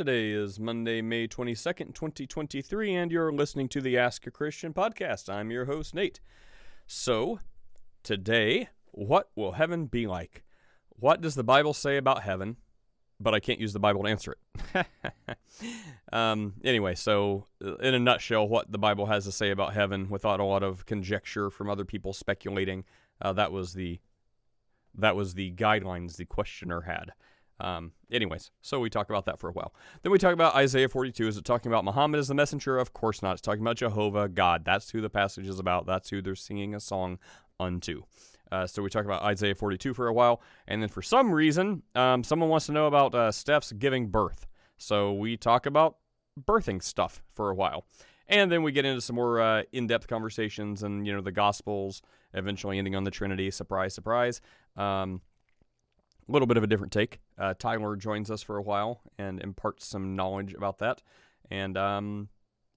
Today is Monday, May 22nd, 2023, and you're listening to the Ask a Christian podcast. I'm your host, Nate. So, today, what will heaven be like? What does the Bible say about heaven? But I can't use the Bible to answer it. um, anyway, so uh, in a nutshell, what the Bible has to say about heaven, without a lot of conjecture from other people speculating, uh, that was the that was the guidelines the questioner had. Um, anyways, so we talk about that for a while. Then we talk about Isaiah 42. Is it talking about Muhammad as the messenger? Of course not. It's talking about Jehovah, God. That's who the passage is about. That's who they're singing a song unto. Uh, so we talk about Isaiah 42 for a while. And then for some reason, um, someone wants to know about uh, Steph's giving birth. So we talk about birthing stuff for a while. And then we get into some more uh, in-depth conversations and, you know, the Gospels, eventually ending on the Trinity. Surprise, surprise. Um, a little bit of a different take. Uh, Tyler joins us for a while and imparts some knowledge about that. And um,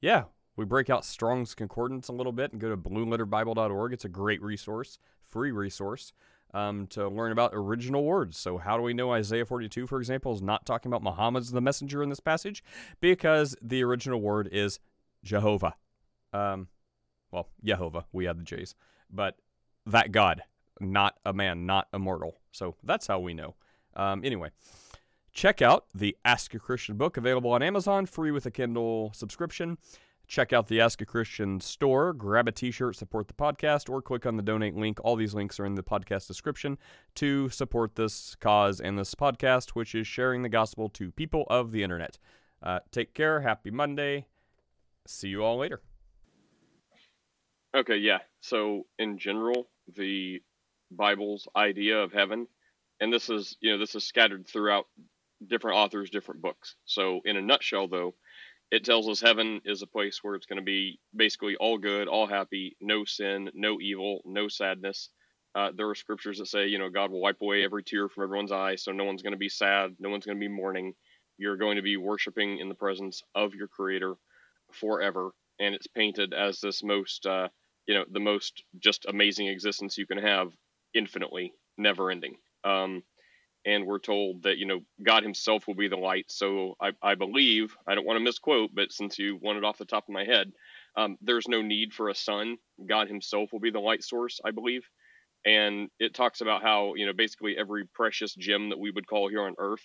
yeah, we break out Strong's Concordance a little bit and go to blueletterbible.org. It's a great resource, free resource. Um, to learn about original words. So, how do we know Isaiah 42, for example, is not talking about Muhammad's the messenger in this passage? Because the original word is Jehovah. Um, well, Jehovah, we add the J's, but that God, not a man, not immortal. So that's how we know. Um, anyway, check out the Ask a Christian book available on Amazon, free with a Kindle subscription. Check out the Ask a Christian store, grab a t shirt, support the podcast, or click on the donate link. All these links are in the podcast description to support this cause and this podcast, which is sharing the gospel to people of the internet. Uh, take care. Happy Monday. See you all later. Okay, yeah. So, in general, the Bible's idea of heaven, and this is, you know, this is scattered throughout different authors, different books. So, in a nutshell, though, it tells us heaven is a place where it's going to be basically all good, all happy, no sin, no evil, no sadness. Uh, there are scriptures that say, you know, God will wipe away every tear from everyone's eye, so no one's going to be sad, no one's going to be mourning. You're going to be worshiping in the presence of your Creator forever, and it's painted as this most, uh, you know, the most just amazing existence you can have, infinitely, never ending. Um, and we're told that you know God Himself will be the light. So I, I believe I don't want to misquote, but since you want it off the top of my head, um, there's no need for a sun. God Himself will be the light source, I believe. And it talks about how you know basically every precious gem that we would call here on Earth,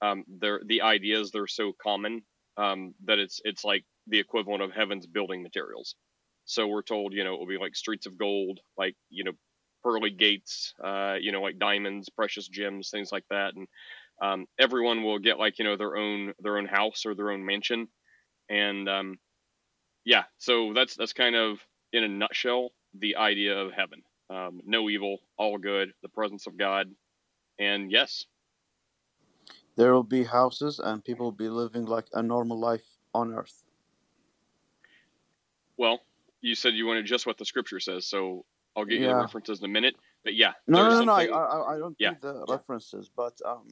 um, the ideas they're so common um, that it's it's like the equivalent of heaven's building materials. So we're told you know it will be like streets of gold, like you know pearly gates, uh, you know, like diamonds, precious gems, things like that, and um, everyone will get like you know their own their own house or their own mansion, and um, yeah, so that's that's kind of in a nutshell the idea of heaven. Um, no evil, all good, the presence of God, and yes, there will be houses and people will be living like a normal life on earth. Well, you said you wanted just what the scripture says, so I'll get you the references in a minute. But yeah, No, no, no, no. I, I, I don't Yeah. need the references, but um,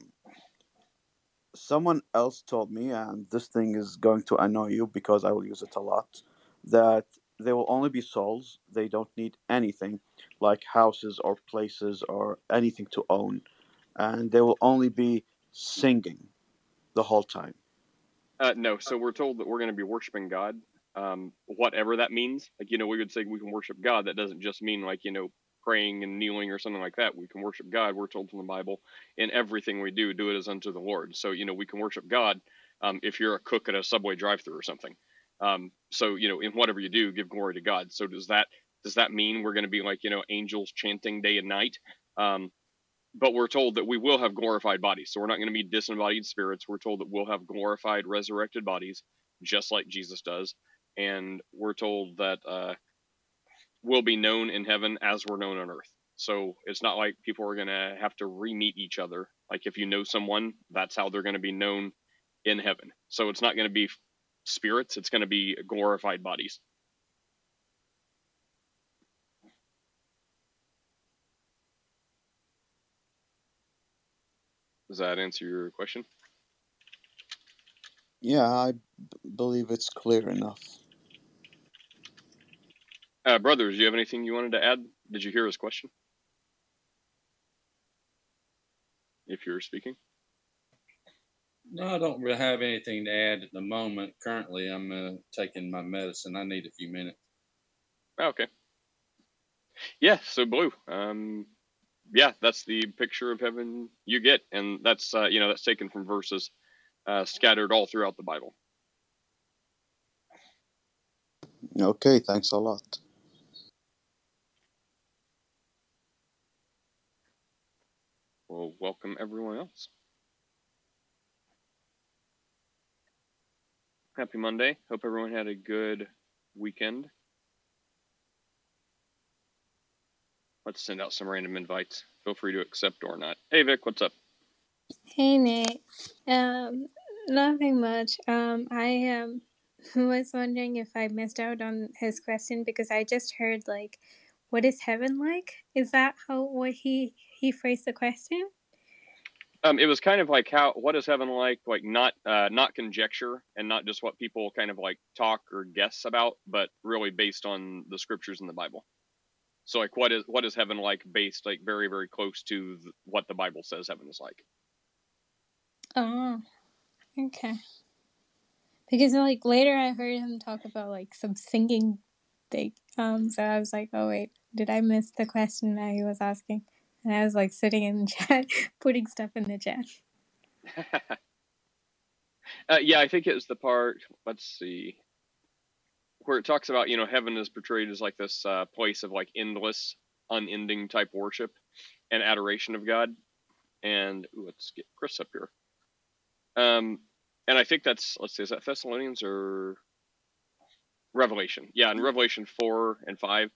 someone else told me, and this thing is going to annoy you because I will use it a lot, that they will only be souls. They don't need anything like houses or places or anything to own, and they will only be singing the whole time. Uh, no, so we're told that we're going to be worshiping God, um, whatever that means. Like, you know, we would say we can worship God. That doesn't just mean like, you know, praying and kneeling or something like that. We can worship God. We're told from the Bible in everything we do, do it as unto the Lord. So, you know, we can worship God um, if you're a cook at a Subway drive-through or something. Um, so, you know, in whatever you do, give glory to God. So does that does that mean we're going to be like, you know, angels chanting day and night? Um, but we're told that we will have glorified bodies. So we're not going to be disembodied spirits. We're told that we'll have glorified, resurrected bodies, just like Jesus does. And we're told that uh, we'll be known in heaven as we're known on earth. So it's not like people are going to have to re meet each other. Like if you know someone, that's how they're going to be known in heaven. So it's not going to be spirits, it's going to be glorified bodies. Does that answer your question? Yeah, I b- believe it's clear enough. Uh, brothers, do you have anything you wanted to add? Did you hear his question? If you're speaking. No, I don't really have anything to add at the moment. Currently, I'm uh, taking my medicine. I need a few minutes. Okay. Yeah, so blue. Um, yeah, that's the picture of heaven you get, and that's uh, you know that's taken from verses uh, scattered all throughout the Bible. Okay, thanks a lot. Well, welcome everyone else. Happy Monday. Hope everyone had a good weekend. Let's send out some random invites. Feel free to accept or not. Hey Vic, what's up? Hey Nate. Um, nothing much. Um, I um was wondering if I missed out on his question because I just heard like, "What is heaven like?" Is that how what he he phrased the question? Um, it was kind of like how what is heaven like? Like not uh, not conjecture and not just what people kind of like talk or guess about, but really based on the scriptures in the Bible. So like what is what is heaven like based like very very close to th- what the Bible says heaven is like. Oh, okay. Because like later I heard him talk about like some singing thing. Um, so I was like, oh wait, did I miss the question that he was asking? And I was like sitting in the chat, putting stuff in the chat. uh, yeah, I think it was the part. Let's see, where it talks about you know heaven is portrayed as like this uh, place of like endless, unending type worship and adoration of God. And ooh, let's get Chris up here. Um, and I think that's let's see, is that Thessalonians or Revelation? Yeah, in Revelation four and five,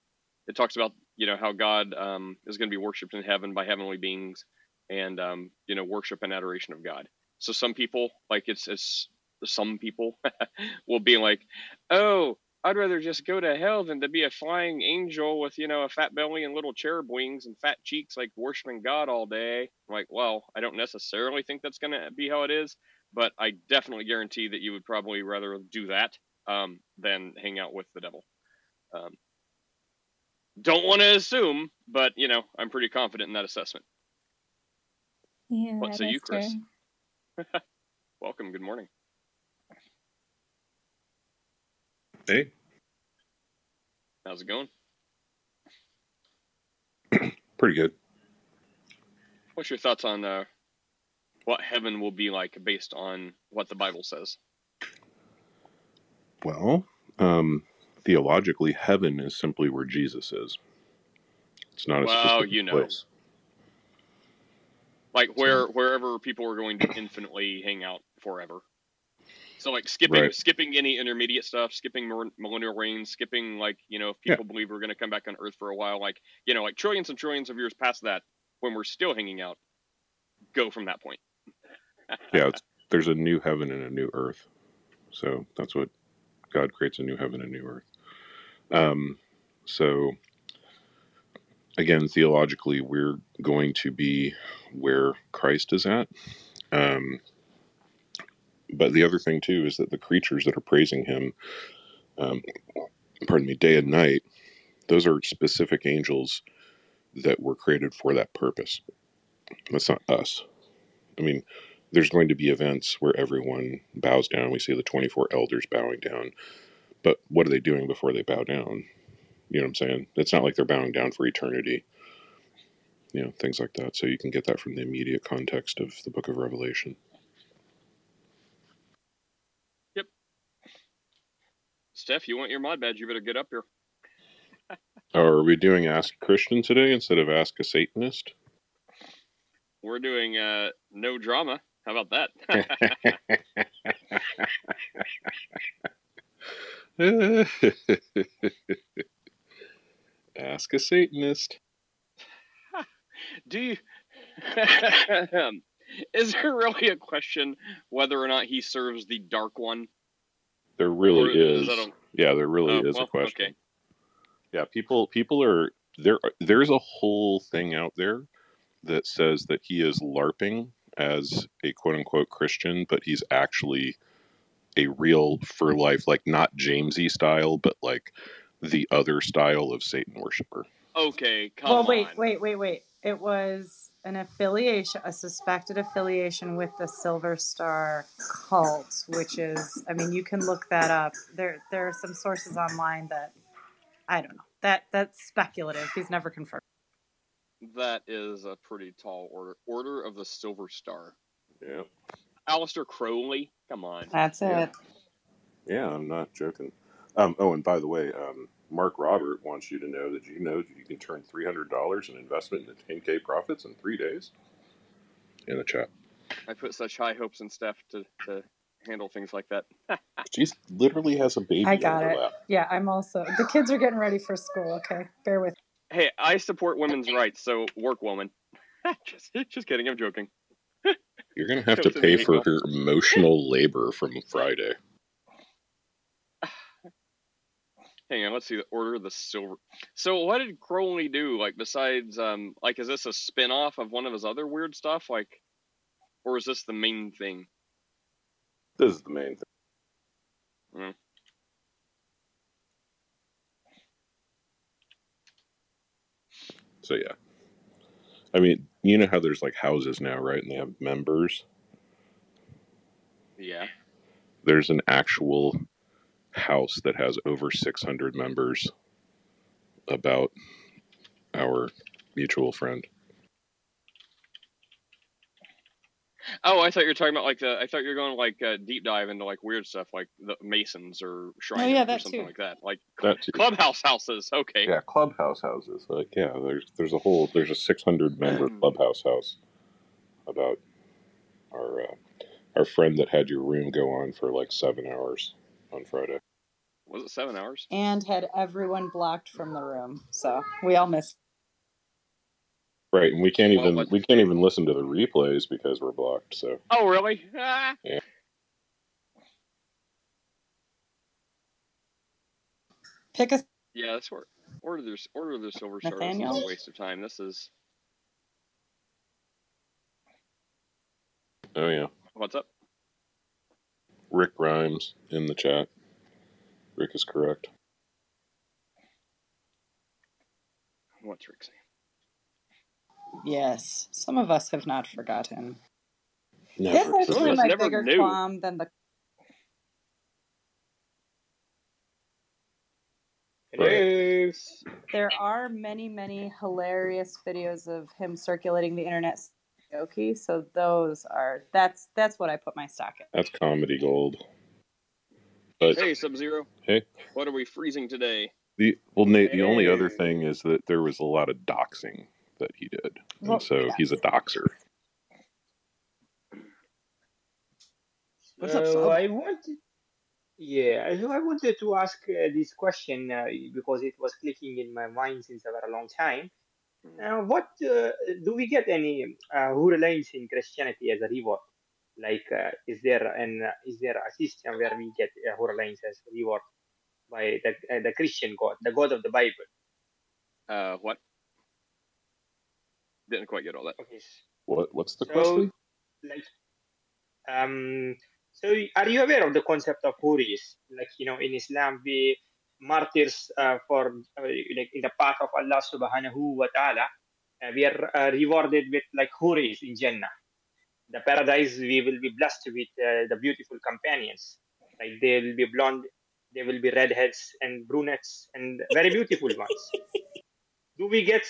it talks about you know how God um, is going to be worshipped in heaven by heavenly beings, and um, you know worship and adoration of God. So some people like it's some people will be like, oh, I'd rather just go to hell than to be a flying angel with you know a fat belly and little cherub wings and fat cheeks, like worshiping God all day. I'm like, well, I don't necessarily think that's going to be how it is, but I definitely guarantee that you would probably rather do that um, than hang out with the devil. Um, don't want to assume, but you know, I'm pretty confident in that assessment. Yeah. What say you, Chris? Welcome. Good morning. Hey, How's it going? pretty good. What's your thoughts on uh, what heaven will be like based on what the Bible says? Well, um, theologically, heaven is simply where Jesus is. It's not a Well, specific you know. place. Like where wherever people are going to infinitely hang out forever. So like skipping right. skipping any intermediate stuff, skipping millennial reign, skipping like you know if Yeah. people believe we're going to come back on Earth for a while, like you know like trillions and trillions of years past that, when we're still hanging out, go from that point. Yeah. It's, there's a new heaven and a new earth. So that's what God creates a new heaven and new earth. Um, so again, theologically, we're going to be where Christ is at. Um, but the other thing too is that the creatures that are praising Him, um, pardon me, day and night, those are specific angels that were created for that purpose. That's not us. I mean, there's going to be events where everyone bows down. We see the 24 elders bowing down. But what are they doing before they bow down? You know what I'm saying? It's not like they're bowing down for eternity, you know, things like that. So you can get that from the immediate context of the book of Revelation. Yep. Steph, you want your mod badge? You better get up here. Oh, are we doing Ask Christian today instead of Ask a Satanist? We're doing uh, no drama. How about that? Ask a Satanist. Do you? Is there really a question whether or not he serves the dark one? There really is is. a Yeah, there really oh is a question. okay. Yeah, people people are there there's a whole thing out there that says that he is larping as a quote unquote Christian, but he's actually a real for life like not Jamesy style, but like the other style of Satan worshiper. Okay, come Well, wait, on. wait, wait, wait. It was an affiliation, a suspected affiliation with the Silver Star cult, which is, I mean, you can look that up. There, there are some sources online that I don't know. That that's speculative. He's never confirmed. That is a pretty tall order. Order of the Silver Star. Yeah. Aleister Crowley. Come on. That's it. Yeah. Yeah, I'm not joking. Um, oh, and by the way, um, Mark Robert wants you to know that you know that you can turn three hundred dollars in investment into ten k profits in three days. In the chat, I put such high hopes in Steph to, to handle things like that. she literally has a baby. I got on her it. lap. Yeah, I'm also. The kids are getting ready for school. Okay, bear with. Hey, I support women's rights, so work woman. just, just kidding. I'm joking. You're gonna have to pay for her emotional labor from Friday. Hang on, let's see the order of the silver. So, what did Crowley do? Like, besides, um, like, is this a spin off of one of his other weird stuff? Like, or is this the main thing? This is the main thing. Mm. So yeah, I mean, you know how there's like houses now, right? And they have members. Yeah. There's an actual house that has over 600 members. About our mutual friend. Oh, I thought you were talking about like the. I thought you were going like uh, deep dive into like weird stuff, like the Masons or Shriners yeah, or something too. like that, like That clubhouse houses. Okay. Yeah, clubhouse houses. Like, yeah, there's there's a whole there's a 600 member clubhouse house about our uh, our friend that had your room go on for like seven hours on Friday. Was it seven hours? And had everyone blocked from the room, so we all missed. Right, and we can't even what- we can't even listen to the replays because we're blocked. So Oh, really? Ah. Pick a Yeah, that's where order their order their silver stars. This is a waste of time. This is oh yeah, what's up. Rick Rhymes in the chat. Rick is correct. What's Rick saying? Yes, some of us have not forgotten. Never This actually Some my bigger knew. qualm than the Right. There are many, many hilarious videos of him circulating the internet. Okay, so those are that's that's what I put my stock in. That's comedy gold. But Hey, Sub Zero. Hey. What are we freezing today? the well, Nate, the only other thing is that there was a lot of doxing that he did, and Well, so he's a doxer. So I wanted, yeah, so I wanted to ask uh, this question uh, because it was clicking in my mind since a very long time. Uh, what uh, do we get any uh, huris in Christianity as a reward? Like, uh, is there an uh, is there a system where we get uh, huris as a reward by the uh, the Christian God, the God of the Bible? Uh, what? Didn't quite get all that. Okay, What what's the so question? like, um, so are you aware of the concept of huris? Like, you know, in Islam, we martyrs uh, for uh, like in the path of Allah Subhanahu wa Taala. Uh, we are uh, rewarded with like huris in Jannah. The paradise we will be blessed with uh, the beautiful companions. Like they will be blonde, they will be redheads and brunettes and very beautiful ones. Do we get?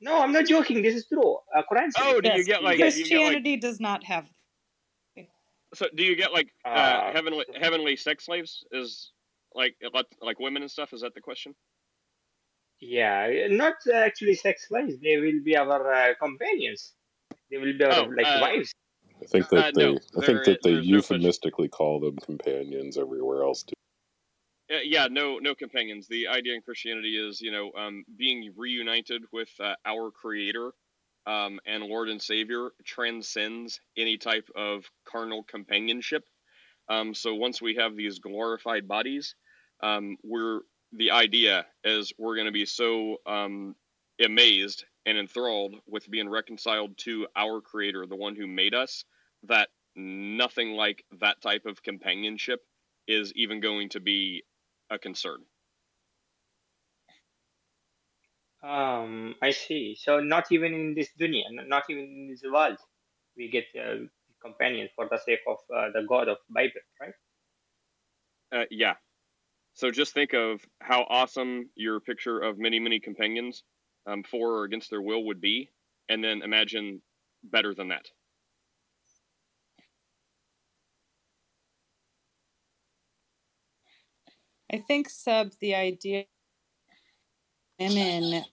No, I'm not joking. This is true. Uh, Quran says Oh, do you get like do you get like Christianity does not have so? Do you get like uh, Uh, heavenly heavenly sex slaves? Is like like like women and stuff? Is that the question? Yeah, not actually sex slaves. They will be our uh, companions. They will be our Oh, like uh, wives. I think uh, that they no, I think that they there's no euphemistically call them companions everywhere else too. Uh, yeah, no, no companions. The idea in Christianity is, you know, um, being reunited with uh, our Creator um, and Lord and Savior transcends any type of carnal companionship. Um, so once we have these glorified bodies, um, we're the idea is we're going to be so um, amazed and enthralled with being reconciled to our Creator, the one who made us, that nothing like that type of companionship is even going to be a concern. Um, I see. So not even in this dunya, not even in this world, we get uh, companions for the sake of uh, the God of Bible, right? Uh, yeah. So just think of how awesome your picture of many, many companions um, for or against their will would be, and then imagine better than that. I think sub the idea women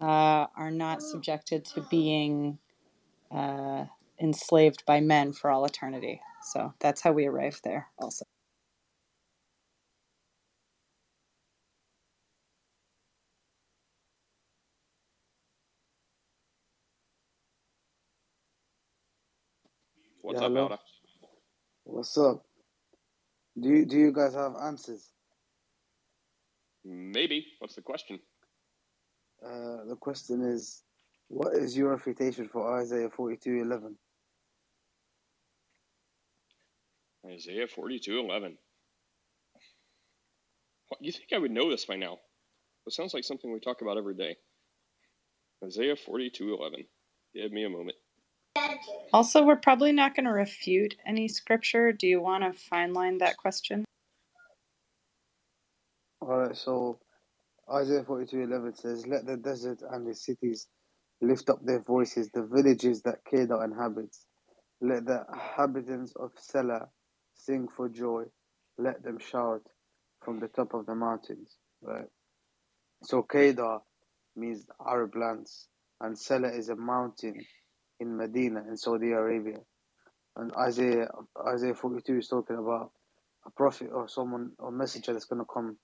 uh, are not subjected to being uh, enslaved by men for all eternity. So that's how we arrive there. Also, What's Yeah, up, hello. Alda? What's up? Do you do you guys have answers? Maybe. What's the question? Uh, the question is, what is your refutation for Isaiah forty-two eleven? Isaiah 42 11. What, you think I would know this by now? It sounds like something we talk about every day. Isaiah 42 11. Give me a moment. Also we're probably not going to refute any scripture. Do you want to fine line that question? All right, so Isaiah forty-two eleven says, "Let the desert and the cities lift up their voices, the villages that Kedar inhabits. Let the inhabitants of Selah sing for joy. Let them shout from the top of the mountains." Right. So Kedar means Arab lands, and Selah is a mountain in Medina in Saudi Arabia. And Isaiah Isaiah forty two is talking about a prophet or someone or messenger that's gonna come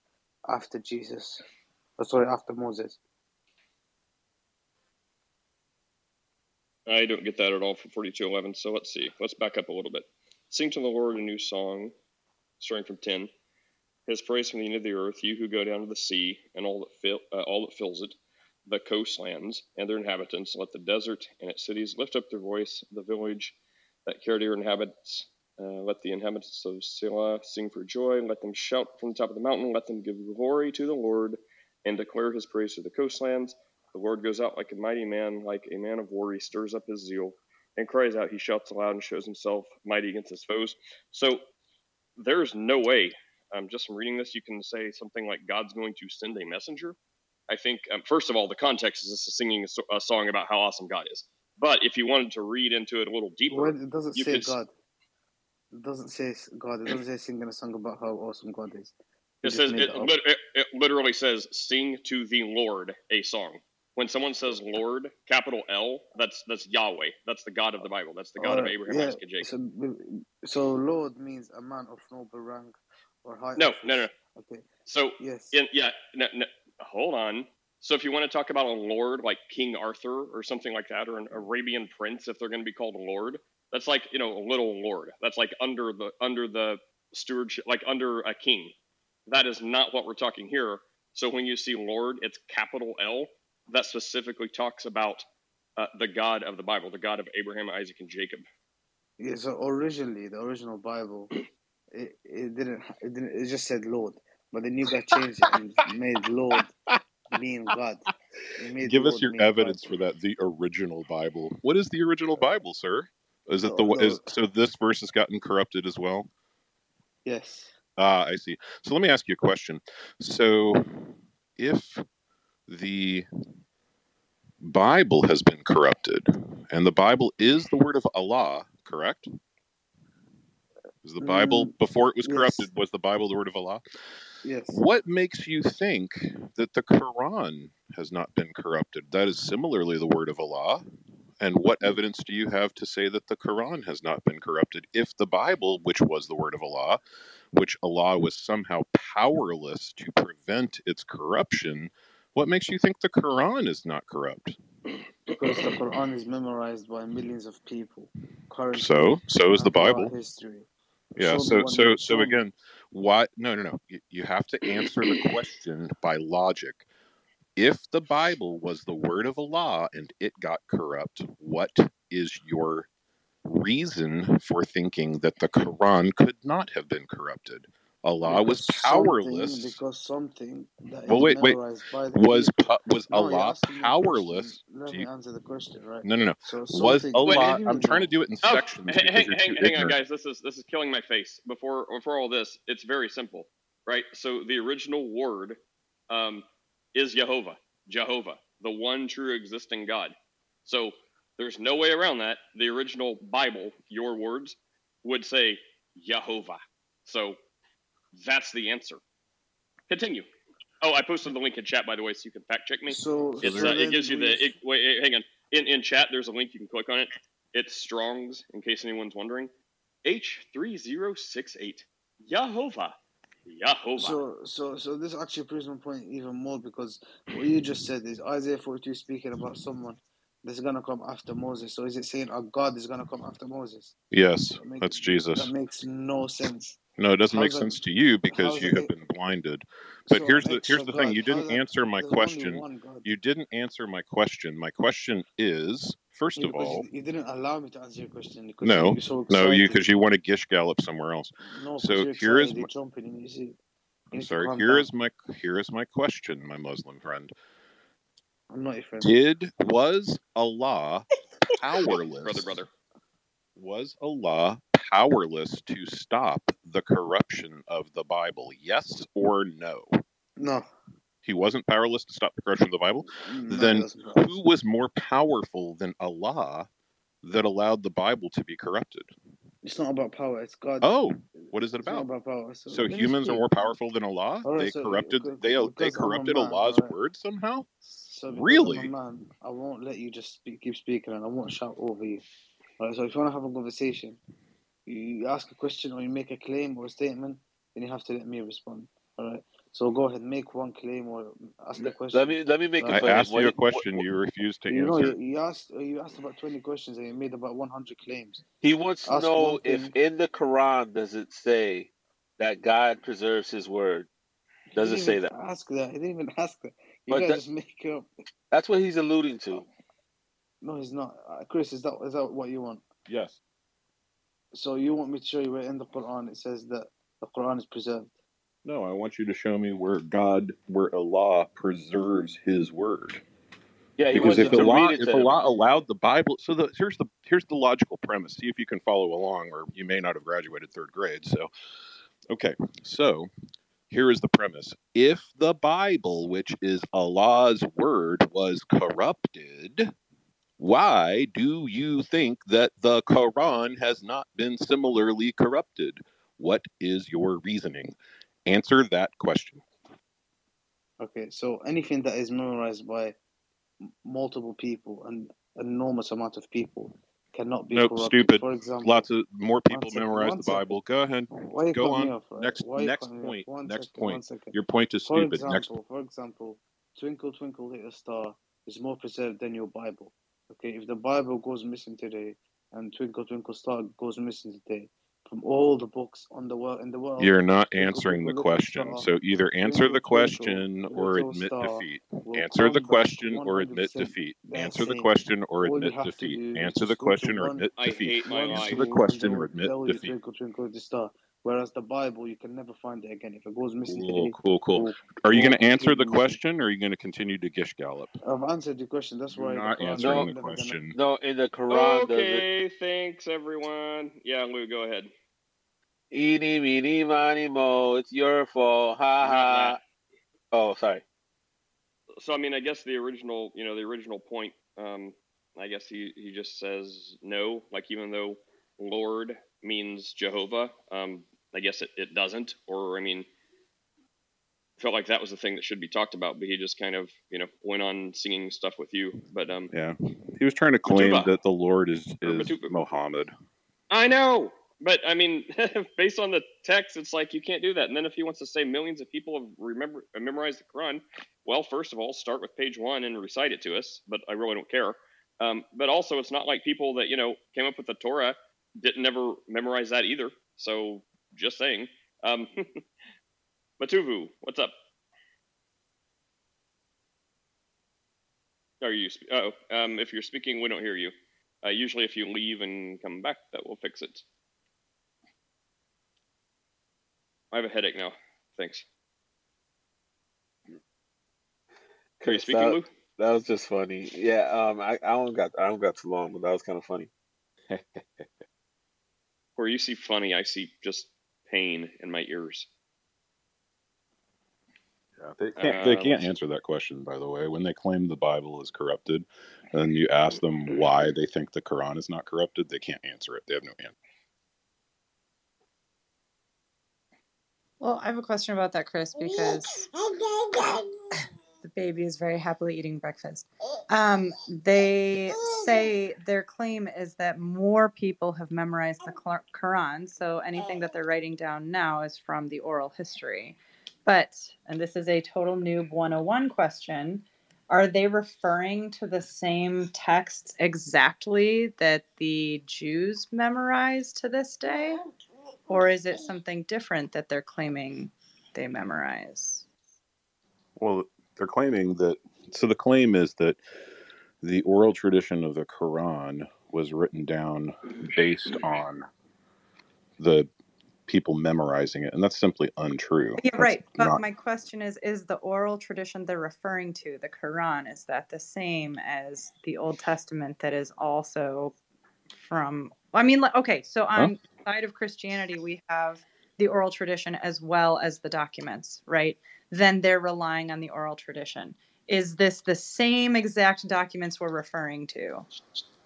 after Jesus. or sorry, after Moses. I don't get that at all for 4211. So let's see. Let's back up a little bit. Sing to the Lord a new song, starting from 10. His praise from the end of the earth, you who go down to the sea and all that fill, uh, all that fills it, the coastlands and their inhabitants. Let the desert and its cities lift up their voice. The village that Kedar inhabits, uh, let the inhabitants of Selah sing for joy. Let them shout from the top of the mountain. Let them give glory to the Lord and declare his praise to the coastlands. The Lord goes out like a mighty man, like a man of war. He stirs up his zeal and cries out. He shouts aloud and shows himself mighty against his foes. So there's no way, um, just from reading this, you can say something like God's going to send a messenger. I think, um, first of all, the context is this is singing a, so- a song about how awesome God is. But if you wanted to read into it a little deeper, Well, it doesn't you say could God. It doesn't say God. It doesn't say singing a song about how awesome God is. It You says it, that up. lit- it, it literally says sing to the Lord a song. When someone says Lord, capital L, that's that's Yahweh. That's the God of the Bible. That's the God of Abraham, yeah. Isaac, and Jacob. So, so Lord means a man of noble rank or high No, office. no, no. Okay. So Yes. in, yeah, no, no, hold on. So if you want to talk about a lord like King Arthur or something like that, or an Arabian prince, if they're going to be called a lord, that's like you know a little lord. That's like under the under the stewardship, like under a king. That is not what we're talking here. So when you see lord, it's capital L. That specifically talks about uh, the God of the Bible, the God of Abraham, Isaac, and Jacob. Yeah. So originally, the original Bible, it, it didn't. It didn't. It just said Lord, but then you guys changed it and made Lord mean God. It made Give us your mean God. evidence for that. The original Bible. What is the original Bible, sir? Is it the No, one- is so this verse has gotten corrupted as well? Yes. Ah, I see. So let me ask you a question. So if the Bible has been corrupted, and the Bible is the word of Allah, correct? Is the Bible Mm, before it was yes. corrupted? Was the Bible the word of Allah? Yes. What makes you think that the Quran has not been corrupted? That is similarly the word of Allah. And what evidence do you have to say that the Quran has not been corrupted if the Bible, which was the word of Allah, which Allah was somehow powerless to prevent its corruption, what makes you think the Quran is not corrupt? Because the Quran is memorized by millions of people currently So, so is the Bible. history. Yeah. So, so, so again, why? No, no, no. You, you have to answer the question by logic. If the Bible was the word of Allah and it got corrupt, what is your reason for thinking that the Quran could not have been corrupted? Allah was Because something, powerless. because something that Well, is wait, wait. by the Was people. was No, Allah asking me a question. powerless? Let Do me answer the question, right? no, no, no. So Was Allah? Wait, I'm trying to do it in Oh, sections hang, hang, hang, hang on, guys. This is this is killing my face. Before before all this, it's very simple, right? So the original word um, is Jehovah, Jehovah, the one true existing God. So there's no way around that. The original Bible, your words, would say Jehovah. So that's the answer. Continue. Oh, I posted the link in chat, by the way, so you can fact check me. So, It's so uh, it gives you the it, wait, eh, hang on in in chat. There's a link you can click on it. It's Strong's in case anyone's wondering. H three zero six eight. Yahovah. Yahovah. So, so, so this actually proves my point even more because what you just said is Isaiah 42 speaking about someone that's gonna come after Moses. So, is it saying a God is gonna come after Moses? Yes, That makes that's Jesus. that makes no sense. No, it doesn't make that? sense to you because you have make? been blinded. But So, here's the here's the thing. You didn't answer my question. You didn't answer my question. My question is, first Yeah, of all, you, didn't allow me to answer your question because no, so no, you because you want to gish gallop somewhere else. No, So here is my, jumping and you see. You I'm sorry. Here down. is my here is my question, my Muslim friend. I'm not your friend. Did was Allah powerless? brother. Brother. Was Allah powerless to stop the corruption of the Bible? Yes or no? No, He wasn't powerless to stop the corruption of the Bible. no, Then who was more powerful than Allah that allowed the Bible to be corrupted? It's not about power. It's God. Oh, what is it It's not about? about power. So So humans are more powerful than Allah? All right. They So corrupted they they because I'm a corrupted man, Allah's right. word somehow? So because I'm a Really? man, I won't let you just speak, keep speaking, and I won't shout over you. All right. So if you want to have a conversation, you you ask a question or you make a claim or a statement, then you have to let me respond. All right. So go ahead, make one claim or ask a Let question. me let me make a I Right. claim. asked What you a he, what, question what, you refused to You answer. you, you asked you asked about twenty questions and you made about one hundred claims. he wants to Ask know if in the Quran does it say that God preserves His word? He Does didn't it say even that? ask that. He didn't even ask that. You But guys that, make up. that's what he's alluding to. No, he's not. Uh, Chris, is that is that what you want? Yes. So you want me to show you where in the Quran it says that the Quran is preserved? No, I want you to show me where God, where Allah preserves His word. Yeah, he Because if you to read Allah, it if to him. Allah allowed the Bible, so the, here's the here's the logical premise. See if you can follow along, or you may not have graduated third grade. So, okay, so here is the premise: If the Bible, which is Allah's word, was corrupted, why do you think that the Quran has not been similarly corrupted? What is your reasoning? Answer that question. Okay, so anything that is memorized by multiple people an enormous amount of people cannot be Nope, stupid. For example, Lots of more people second, memorize the second. Bible. Go ahead. Why are you Go on. off? Right? Next are next off? point. Next second, point. Your point is For stupid. Next example, for example, Twinkle Twinkle Little Star is more preserved than your Bible. Okay, if the Bible goes missing today and Twinkle Twinkle Star goes missing today, from all the books on the world in the world, You're not answering the question. So either answer the question or admit defeat. Answer the question or admit defeat. Answer the question or admit defeat. Answer the just go to question or admit defeat. hate my one life. Answer the question or admit defeat. Twinkle Twinkle Little Star. Whereas the Bible, you can never find it again. If it goes missing Cool, today, cool, cool. Are you going to answer the question or are you going to continue to gish gallop? I've answered the question. That's You're why the not Quran answering No, the never gonna. question. no. In the Quran, does it? Okay, thanks everyone. Yeah, Lou, go ahead. Eeny, meeny, miny, mo. It's your fault. Ha ha. Oh, sorry. So I mean, I guess the original, you know, the original point. Um, I guess he he just says no. Like even though Lord means Jehovah, um, I guess it, it doesn't. Or I mean, felt like that was the thing that should be talked about, but he just kind of, you know, went on singing stuff with you. But um, Yeah. He was trying to claim that the Lord is is Matupu. Mohammed. I know, but I mean, based on the text, it's like you can't do that. And then if he wants to say millions of people have remember memorized the Quran, well, first of all, start with page one and recite it to us. But I really don't care. Um, but also, it's not like people that you know came up with the Torah didn't never memorize that either. So just saying. Um, Matuvu, what's up? Are you? sp- Oh, um, if you're speaking, we don't hear you. Uh, usually, if you leave and come back, that will fix it. I have a headache now. Thanks. Are you Chris, speaking, that, Lou? that was just funny. Yeah, um, I, I don't got I don't got too long, but that was kind of funny. Where you see funny, I see just pain in my ears. Yeah, they can't. They Uh, can't let's answer that question. By the way, when they claim the Bible is corrupted, and you ask them why they think the Quran is not corrupted, they can't answer it. They have no answer. Well, I have a question about that, Chris, because the baby is very happily eating breakfast. Um, they say their claim is that more people have memorized the Quran, so anything that they're writing down now is from the oral history. But, and this is a total noob 101 question, are they referring to the same texts exactly that the Jews memorized to this day? Or is it something different that they're claiming they memorize? Well, they're claiming that. So the claim is that the oral tradition of the Quran was written down based on the people memorizing it, and that's simply untrue. Yeah, That's right. But not my question is is the oral tradition they're referring to, the Quran, is that the same as the Old Testament that is also from I mean okay, so on the side of Christianity we have the oral tradition as well as the documents, right? Then they're relying on the oral tradition. Is this the same exact documents we're referring to?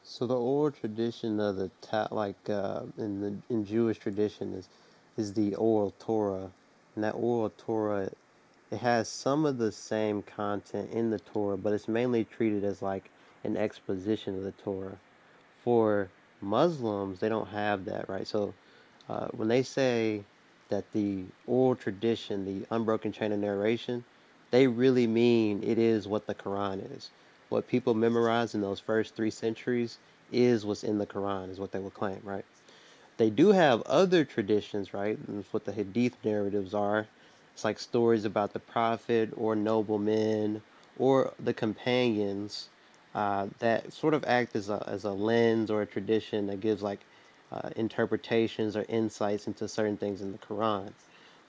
So the oral tradition of the ta- like uh, in the in Jewish tradition is is the oral Torah, and that oral Torah it has some of the same content in the Torah, but it's mainly treated as like an exposition of the Torah. For Muslims, they don't have that, right? So uh, when they say that the oral tradition, the unbroken chain of narration, they really mean it is what the Quran is. What people memorize in those first three centuries is what's in the Quran, is what they will claim, right? They do have other traditions, right? And it's what the Hadith narratives are. It's like stories about the Prophet or noblemen or the companions uh, that sort of act as a, as a lens or a tradition that gives like uh, interpretations or insights into certain things in the Quran.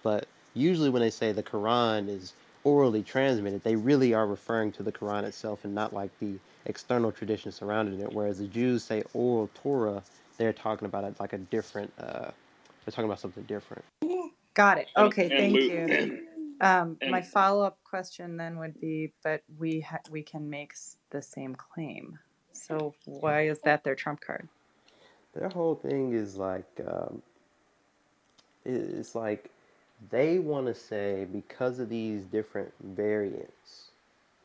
But usually, when they say the Quran is orally transmitted, they really are referring to the Quran itself and not like the external tradition surrounding it. Whereas the Jews say oral Torah, they're talking about it like a different. Uh, they're talking about something different. Got it. Okay, and thank Lou, you. Um, my follow up question then would be, but we ha- we can make s- the same claim. So why is that their trump card? Their whole thing is like um, it's like they want to say because of these different variants,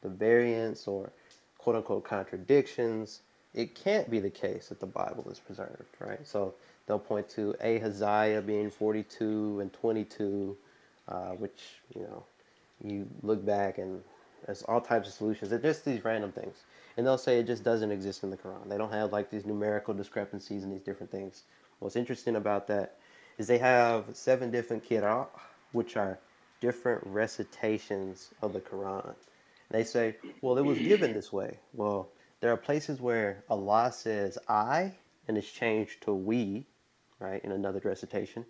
the variants or quote unquote contradictions, it can't be the case that the Bible is preserved, right? So they'll point to Ahaziah being 42 and 22, uh, which, you know, you look back and there's all types of solutions. They're just these random things. And they'll say it just doesn't exist in the Quran. They don't have like these numerical discrepancies and these different things. What's interesting about that is they have seven different qira'ah, which are different recitations of the Quran. They say, well, it was given this way. Well, there are places where Allah says I and it's changed to we, right, in another recitation.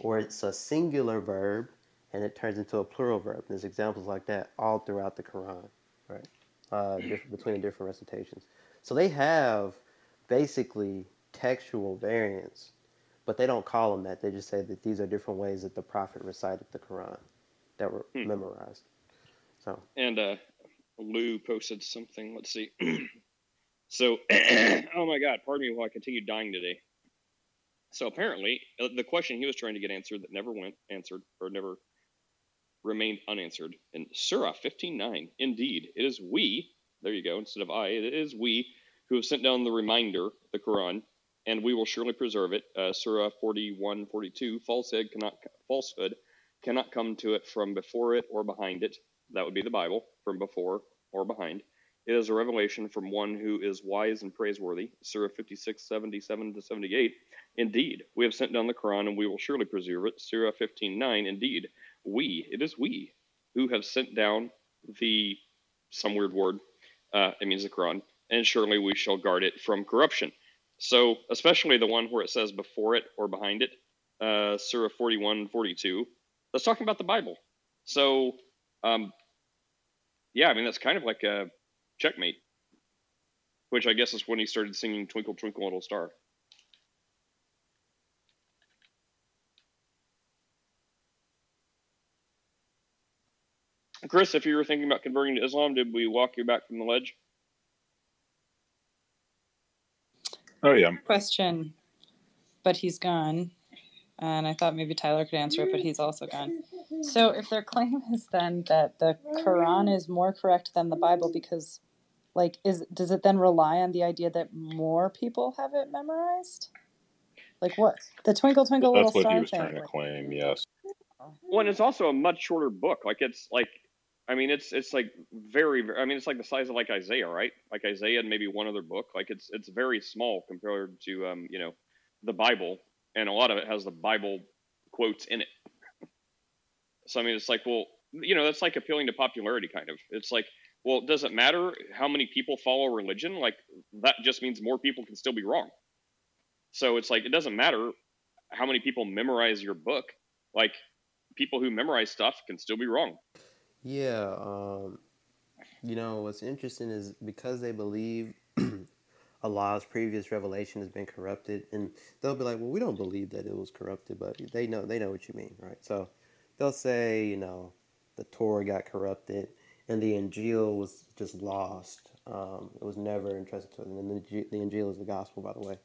Or it's a singular verb and it turns into a plural verb. There's examples like that all throughout the Quran, right? Uh, between the different recitations. So they have basically textual variants, but they don't call them that. They just say that these are different ways that the Prophet recited the Quran that were hmm. memorized. So and uh, Lou posted something. Let's see. so, oh my God, pardon me while I continue dying today. So apparently, uh, the question he was trying to get answered that never went answered or never remained unanswered in Surah 15:9. Indeed, it is we. There you go. Instead of I, it is we who have sent down the reminder, the Quran, and we will surely preserve it. Uh, Surah 41:42. Falsehood cannot falsehood cannot come to it from before it or behind it. That would be the Bible, from before or behind. It is a revelation from one who is wise and praiseworthy. Surah 56, 77 to 78. Indeed, we have sent down the Quran and we will surely preserve it. Surah 15, 9. Indeed, we, it is we, who have sent down the, some weird word, uh, it means the Quran, and surely we shall guard it from corruption. So, especially the one where it says before it or behind it, uh, Surah 41, 42. That's talking about the Bible. So, um, yeah, I mean, that's kind of like a checkmate, which I guess is when he started singing Twinkle, Twinkle, Little Star. Chris, if you were thinking about converting to Islam, did we walk you back from the ledge? Oh yeah. Question, but he's gone. And I thought maybe Tyler could answer it, but he's also gone. So, if their claim is then that the Quran is more correct than the Bible, because, like, is does it then rely on the idea that more people have it memorized? Like what? The Twinkle Twinkle Little star That's what he was thing. trying to claim. Yes. Well, and it's also a much shorter book. Like it's like, I mean, it's it's like very, very. I mean, it's like the size of like Isaiah, right? Like Isaiah and maybe one other book. Like it's it's very small compared to um, you know, the Bible, and a lot of it has the Bible quotes in it. So I mean, it's like, well, you know, that's like appealing to popularity, kind of. It's like, well, it does it matter how many people follow religion? Like that just means more people can still be wrong. So it's like it doesn't matter how many people memorize your book. Like people who memorize stuff can still be wrong. Yeah, um, you know, what's interesting is because they believe Allah's previous revelation has been corrupted, and they'll be like, "Well, we don't believe that it was corrupted," but they know they know what you mean, right? So they'll say, you know, the Torah got corrupted, and the Injil was just lost. Um, it was never entrusted to them, and the, the Injil is the gospel, by the way.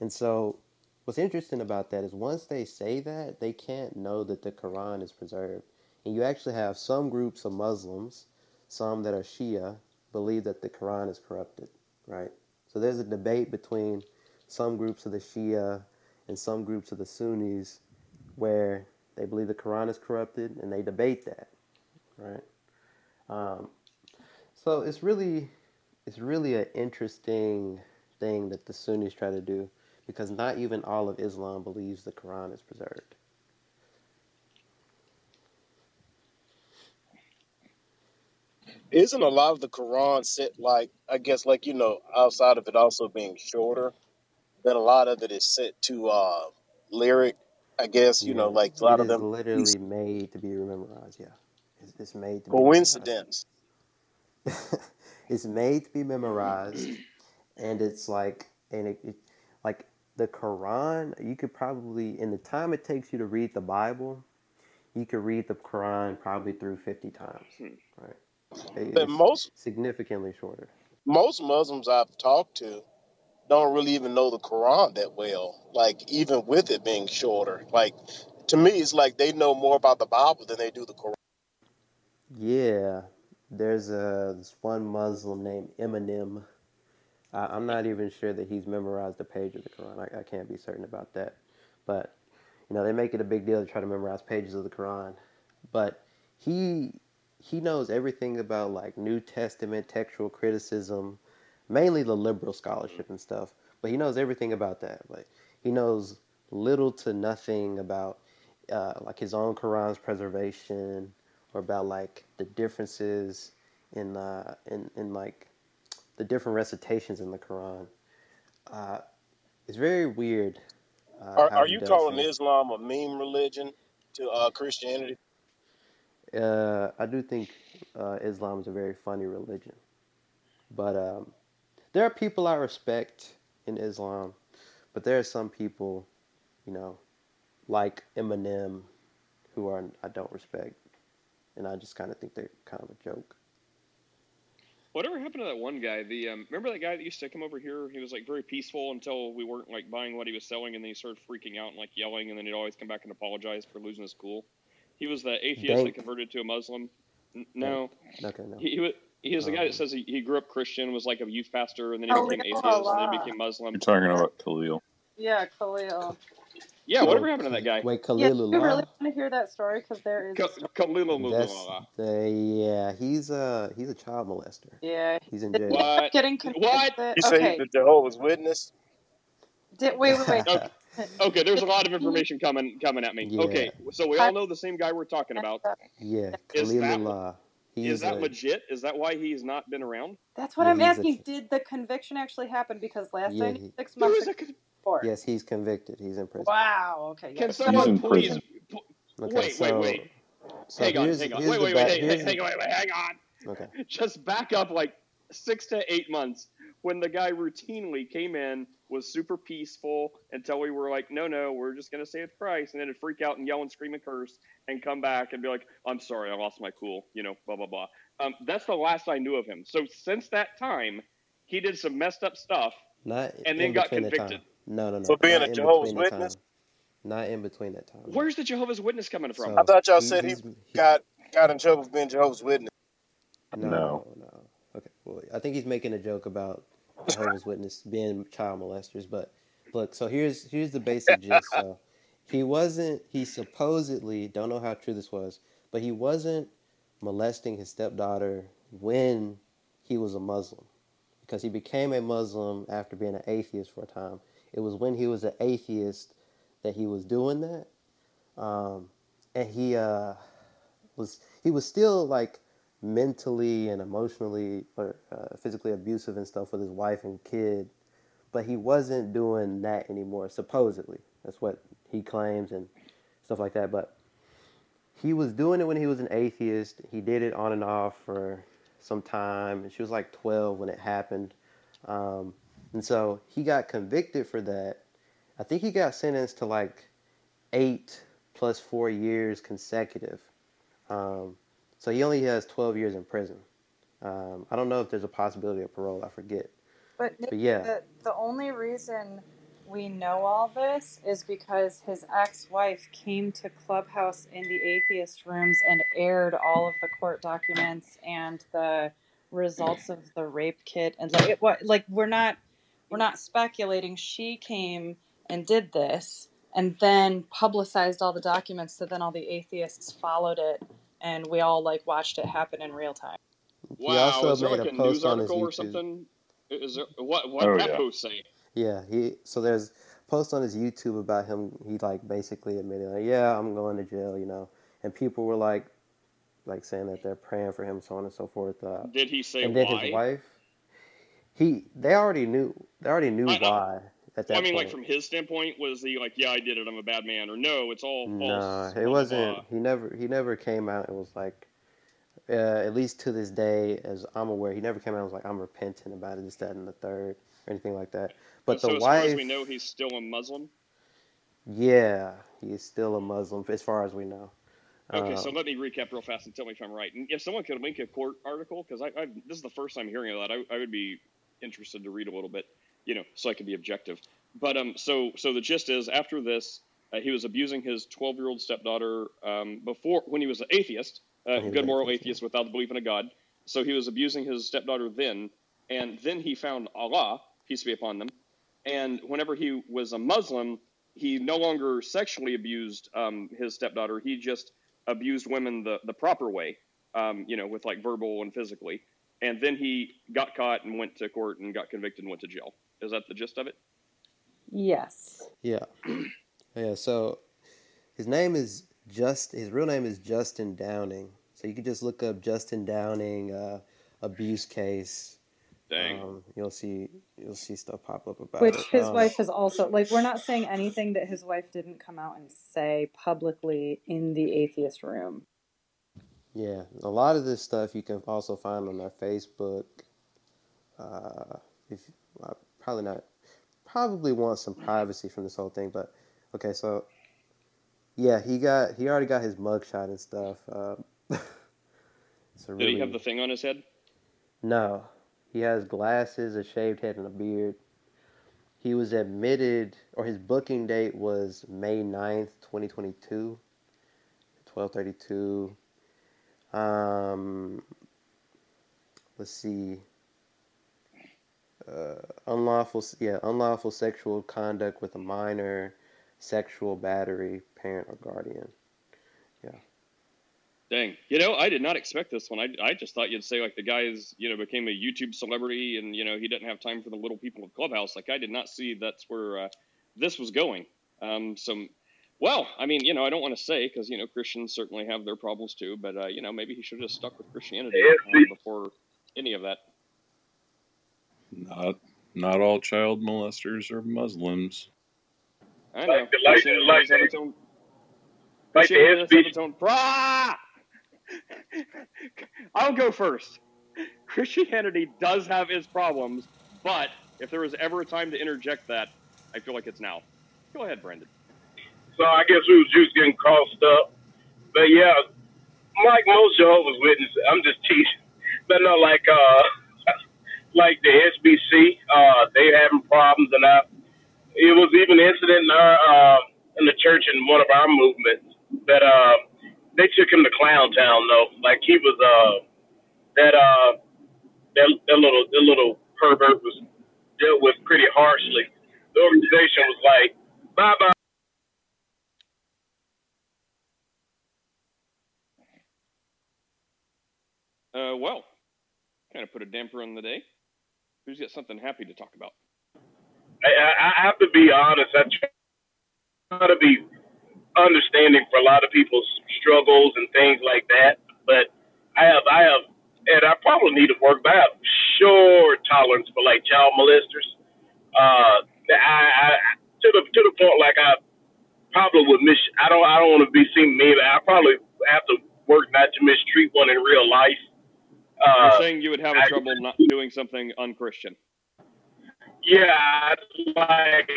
And so, what's interesting about that is once they say that, they can't know that the Quran is preserved. And you actually have some groups of Muslims, some that are Shia, believe that the Quran is corrupted, right? So there's a debate between some groups of the Shia and some groups of the Sunnis where they believe the Quran is corrupted and they debate that, right? Um, so it's really, it's really an interesting thing that the Sunnis try to do because not even all of Islam believes the Quran is preserved. Isn't a lot of the Quran set like I guess like you know outside of it also being shorter, that a lot of it is set to uh lyric. I guess you know like a lot it of is them literally made to be memorized. Yeah, it's, it's made to be memorized. coincidence. it's made to be memorized, and it's like, and it, it, like the Quran. You could probably, in the time it takes you to read the Bible, you could read the Quran probably through fifty times. Right? But most significantly shorter. most Muslims I've talked to don't really even know the Quran that well. Like even with it being shorter, like to me, it's like they know more about the Bible than they do the Quran. Yeah, there's a this one Muslim named Eminem. I, I'm not even sure that he's memorized a page of the Quran. I, I can't be certain about that. But you know, they make it a big deal to try to memorize pages of the Quran. But he he knows everything about like New Testament textual criticism, mainly the liberal scholarship and stuff. But he knows everything about that. Like he knows little to nothing about uh, like his own Quran's preservation or about like the differences in uh, in in like the different recitations in the Quran. Uh, it's very weird. Uh, Are, are you calling things. Islam a meme religion to uh, Christianity? Uh, I do think uh, Islam is a very funny religion, but um, there are people I respect in Islam, but there are some people, you know, like Eminem, who are I don't respect, and I just kind of think they're kind of a joke. Whatever happened to that one guy? The um, remember that guy that used to come over here? He was like very peaceful until we weren't like buying what he was selling, and then he started freaking out and like yelling, and then he'd always come back and apologize for losing his cool. He was the atheist that converted to a Muslim. N- No, Okay, no. he, he was. He was the guy Um, that says he, he grew up Christian, was like a youth pastor, and then he Oh, became we know atheist, and then he became Muslim. You're talking about Khalil. Yeah, Khalil. Yeah, Oh, whatever happened to that guy? Wait, Yeah, do you really want to hear that story? Because there is. a Ka- Khalil That's yeah. He's a he's a child molester. Yeah. He's in jail. end up What? getting What? convicted? You say Okay. he's the Jehovah's Witness? Did, wait, wait, wait. Okay, okay, there's a lot of information coming coming at me. Yeah. Okay, so we all uh, know the same guy we're talking about. Uh, yeah, Is that Khalilullah. He's is that a, legit? Is that why he's not been around? That's what Yeah, I'm he's a asking. Did the conviction actually happen? Because last Yeah, I knew he- six months ago. con- for? Yes, he's convicted. He's in prison. Wow. Okay. Can someone in please? prison. Okay, Wait, so wait, wait. so Hang on, hang on. here's Wait, wait, wait, here's hang, the, hang, wait, wait, hang on. okay. Just back up like six to eight months when the guy routinely came in, was super peaceful until we were like, no, no, we're just gonna say it's Christ, and then it'd freak out and yell and scream and curse, and come back and be like, I'm sorry, I lost my cool, you know, blah blah blah. Um, that's the last I knew of him. So since that time, he did some messed up stuff Not and then got between the convicted. No, no, no. For being not a Jehovah's Witness? Not in between that time. Where's the Jehovah's Witness coming from? I thought y'all he, said he he, got got in trouble for being Jehovah's Witness. no, No. no. Okay. Well, I think he's making a joke about Jehovah's Witness being child molesters, but look. So here's here's the basic gist. So he wasn't. He supposedly don't know how true this was, but he wasn't molesting his stepdaughter when he was a Muslim, because he became a Muslim after being an atheist for a time. It was when he was an atheist that he was doing that, um, and he uh, was he was still like mentally and emotionally or uh, physically abusive and stuff with his wife and kid, but he wasn't doing that anymore. Supposedly, that's what he claims and stuff like that. But he was doing it when he was an atheist. He did it on and off for some time, and she was like 12 when it happened. Um, and so he got convicted for that. I think he got sentenced to like eight plus four years consecutive. Um, so he only has 12 years in prison. Um, I don't know if there's a possibility of parole. I forget. But Nick, But yeah, the the only reason we know all this is because his ex-wife came to Clubhouse in the atheist rooms and aired all of the court documents and the results of the rape kit and like it, what like we're not we're not speculating. She came and did this and then publicized all the documents so then all the atheists followed it and we all like watched it happen in real time. he Wow, also is there made like a a post news on his article or something? Is there what what Oh that yeah. post say? Yeah, he so there's a post on his YouTube about him. He like basically admitted like, yeah, I'm going to jail, you know, and people were like like saying that they're praying for him, so on and so forth. Uh, Did he say and then why? his wife, he they already knew they already knew I, I, why at well, I that mean, like from his standpoint, was he like, yeah, I did it, I'm a bad man, or no, it's all false, it blah blah wasn't. He never he never came out and was like, uh, at least to this day, as I'm aware, he never came out and was like, I'm repentant about it, this, that, and the third, or anything like that. But So the as far as we know, he's still a Muslim. yeah, he's still a Muslim as far as we know. Okay, so Um, let me recap real fast and tell me if I'm right. And if someone could link a court article, because I, I this is the first time hearing of that, I, I would be interested to read a little bit, you know, so I could be objective. But um, so so the gist is, after this, uh, he was abusing his 12 year old stepdaughter um, before when he was an atheist, uh, was good moral atheist without the belief in a god. So he was abusing his stepdaughter then, and then he found Allah, peace be upon them. And whenever he was a Muslim, he no longer sexually abused um, his stepdaughter. He just abused women the, the proper way, um, you know, with like verbal and physically. And then he got caught and went to court and got convicted and went to jail. Is that the gist of it? Yes. Yeah, yeah. So his name is just his real name is Justin Downing. So you can just look up Justin Downing uh, abuse case. Dang. Um, you'll see you'll see stuff pop up about it. Which it. his Um, wife has also like we're not saying anything that his wife didn't come out and say publicly in the atheist room. yeah, a lot of this stuff you can also find on their Facebook. Uh, if probably not, probably want some privacy from this whole thing, but okay. So yeah, he got he already got his mugshot and stuff. Uh, it's a Did he have the thing on his head? no. He has glasses, a shaved head, and a beard. He was admitted, or his booking date was May 9th, 2022, 1232. Um, let's see. Uh, unlawful, yeah, unlawful sexual conduct with a minor, sexual battery, parent or guardian. Yeah. Dang. You know, I did not expect this one. I, I just thought you'd say like the guy is, you know, became a YouTube celebrity and, you know, he didn't have time for the little people of Clubhouse. Like I did not see that's where uh, this was going. Um, so, well, I mean, you know, I don't want to say because, you know, Christians certainly have their problems too, but, uh, you know, maybe he should have stuck with Christianity um, before any of that. Not not all child molesters are Muslims. I know. Like, like, like, have its own, like the have its own. Brah! I'll go first. Christianity does have its problems, but if there was ever a time to interject that, I feel like it's now. Go ahead, Brandon. So I guess we was just getting crossed up. But yeah, like most Jehovah's Witnesses, I'm just teaching. But not like uh, like the SBC, uh, they having problems, and I, it was even an incident in our uh, in the church in one of our movements that uh, they took him to Clown Town though. Like he was uh that uh that that little that little pervert was dealt with pretty harshly. The organization was like, bye bye. Uh, well, kind of put a damper on the day. Who's got something happy to talk about? I, I have to be honest. I try to be understanding for a lot of people's struggles and things like that. But I have, I have, and I probably need to work, but I have sure tolerance for like child molesters. Uh, I, I to the to the point like I probably would miss. I don't, I don't want to be seen mean. I probably have to work not to mistreat one in real life. You're Uh, saying you would have I- trouble not doing something unchristian. yeah, like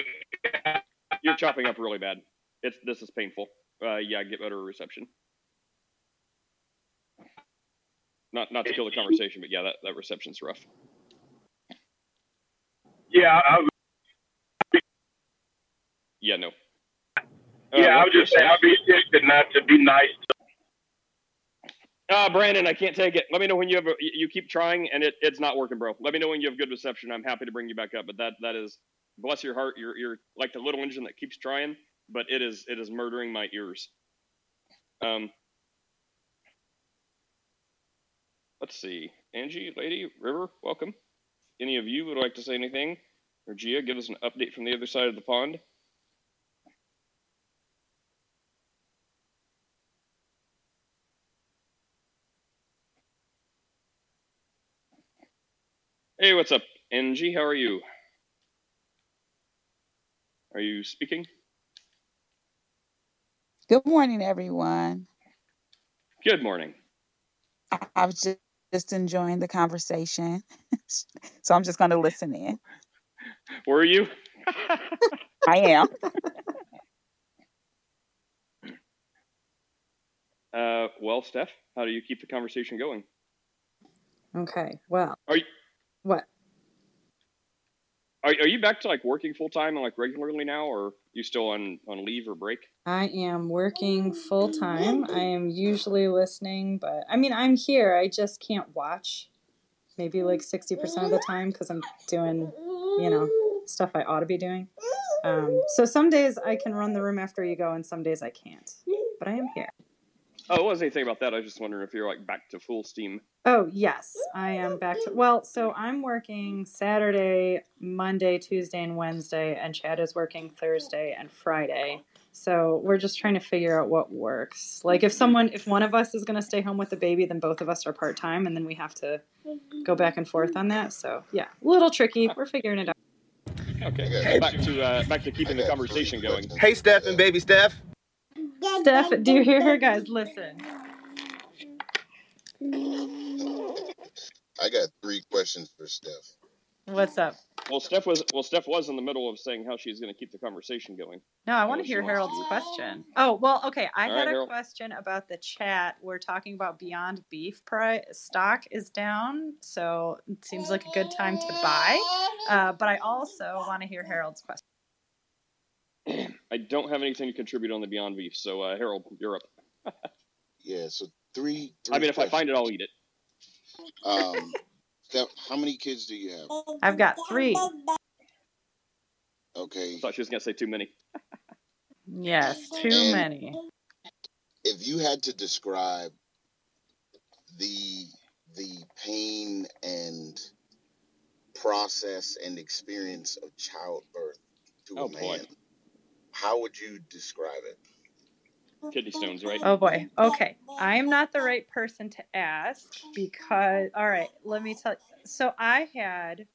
You're chopping up really bad. It's this is painful. Uh, yeah, get better reception. Not not to kill the conversation, but yeah, that, that reception's rough. yeah, I, Yeah, no. yeah. I was just saying, I'd be tempted not to be nice to Ah, Brandon, I can't take it. Let me know when you have a, you keep trying and it, it's not working, bro. Let me know when you have good reception. I'm happy to bring you back up. But that that is bless your heart. You're you're like the little engine that keeps trying, but it is it is murdering my ears. Um. Let's see, Angie, Lady, River, welcome. Any of you would like to say anything, or Gia, give us an update from the other side of the pond? Hey, what's up, Angie? How are you? Are you speaking? Good morning, everyone. Good morning. I I was just, just enjoying the conversation, so I'm just going to listen in. Were you? I am. Uh, well, Steph, how do you keep the conversation going? Okay. Well, Are you what? are, are you back to like working full time and like regularly now, or you still on on leave or break? I am working full time. I am usually listening, but I mean, I'm here. I just can't watch maybe like 60% of the time because I'm doing, you know, stuff I ought to be doing. Um, so some days I can run the room after you go, and some days I can't. But I am here. Oh, it wasn't anything about that. I was just wondering if you're like back to full steam. Oh, yes, I am back to. Well, so I'm working Saturday, Monday, Tuesday, and Wednesday, and Chad is working Thursday and Friday. So we're just trying to figure out what works. Like if someone, if one of us is going to stay home with the baby, then both of us are part time, and then we have to go back and forth on that. So yeah, a little tricky. We're figuring it out. Okay, back to uh, back to keeping the conversation going. Hey, Steph and baby Steph. Steph, do you hear her, guys? Listen. I got three questions for Steph. What's up? Well, Steph was well, Steph was in the middle of saying how she's going to keep the conversation going. No, I want to hear Harold's to. question. Oh, well, okay. I All had right, a Harold. question about the chat. We're talking about Beyond Beef price stock is down, so it seems like a good time to buy. Uh, but I also want to hear Harold's question. I don't have anything to contribute on the Beyond Beef, so uh, Harold, you're up. Yeah, so three. three I mean, if I find it, I'll eat it. Um, Steph, how many kids do you have? I've got three. Okay. Thought she was going to say too many. Yes, too And- many. If you had to describe the the pain and process and experience of childbirth to Oh, a boy. Man, how would you describe it? Kidney stones, right? Oh boy. Okay. I am not the right person to ask because, all right, let me tell you. So I had,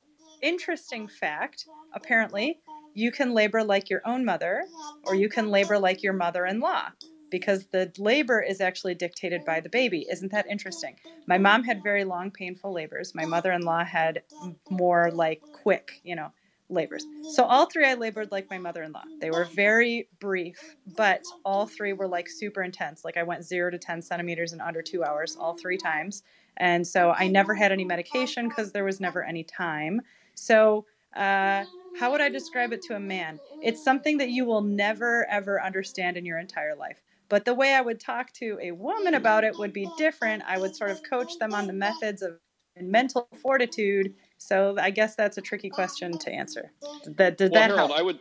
interesting fact, apparently, you can labor like your own mother, or you can labor like your mother in law because the labor is actually dictated by the baby. Isn't that interesting? My mom had very long, painful labors. My mother in law had more like quick, you know, labors. So all three I labored like my mother in law. They were very brief, but all three were like super intense. Like I went zero to 10 centimeters in under two hours, all three times. And so I never had any medication because there was never any time. So, uh, how would I describe it to a man? It's something that you will never, ever understand in your entire life. But the way I would talk to a woman about it would be different. I would sort of coach them on the methods of mental fortitude. So I guess that's a tricky question to answer. Did that, did well, that Harold, help? I would.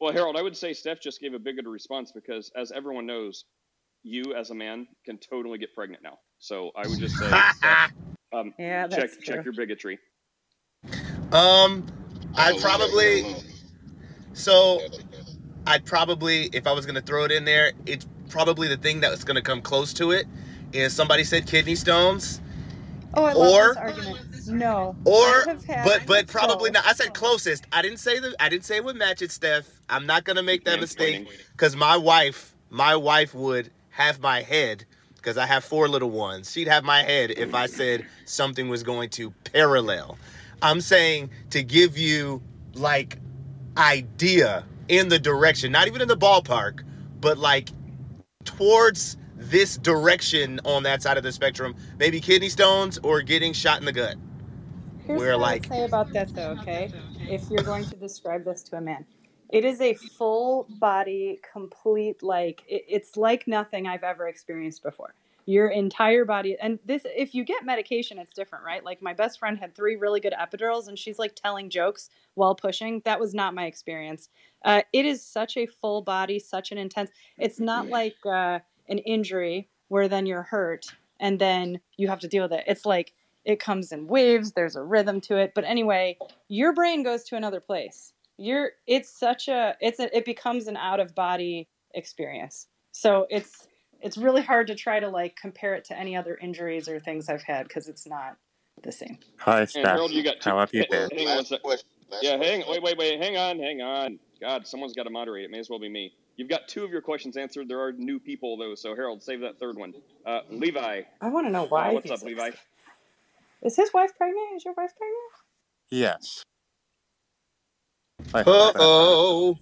Well, Harold, I would say Steph just gave a bigger response because, as everyone knows, you as a man can totally get pregnant now. So I would just say, that, um, Yeah, check that's check true. your bigotry. Um, I'd probably. So, I'd probably, if I was gonna throw it in there, it's probably the thing that's gonna come close to it. Is somebody said kidney stones, Oh, I love or this argument. No. or I have had but but probably both. not. I said closest. I didn't say the. I didn't say it would match it, Steph. I'm not gonna make that mistake because my wife, my wife would have my head because I have four little ones. She'd have my head if I said something was going to parallel. I'm saying to give you like idea in the direction, not even in the ballpark, but like towards this direction on that side of the spectrum. Maybe kidney stones or getting shot in the gut. Here's Where what like I say about this, though, okay? If you're going to describe this to a man, it is a full body, complete, like, it, it's like nothing I've ever experienced before. Your entire body, and this, if you get medication, it's different, right? Like, my best friend had three really good epidurals, and she's like telling jokes while pushing. That was not my experience. Uh, it is such a full body, such an intense, it's not like uh, an injury where then you're hurt and then you have to deal with it. It's like, it comes in waves there's a rhythm to it but anyway your brain goes to another place you're it's such a it's a, it becomes an out of body experience so it's it's really hard to try to like compare it to any other injuries or things i've had because it's not the same Hi, And Steph. Harold, you got two. How have you hang- been? Hang on one sec. Yeah, hang. Wait, wait, wait. Hang on, hang on. God, someone's got to moderate. It may as well be me. You've got two of your questions answered. There are new people though, so Harold, save that third one. Uh, Levi. i want to know Uh, why what's up, Levi? is his wife pregnant is your wife pregnant Yes. I hope that, uh, oh,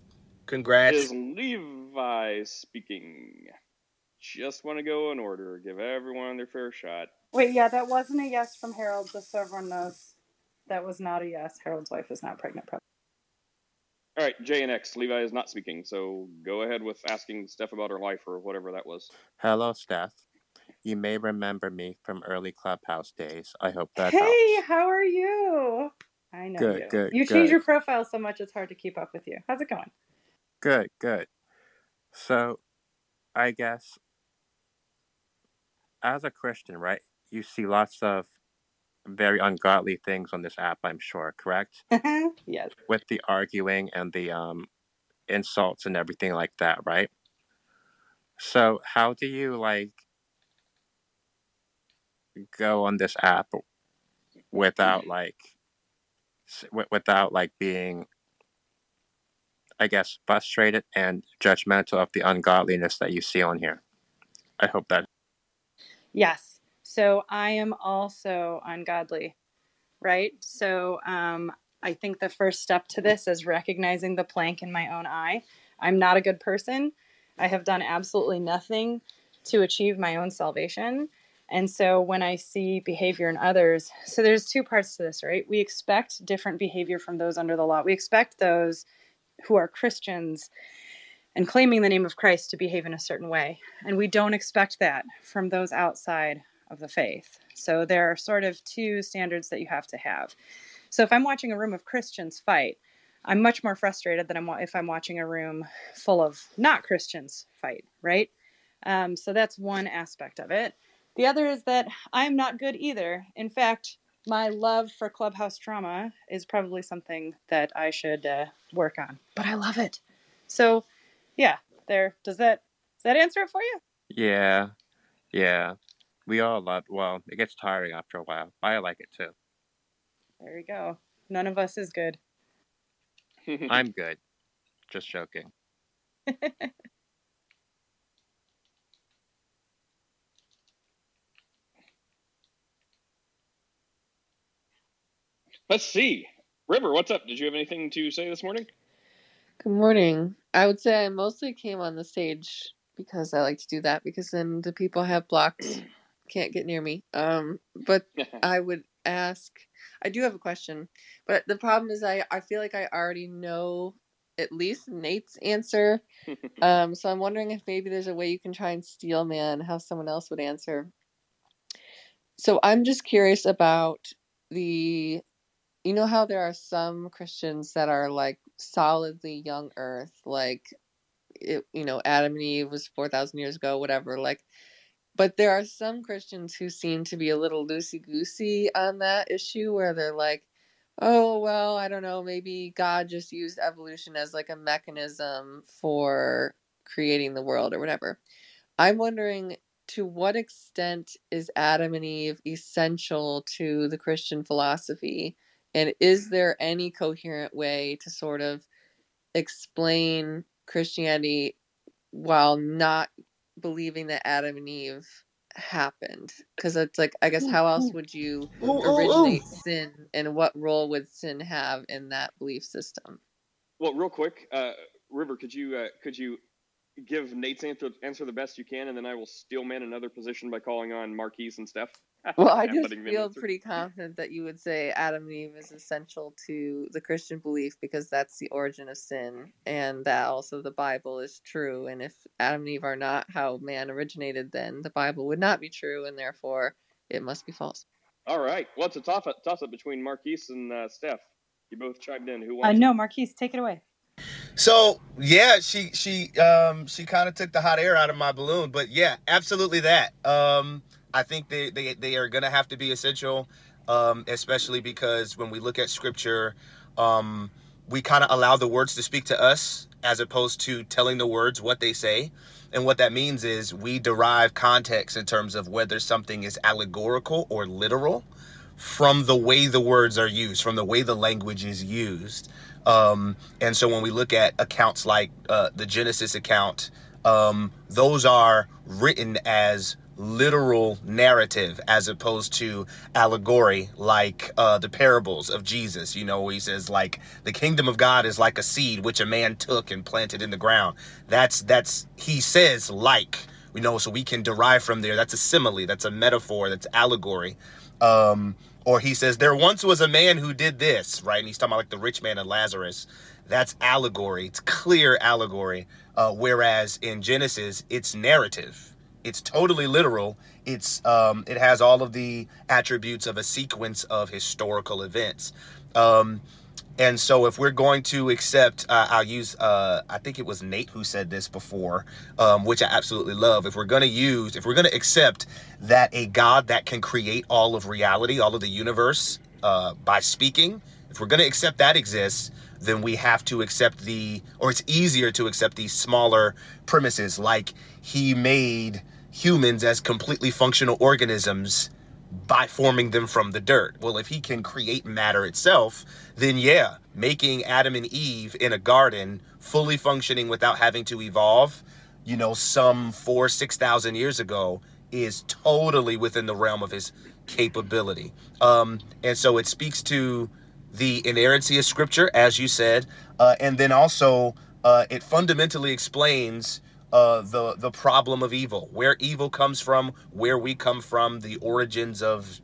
congrats. Is Levi speaking? Just want to go in order. Give everyone their fair shot. wait yeah that wasn't a yes from harold just so everyone knows that was not a yes harold's wife is not pregnant All right, J and X. Levi is not speaking, so go ahead with asking Steph about her life or whatever that was. Hello, Steph. You may remember me from early clubhouse days. I hope that helps. Hey, how are you? I know Good, you. good, you good. change your profile so much it's hard to keep up with you. How's it going? Good, good. So, I guess as a Christian, right, you see lots of very ungodly things on this app, I'm sure, correct? yes. With the arguing and the um, insults and everything like that, right? So, how do you like go on this app without like s- wi- without like being I guess frustrated and judgmental of the ungodliness that you see on here? I hope that Yes. So I am also ungodly, right? So um, I think the first step to this is recognizing the plank in my own eye. I'm not a good person. I have done absolutely nothing to achieve my own salvation. And so when I see behavior in others, so there's two parts to this, right? We expect different behavior from those under the law. We expect those who are Christians and claiming the name of Christ to behave in a certain way. And we don't expect that from those outside of the faith. So there are sort of two standards that you have to have. So if I'm watching a room of Christians fight, I'm much more frustrated than I'm if I'm watching a room full of not Christians fight, right? Um, so that's one aspect of it. The other is that I'm not good either. In fact, my love for clubhouse drama is probably something that I should uh, work on. But I love it. So, yeah, there. Does that does that answer it for you? Yeah. Yeah. We all love well, it gets tiring after a while. I like it too. There we go. None of us is good. I'm good. Just joking. Let's see. River, what's up? Did you have anything to say this morning? Good morning. I would say I mostly came on the stage because I like to do that because then the people have blocked can't get near me. Um, but I would ask. I do have a question, but the problem is I I feel like I already know at least Nate's answer. um, so I'm wondering if maybe there's a way you can try and steel man how someone else would answer. So I'm just curious about the you know how there are some Christians that are like solidly young earth like it, you know Adam and Eve was 4000 years ago whatever like but there are some Christians who seem to be a little loosey goosey on that issue where they're like oh well I don't know maybe God just used evolution as like a mechanism for creating the world or whatever. I'm wondering to what extent is Adam and Eve essential to the Christian philosophy and is there any coherent way to sort of explain Christianity while not believing that Adam and Eve happened? Because it's like, I guess, how else would you Ooh, ooh, ooh. originate sin and what role would sin have in that belief system? Well, real quick, uh, River, could you uh, could you give Nate's answer answer the best you can, and then I will steel man another position by calling on Marquise and Steph. Well, I just feel pretty confident that you would say Adam and Eve is essential to the Christian belief because that's the origin of sin, and that also the Bible is true. And if Adam and Eve are not how man originated, then the Bible would not be true, and therefore it must be false. All right. Well, it's a toss up, toss up between Marquise and uh, Steph. You both chimed in. Who Uh, wants? no, Marquise, take it away. So yeah, she she um she kind of took the hot air out of my balloon, but yeah, absolutely that. Um, I think they they they are gonna have to be essential, um, especially because when we look at scripture, um, we kind of allow the words to speak to us as opposed to telling the words what they say. And what that means is we derive context in terms of whether something is allegorical or literal from the way the words are used, from the way the language is used. Um, and so when we look at accounts like uh, the Genesis account, um, those are written as literal narrative as opposed to allegory like uh, the parables of jesus you know he says like the kingdom of god is like a seed which a man took and planted in the ground. That's that's he says like you know so we can derive from there. That's a simile. That's a metaphor. That's allegory. Um or he says there once was a man who did this right? And he's talking about like the rich man and lazarus. That's allegory. It's clear allegory. Uh, whereas in genesis it's narrative it's totally literal. It's um it has all of the attributes of a sequence of historical events. Um and so if we're going to accept uh, i'll use uh i think it was nate who said this before um which i absolutely love. If we're going to use if we're going to accept that a god that can create all of reality all of the universe uh by speaking if we're going to accept that exists then we have to accept the or it's easier to accept these smaller premises. Like he made humans as completely functional organisms by forming them from the dirt. Well, if he can create matter itself, then yeah, making Adam and Eve in a garden fully functioning without having to evolve, you know, some four, 6,000 years ago is totally within the realm of his capability. Um, and so it speaks to the inerrancy of scripture, as you said, uh, and then also uh, it fundamentally explains uh, the the problem of evil, where evil comes from, where we come from, the origins of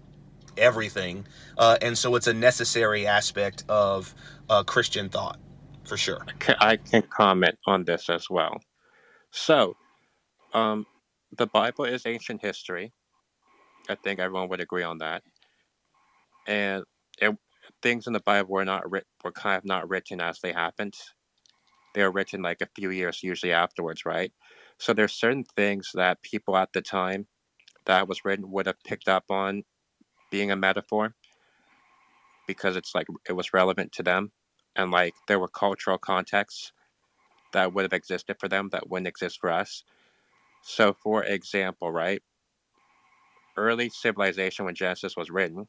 everything, uh, and so it's a necessary aspect of uh, Christian thought, for sure. I can comment on this as well. So, um, the Bible is ancient history. I think everyone would agree on that. And it, things in the Bible were not writ- were kind of not written as they happened. They were written like a few years usually afterwards, right? So there's certain things that people at the time that was written would have picked up on being a metaphor because it's like it was relevant to them and like there were cultural contexts that would have existed for them that wouldn't exist for us. So for example, right? Early civilization when Genesis was written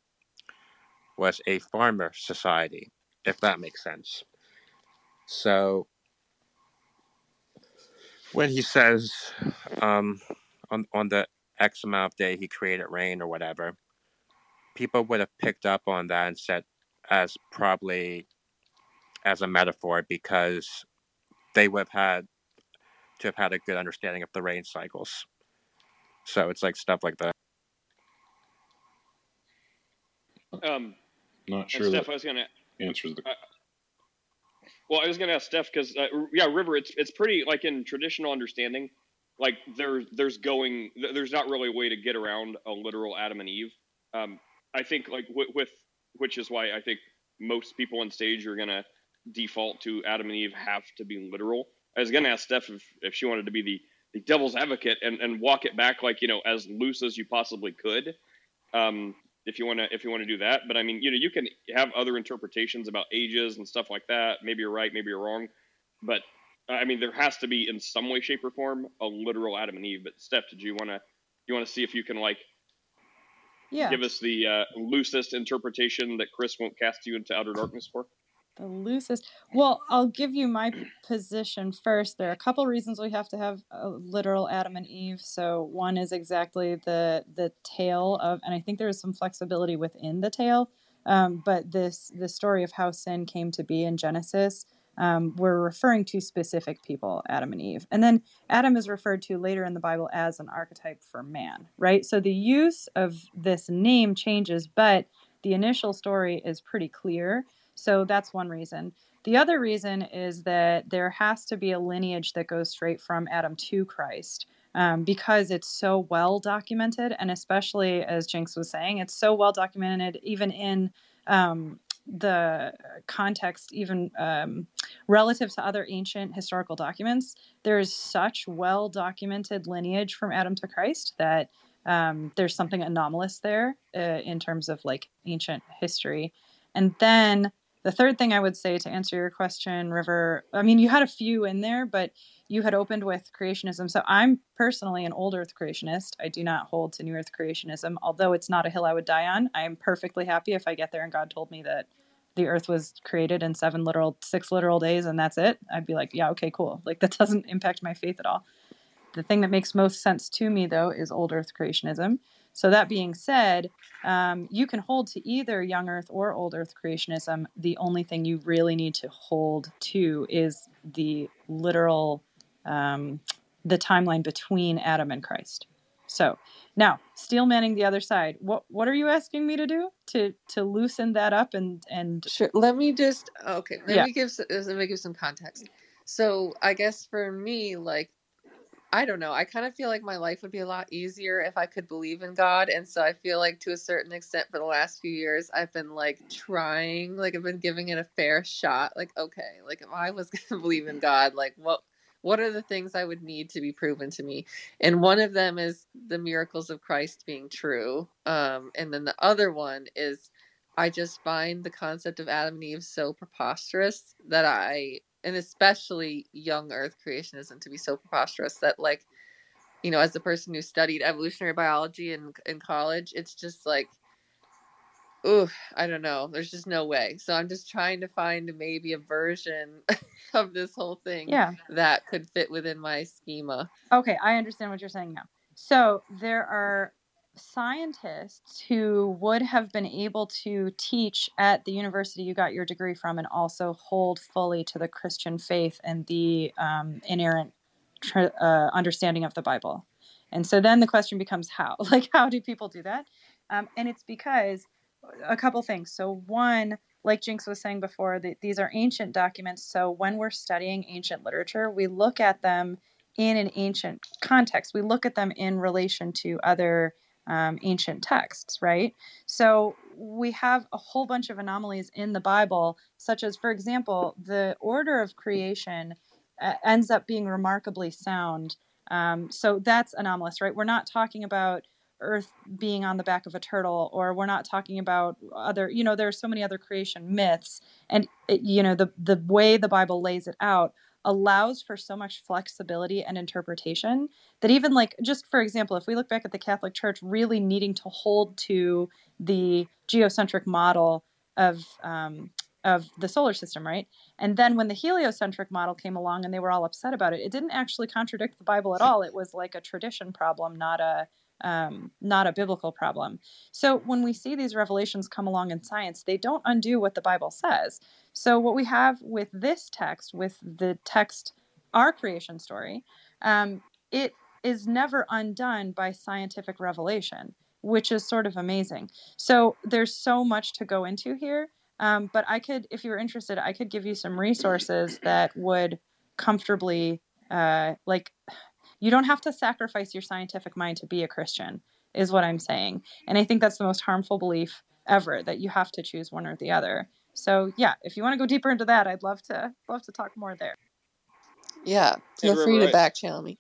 was a farmer society, if that makes sense. So when he says um, on on the X amount of day he created rain or whatever, people would have picked up on that and said as probably as a metaphor because they would have had to have had a good understanding of the rain cycles. So it's like stuff like that. Um, Not sure Steph, that I was gonna. answers the. Uh, well, I was gonna ask Steph because uh, yeah, River, it's it's pretty like in traditional understanding, like there there's going there's not really a way to get around a literal Adam and Eve. Um, I think like with, which is why I think most people on stage are gonna default to Adam and Eve have to be literal. I was gonna ask Steph if, if she wanted to be the, the devil's advocate and, and walk it back like you know as loose as you possibly could. Um, if you want to if you want to do that, but I mean you know you can have other interpretations about ages and stuff like that. Maybe you're right, maybe you're wrong, but I mean there has to be in some way, shape, or form a literal Adam and Eve. But Steph, did you want to you want to see if you can like Yeah. give us the uh, loosest interpretation that Chris won't cast you into outer darkness for? The loosest. Well, I'll give you my position first. There are a couple reasons we have to have a literal Adam and Eve. So one is exactly the the tale of, and I think there is some flexibility within the tale. Um, but this the story of how sin came to be in Genesis, um, we're referring to specific people, Adam and Eve, and then Adam is referred to later in the Bible as an archetype for man, right? So the use of this name changes, but the initial story is pretty clear. So that's one reason. The other reason is that there has to be a lineage that goes straight from Adam to Christ um, because it's so well documented. And especially, as Jinx was saying, it's so well documented, even in um, the context, even um, relative to other ancient historical documents. There's such well documented lineage from Adam to Christ that um, there's something anomalous there uh, in terms of like ancient history. And then the third thing I would say to answer your question, River, I mean, you had a few in there, but you had opened with creationism. So I'm personally an old earth creationist. I do not hold to new earth creationism, although it's not a hill I would die on. I am perfectly happy if I get there and God told me that the earth was created in seven literal, six literal days and that's it. I'd be like, yeah, okay, cool. Like that doesn't impact my faith at all. The thing that makes most sense to me, though, is old earth creationism. So, that being said, um, you can hold to either young earth or old earth creationism. The only thing you really need to hold to is the literal, um, the timeline between Adam and Christ. So, now, steel manning the other side. What what are you asking me to do to to loosen that up and and Sure. Let me just okay. Let Yeah. me give let me give some context. So I guess for me, like I don't know. I kind of feel like my life would be a lot easier if I could believe in God, and so I feel like to a certain extent for the last few years I've been like trying, like I've been giving it a fair shot. Like okay, like if I was gonna believe in God, like what what are the things I would need to be proven to me? And one of them is the miracles of Christ being true. Um, and then the other one is I just find the concept of Adam and Eve so preposterous that I, and especially young Earth creationism, to be so preposterous that, like, you know, as a person who studied evolutionary biology in in college, it's just like, ooh, I don't know. There's just no way. So I'm just trying to find maybe a version of this whole thing Yeah. that could fit within my schema. Okay, I understand what you're saying now. So there are scientists who would have been able to teach at the university you got your degree from and also hold fully to the Christian faith and the um, inerrant tr- uh, understanding of the Bible. And so then the question becomes how? Like, how do people do that? Um, and it's because a couple things. So, one, like Jinx was saying before, that these are ancient documents. So, when we're studying ancient literature, we look at them in an ancient context. We look at them in relation to other um, ancient texts, right? So, we have a whole bunch of anomalies in the Bible, such as, for example, the order of creation uh, ends up being remarkably sound. Um, so, that's anomalous, right? We're not talking about earth being on the back of a turtle or we're not talking about other you know there are so many other creation myths and it, you know the the way the bible lays it out allows for so much flexibility and interpretation that even like just for example if we look back at the catholic church really needing to hold to the geocentric model of um, of the solar system, right? And then when the heliocentric model came along and they were all upset about it, it didn't actually contradict the Bible at all. It was like a tradition problem, not a um, not a biblical problem. So when we see these revelations come along in science, they don't undo what the Bible says. So what we have with this text, with the text, our creation story, um, it is never undone by scientific revelation, which is sort of amazing. So there's so much to go into here. Um, but I could, if you were interested, I could give you some resources that would comfortably, uh, like, you don't have to sacrifice your scientific mind to be a Christian, is what I'm saying. And I think that's the most harmful belief ever that you have to choose one or the other. So yeah, if you want to go deeper into that, I'd love to love to talk more there. Yeah, feel And free to remember, I- back channel me.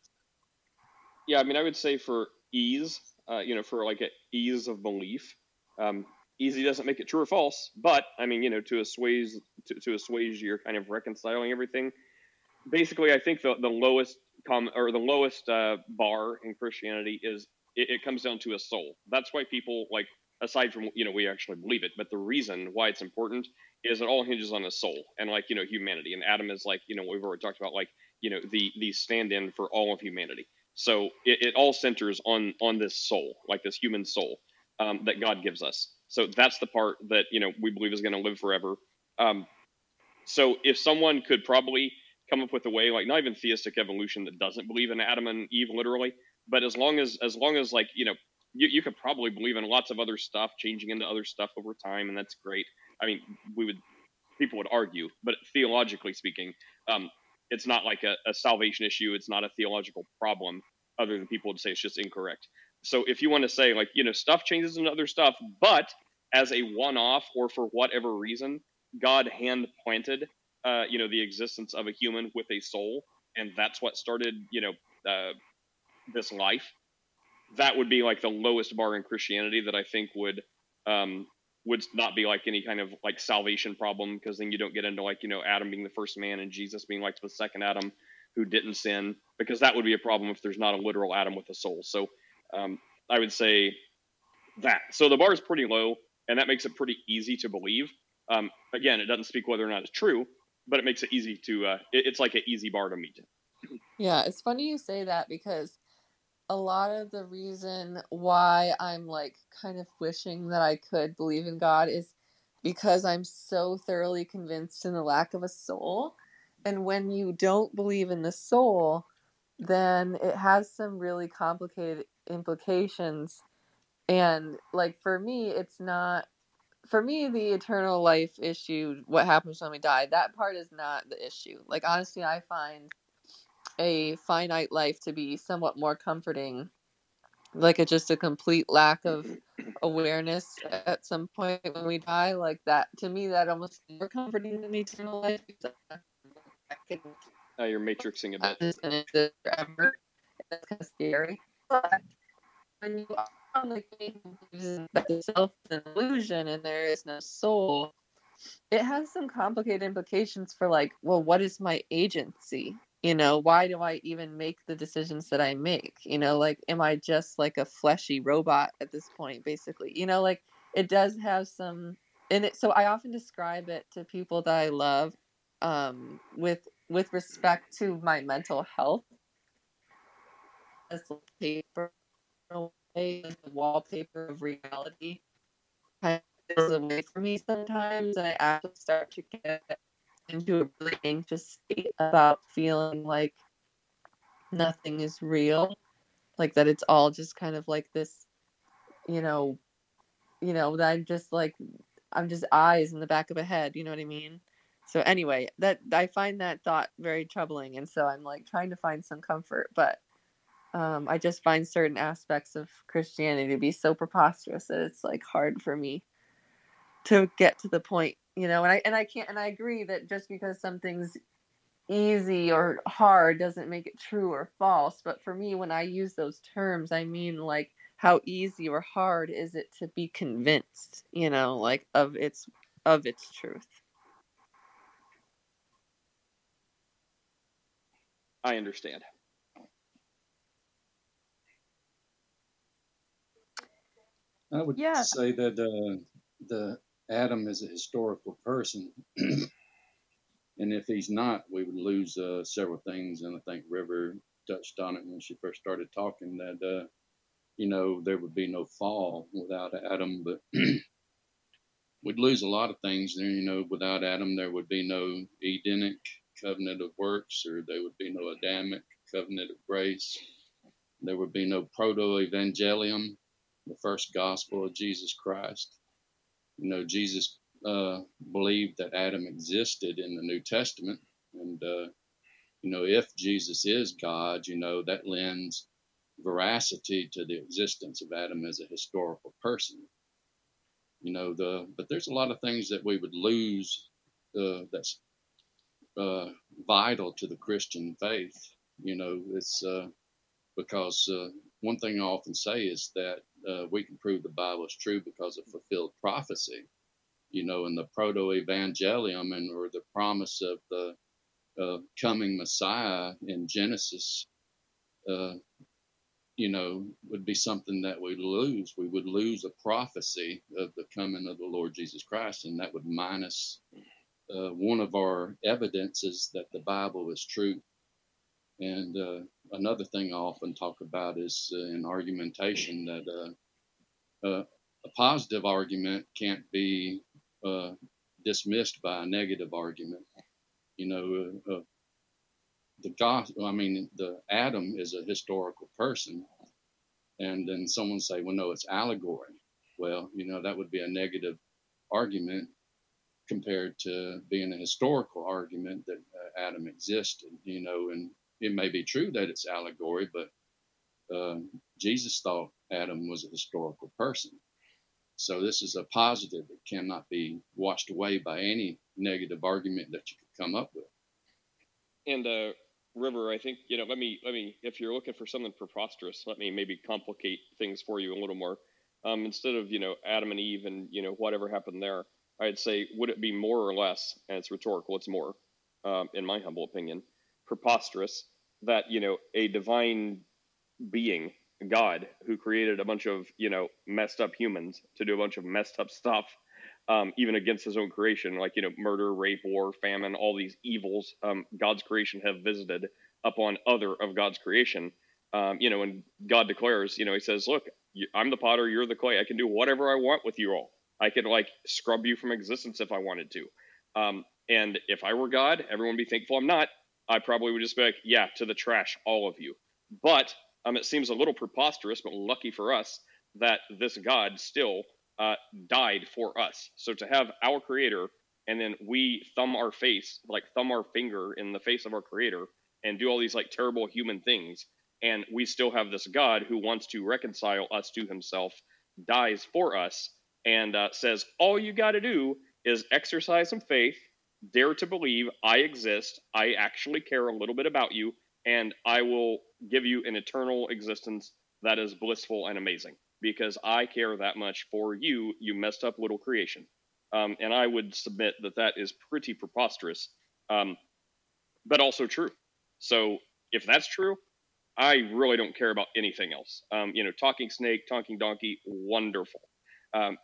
Yeah, I mean, I would say for ease, uh, you know, for like a ease of belief, um, easy doesn't make it true or false, but I mean, you know, to assuage to, to assuage your kind of reconciling everything. Basically, I think the the lowest or the lowest uh, bar in Christianity is it, it comes down to a soul. That's why people like aside from you know we actually believe it, but the reason why it's important is it all hinges on a soul and like you know humanity. And Adam is like you know we've already talked about like you know the the stand-in for all of humanity. So it, it all centers on on this soul, like this human soul um, that God gives us. So that's the part that you know we believe is going to live forever. Um, so if someone could probably come up with a way, like not even theistic evolution, that doesn't believe in Adam and Eve literally, but as long as as long as like you know you, you could probably believe in lots of other stuff, changing into other stuff over time, and that's great. I mean, we would people would argue, but theologically speaking, um, it's not like a, a salvation issue. It's not a theological problem, other than people would say it's just incorrect. So if you want to say like you know stuff changes into other stuff, but as a one-off or for whatever reason, God hand planted uh, you know the existence of a human with a soul, and that's what started you know uh, this life. That would be like the lowest bar in Christianity that I think would um, would not be like any kind of like salvation problem because then you don't get into like you know Adam being the first man and Jesus being like the second Adam who didn't sin because that would be a problem if there's not a literal Adam with a soul. So um, I would say that. So the bar is pretty low, and that makes it pretty easy to believe. Um, again, it doesn't speak whether or not it's true, but it makes it easy to. Uh, it, it's like an easy bar to meet. Yeah, it's funny you say that because a lot of the reason why I'm like kind of wishing that I could believe in God is because I'm so thoroughly convinced in the lack of a soul. And when you don't believe in the soul, then it has some really complicated implications. And like for me, it's not for me the eternal life issue, what happens when we die, that part is not the issue. Like honestly, I find a finite life to be somewhat more comforting like a just a complete lack of awareness at some point when we die like that to me that almost more comforting than eternal life because I can Uh, you're matrixing a bit. that's kind of scary but when you are on the game that the self is an illusion and there is no soul. It has some complicated implications for like well what is my agency? You know why do i even make the decisions that i make? You know like am i just like a fleshy robot at this point basically? You know like it does have some and it so i often describe it to people that i love um with with respect to my mental health as paper the wallpaper of reality kind of is away from me sometimes and i actually start to get into a really anxious state about feeling like nothing is real like that it's all just kind of like this you know you know that i'm just like i'm just eyes in the back of a head you know what i mean? So anyway that i find that thought very troubling and so i'm like trying to find some comfort but um, i just find certain aspects of christianity to be so preposterous that it's like hard for me to get to the point you know and i and i can't and i agree that just because something's easy or hard doesn't make it true or false but for me when i use those terms i mean like how easy or hard is it to be convinced you know like of its of its truth I understand. I would Yeah. say that uh, the Adam is a historical person. and if he's not, we would lose uh, several things. And I think River touched on it when she first started talking that, uh, you know, there would be no fall without Adam, but we'd lose a lot of things. There, you know, without Adam, there would be no Edenic covenant of works, or there would be no Adamic covenant of grace. There would be no proto evangelium, the first gospel of Jesus Christ. You know, Jesus uh, believed that Adam existed in the New Testament, and uh, you know, if Jesus is God, you know, that lends veracity to the existence of Adam as a historical person. You know, the but there's a lot of things that we would lose uh, that's uh, vital to the Christian faith. You know, it's uh, because uh, one thing I often say is that uh, we can prove the Bible is true because of fulfilled prophecy. You know, in the proto evangelium and or the promise of the uh, coming Messiah in Genesis, uh, you know, would be something that we lose. We would lose a prophecy of the coming of the Lord Jesus Christ, and that would minus uh, one of our evidences that the Bible is true. And uh, another thing I often talk about is uh, in argumentation that uh, uh, a positive argument can't be uh, dismissed by a negative argument. You know, uh, the God, I mean, the Adam is a historical person, and then someone say, well, no, it's allegory. Well, you know, that would be a negative argument compared to being a historical argument that uh, Adam existed. You know, and it may be true that it's allegory, but uh, Jesus thought Adam was a historical person. So this is a positive that cannot be washed away by any negative argument that you could come up with. And uh, River, I think you know. Let me let me. If you're looking for something preposterous, let me maybe complicate things for you a little more. Um, instead of you know Adam and Eve and you know whatever happened there, I'd say would it be more or less? And it's rhetorical. It's more, um, in my humble opinion, preposterous that you know a divine being God who created a bunch of you know messed up humans to do a bunch of messed up stuff, um, even against His own creation, like you know murder, rape, war, famine, all these evils um, God's creation have visited upon other of God's creation. Um, you know, and God declares, you know, He says, "Look, I'm the potter, you're the clay. I can do whatever I want with you all. I could like scrub you from existence if I wanted to. Um, and if I were God, everyone would be thankful I'm not. I probably would just be like, yeah, to the trash, all of you. But um, it seems a little preposterous, but lucky for us that this God still uh, died for us. So to have our Creator and then we thumb our face, like thumb our finger in the face of our Creator and do all these like terrible human things, and we still have this God who wants to reconcile us to Himself, dies for us, and uh, says, All you got to do is exercise some faith, dare to believe I exist, I actually care a little bit about you, and I will give you an eternal existence that is blissful and amazing because I care that much for you, you messed up little creation. Um, and I would submit that that is pretty preposterous, um, but also true. So if that's true, I really don't care about anything else. Um, you know, talking snake, talking donkey, wonderful. Um,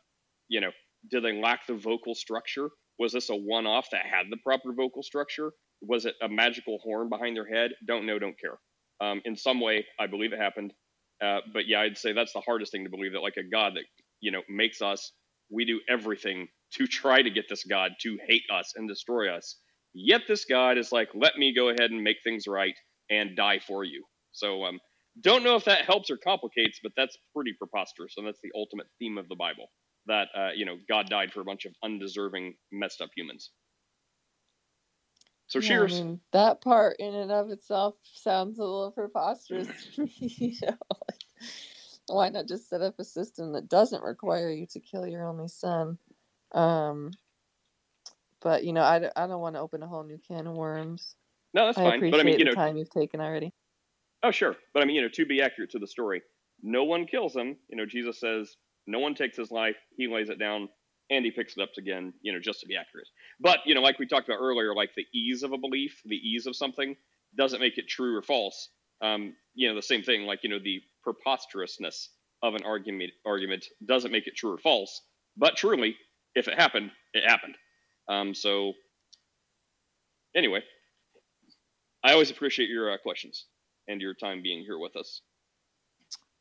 you know, do they lack the vocal structure? Was this a one off that had the proper vocal structure? Was it a magical horn behind their head? Don't know, don't care. Um, in some way, I believe it happened. Uh, but yeah, I'd say that's the hardest thing to believe that like a God that you know makes us, we do everything to try to get this God to hate us and destroy us. Yet this God is like, let me go ahead and make things right and die for you. So um, don't know if that helps or complicates, but that's pretty preposterous, and that's the ultimate theme of the Bible. That uh, you know, God died for a bunch of undeserving, messed up humans. So Yeah, I cheers. mean, that part in and of itself sounds a little preposterous to me. You know, like, why not just set up a system that doesn't require you to kill your only son? Um, but you know, I, I don't want to open a whole new can of worms. No, that's I fine. But I mean, you the know, time you've taken already. Oh, sure. But I mean, you know, to be accurate to the story, no one kills him. You know, Jesus says, no one takes his life. He lays it down and he picks it up again, you know, just to be accurate. But, you know, like we talked about earlier, like the ease of a belief, the ease of something doesn't make it true or false. Um, you know, the same thing, like, you know, the preposterousness of an argument argument doesn't make it true or false. But truly, if it happened, it happened. Um, so anyway, I always appreciate your uh, questions and your time being here with us.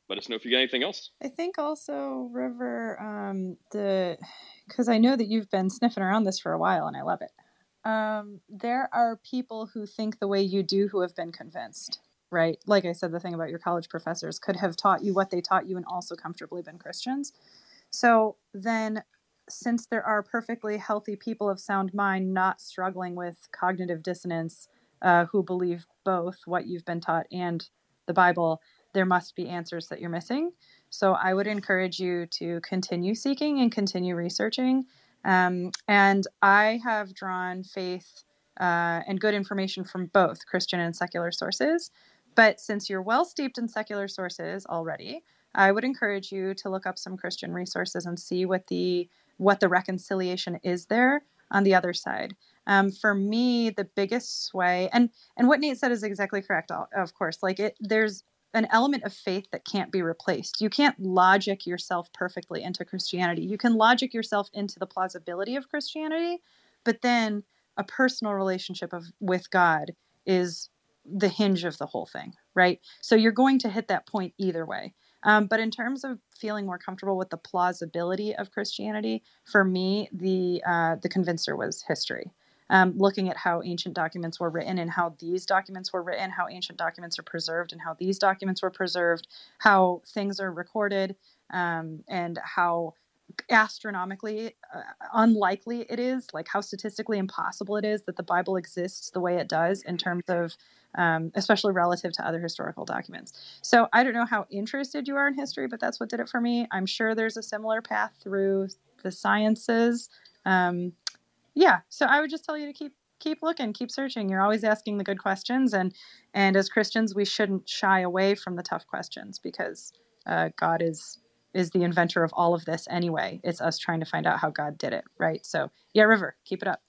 Let us know if you got anything else. I think also River, um, the because I know that you've been sniffing around this for a while, and I love it. Um, there are people who think the way you do who have been convinced, right? Like I said, the thing about your college professors could have taught you what they taught you and also comfortably been Christians. So then, since there are perfectly healthy people of sound mind not struggling with cognitive dissonance uh, who believe both what you've been taught and the Bible, there must be answers that you're missing. So I would encourage you to continue seeking and continue researching. Um, and I have drawn faith uh, and good information from both Christian and secular sources. But since you're well steeped in secular sources already, I would encourage you to look up some Christian resources and see what the what the reconciliation is there on the other side. Um, for me, the biggest sway and and what Nate said is exactly correct. Of course, like it, there's an element of faith that can't be replaced. You can't logic yourself perfectly into Christianity. You can logic yourself into the plausibility of Christianity, but then a personal relationship of with God is the hinge of the whole thing, right? So you're going to hit that point either way. Um, but in terms of feeling more comfortable with the plausibility of Christianity, for me, the uh, the convincer was history um, looking at how ancient documents were written and how these documents were written, how ancient documents are preserved and how these documents were preserved, how things are recorded, um, and how astronomically uh, unlikely it is, like how statistically impossible it is that the Bible exists the way it does in terms of, um, especially relative to other historical documents. So I don't know how interested you are in history, but that's what did it for me. I'm sure there's a similar path through the sciences. Um, yeah so i would just tell you to keep keep looking keep searching you're always asking the good questions and and as christians we shouldn't shy away from the tough questions because uh, god is is the inventor of all of this anyway it's us trying to find out how god did it right so yeah river keep it up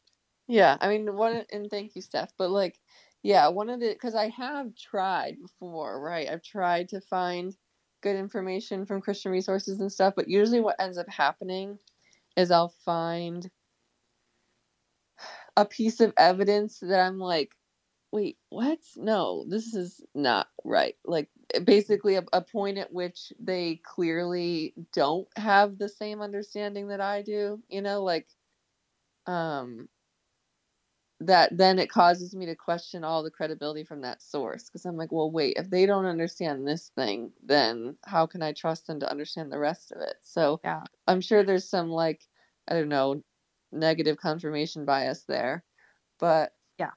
Yeah, I mean, one and thank you, Steph. But like, yeah, one of the because I have tried before, right? I've tried to find good information from Christian resources and stuff, but usually what ends up happening is I'll find a piece of evidence that I'm like, wait, what? No, this is not right. Like basically a, a point at which they clearly don't have the same understanding that I do, you know, like um that then it causes me to question all the credibility from that source because I'm like, well, wait, if they don't understand this thing, then how can I trust them to understand the rest of it? So yeah, I'm sure there's some like I don't know negative confirmation bias there, but yeah,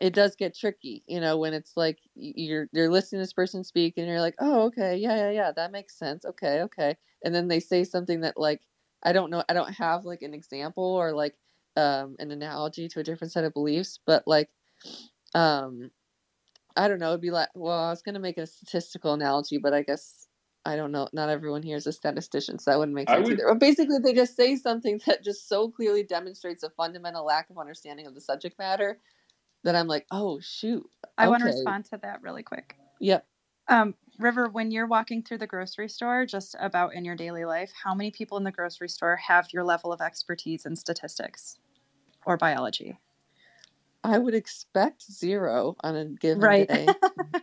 it does get tricky, you know, when it's like you're you're listening to this person speak and you're like, oh, okay, yeah, yeah, yeah, that makes sense. Okay, okay, and then they say something that like I don't know, I don't have like an example or like um an analogy to a different set of beliefs, but like um I don't know, it'd be like well, I was gonna make a statistical analogy, but I guess I don't know. Not everyone here is a statistician, so that wouldn't make sense would- either. But basically, they just say something that just so clearly demonstrates a fundamental lack of understanding of the subject matter that I'm like, oh shoot. i want to respond to that really quick Yep. um, river when you're walking through the grocery store just about in your daily life how many people in the grocery store have your level of expertise in statistics or biology I would expect zero on a given Right. day.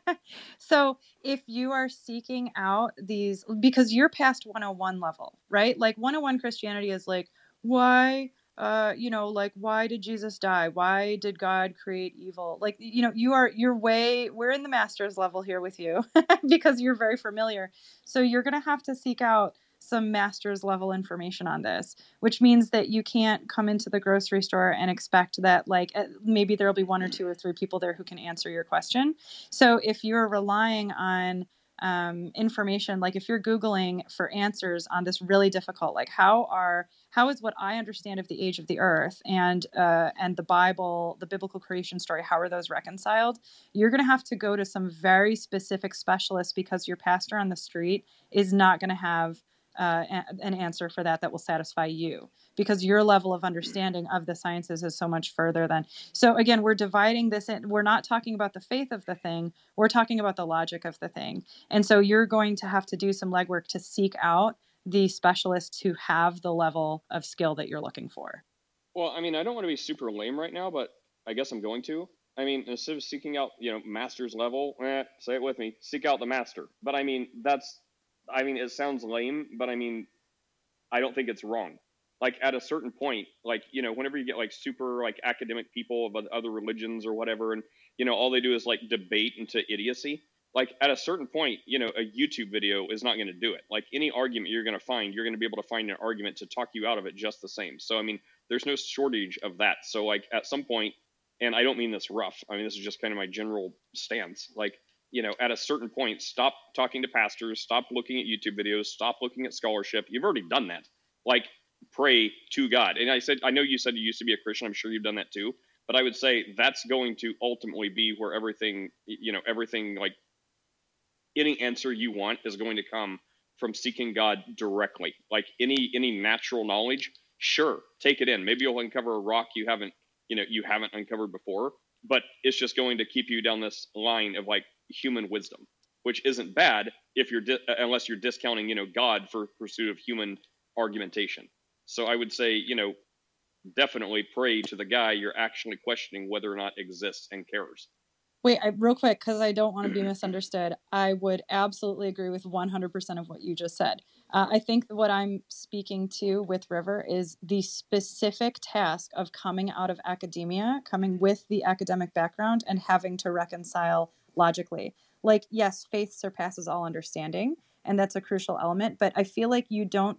so if you are seeking out these because you're past 101 level right like 101 christianity is like why uh you know like why did jesus die why did god create evil like you know you are you're way we're in the master's level here with you because you're very familiar so you're gonna have to seek out some master's level information on this which means that you can't come into the grocery store and expect that like eh, maybe there'll be one or two or three people there who can answer your question so if you're relying on um, information, like if you're Googling for answers on this really difficult, like how are how is what I understand of the age of the earth and uh, and the Bible, the biblical creation story, how are those reconciled? You're going to have to go to some very specific specialists because your pastor on the street is not going to have uh, an answer for that that will satisfy you because your level of understanding of the sciences is so much further than so again we're dividing this in we're not talking about the faith of the thing we're talking about the logic of the thing and so you're going to have to do some legwork to seek out the specialists who have the level of skill that you're looking for. Well, I mean, I don't want to be super lame right now, but I guess I'm going to. I mean, instead of seeking out, you know, master's level, eh, say it with me, seek out the master. But I mean, that's, I mean, it sounds lame, but I mean, I don't think it's wrong. Like at a certain point, like you know, whenever you get like super like academic people of other religions or whatever, and you know, all they do is like debate into idiocy. Like at a certain point, you know, a YouTube video is not going to do it. Like any argument you're going to find, you're going to be able to find an argument to talk you out of it just the same. So I mean, there's no shortage of that. So like at some point, and I don't mean this rough. I mean this is just kind of my general stance. Like you know, at a certain point, stop talking to pastors, stop looking at YouTube videos, stop looking at scholarship. You've already done that. Like pray to God. And I said, I know you said you used to be a Christian. I'm sure you've done that too. But I would say that's going to ultimately be where everything, you know, everything like any answer you want is going to come from seeking God directly. Like any any natural knowledge, sure, take it in. Maybe you'll uncover a rock you haven't, you know, you haven't uncovered before, but it's just going to keep you down this line of like human wisdom, which isn't bad if you're di- unless you're discounting, you know, God for pursuit of human argumentation. So I would say, you know, definitely pray to the guy you're actually questioning whether or not exists and cares. Wait, I, real quick, because I don't want to be misunderstood. I would absolutely agree with 100% of what you just said. Uh, I think what I'm speaking to with River is the specific task of coming out of academia, coming with the academic background, and having to reconcile logically. Like, yes, faith surpasses all understanding, and that's a crucial element, but I feel like you don't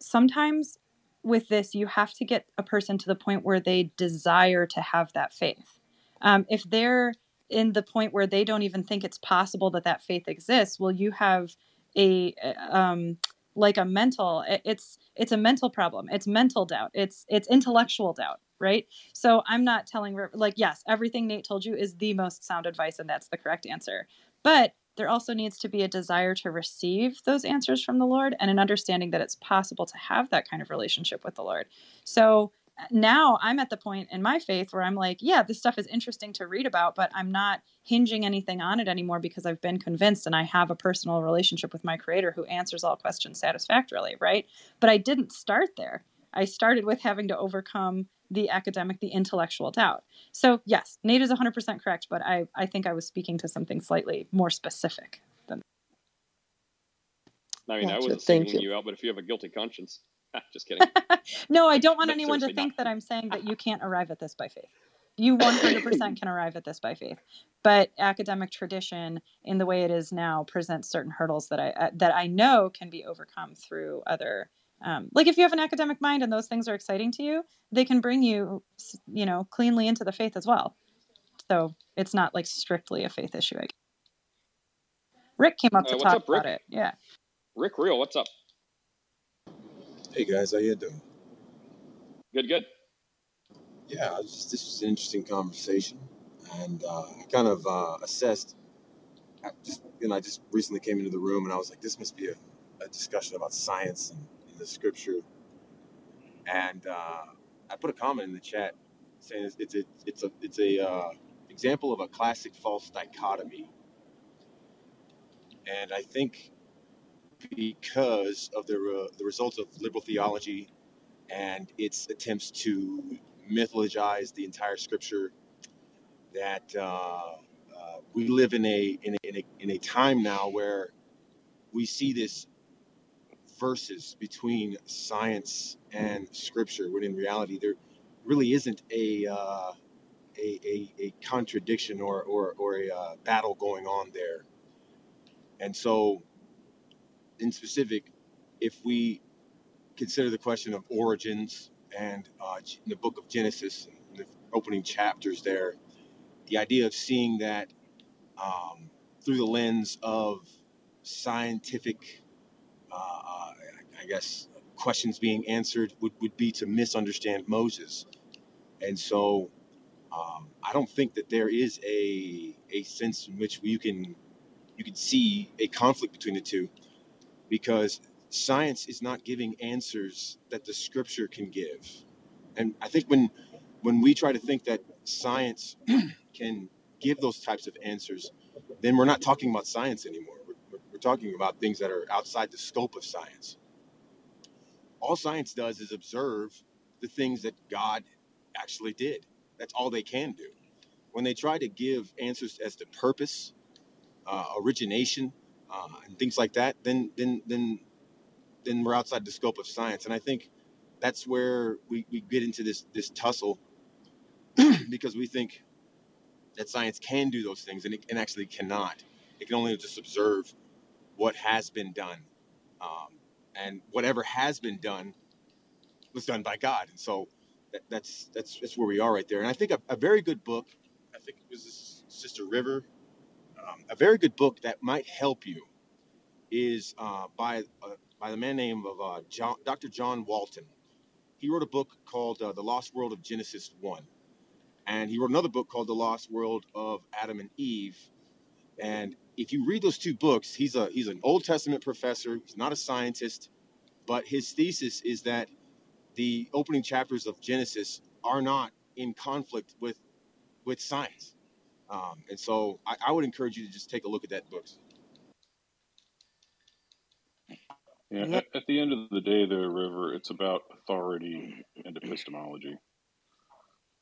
sometimes with this, you have to get a person to the point where they desire to have that faith. Um, if they're in the point where they don't even think it's possible that that faith exists, well, you have a um, like a mental. It's it's a mental problem. It's mental doubt. It's it's intellectual doubt, right? So I'm not telling like yes, everything Nate told you is the most sound advice, and that's the correct answer. But there also needs to be a desire to receive those answers from the Lord and an understanding that it's possible to have that kind of relationship with the Lord. So uh, now I'm at the point in my faith where I'm like, yeah, this stuff is interesting to read about, but I'm not hinging anything on it anymore because I've been convinced and I have a personal relationship with my creator who answers all questions satisfactorily, right? But I didn't start there. I started with having to overcome the academic, the intellectual doubt. So, yes, Nate is 100% correct, but I, I think I was speaking to something slightly more specific than I mean, Gotcha. I wasn't Thank singling you. you out, but if you have a guilty conscience, just kidding. No, I don't want But anyone to seriously, think that I'm saying that you can't arrive at this by faith. You 100% can arrive at this by faith. But academic tradition in the way it is now presents certain hurdles that I uh, that I know can be overcome through other um, like if you have an academic mind and those things are exciting to you, they can bring you you know cleanly into the faith as well. So it's not like strictly a faith issue. I guess. Rick came up Uh, to talk up, about it. Yeah. Rick Real, what's up? Hey guys, how you doing? Good, good. Yeah, I just, this was an interesting conversation, and uh, I kind of uh, assessed. I just you know, I just recently came into the room, and I was like, this must be a, a discussion about science and, and the scripture. And uh, I put a comment in the chat saying it's, it's a it's a it's a uh, example of a classic false dichotomy, and I think because of the the results of liberal theology and its attempts to mythologize the entire scripture that uh, uh, we live in a, in a in a in a time now where we see this versus between science and scripture when in reality there really isn't a uh, a, a, a contradiction or, or, or a uh, battle going on there. And so in specific if we consider the question of origins and uh, in the book of Genesis, the opening chapters there, the idea of seeing that um, through the lens of scientific, I guess, questions being answered would, would be to misunderstand Moses. And so um, I don't think that there is a, a sense in which you can you can see a conflict between the two because science is not giving answers that the scripture can give. And I think when when we try to think that science can give those types of answers, then we're not talking about science anymore. Talking about things that are outside the scope of science. all science does is observe the things that God actually did. That's all they can do. When they try to give answers as to purpose, uh, origination, uh, and things like that, then then then then we're outside the scope of science. And I think that's where we, we get into this this tussle because we think that science can do those things and it and actually cannot. It can only just observe what has been done. Um, and whatever has been done was done by God. And so that, that's that's that's where we are right there. And I think a, a very good book, I think it was Sister River, um, a very good book that might help you is uh, by uh, by the man named of uh, John, Dr. John Walton. He wrote a book called uh, The Lost World of Genesis One, and he wrote another book called The Lost World of Adam and Eve. And if you read those two books, he's a he's an Old Testament professor. He's not a scientist, but his thesis is that the opening chapters of Genesis are not in conflict with with science. Um, and so I, I would encourage you to just take a look at that book. Yeah, at, at the end of the day, the river, it's about authority and epistemology.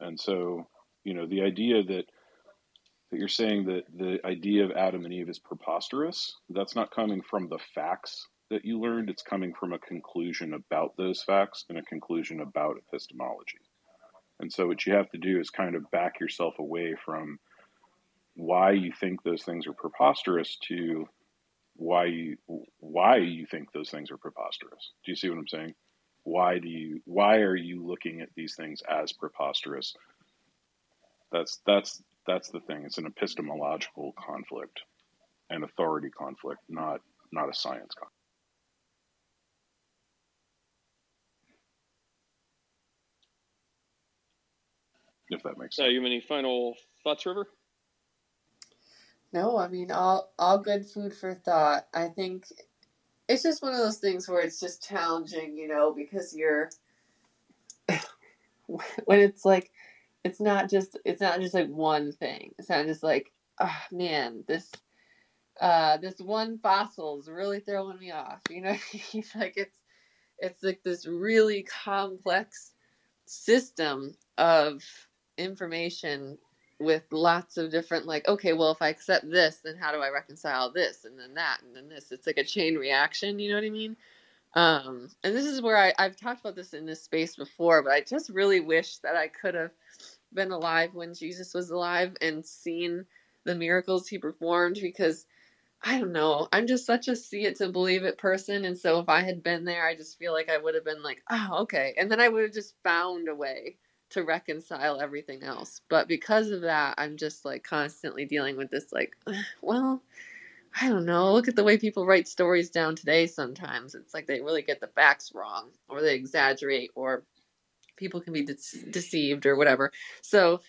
And so, you know, the idea that that you're saying that the idea of Adam and Eve is preposterous, that's not coming from the facts that you learned, it's coming from a conclusion about those facts and a conclusion about epistemology. And so what you have to do is kind of back yourself away from why you think those things are preposterous to why you why you think those things are preposterous. Do you see what I'm saying? Why do you why are you looking at these things as preposterous? That's that's that's the thing. It's an epistemological conflict, an authority conflict, not not a science conflict. If that makes So, sense. you have any final thoughts, River? No, I mean all all good food for thought. I think it's just one of those things where it's just challenging, you know, because you're when it's like it's not just it's not just like one thing. It's not just like, oh man, this uh this one fossil is really throwing me off. You know, like it's it's like this really complex system of information with lots of different like okay well if i accept this then how do i reconcile this and then that and then this it's like a chain reaction you know what i mean um and this is where I, i've talked about this in this space before but i just really wish that i could have been alive when jesus was alive and seen the miracles he performed because i don't know i'm just such a see it to believe it person and so if i had been there i just feel like i would have been like oh okay and then i would have just found a way to reconcile everything else. But because of that, I'm just like constantly dealing with this like, well, I don't know. Look at the way people write stories down today sometimes. It's like they really get the facts wrong or they exaggerate or people can be de- deceived or whatever. So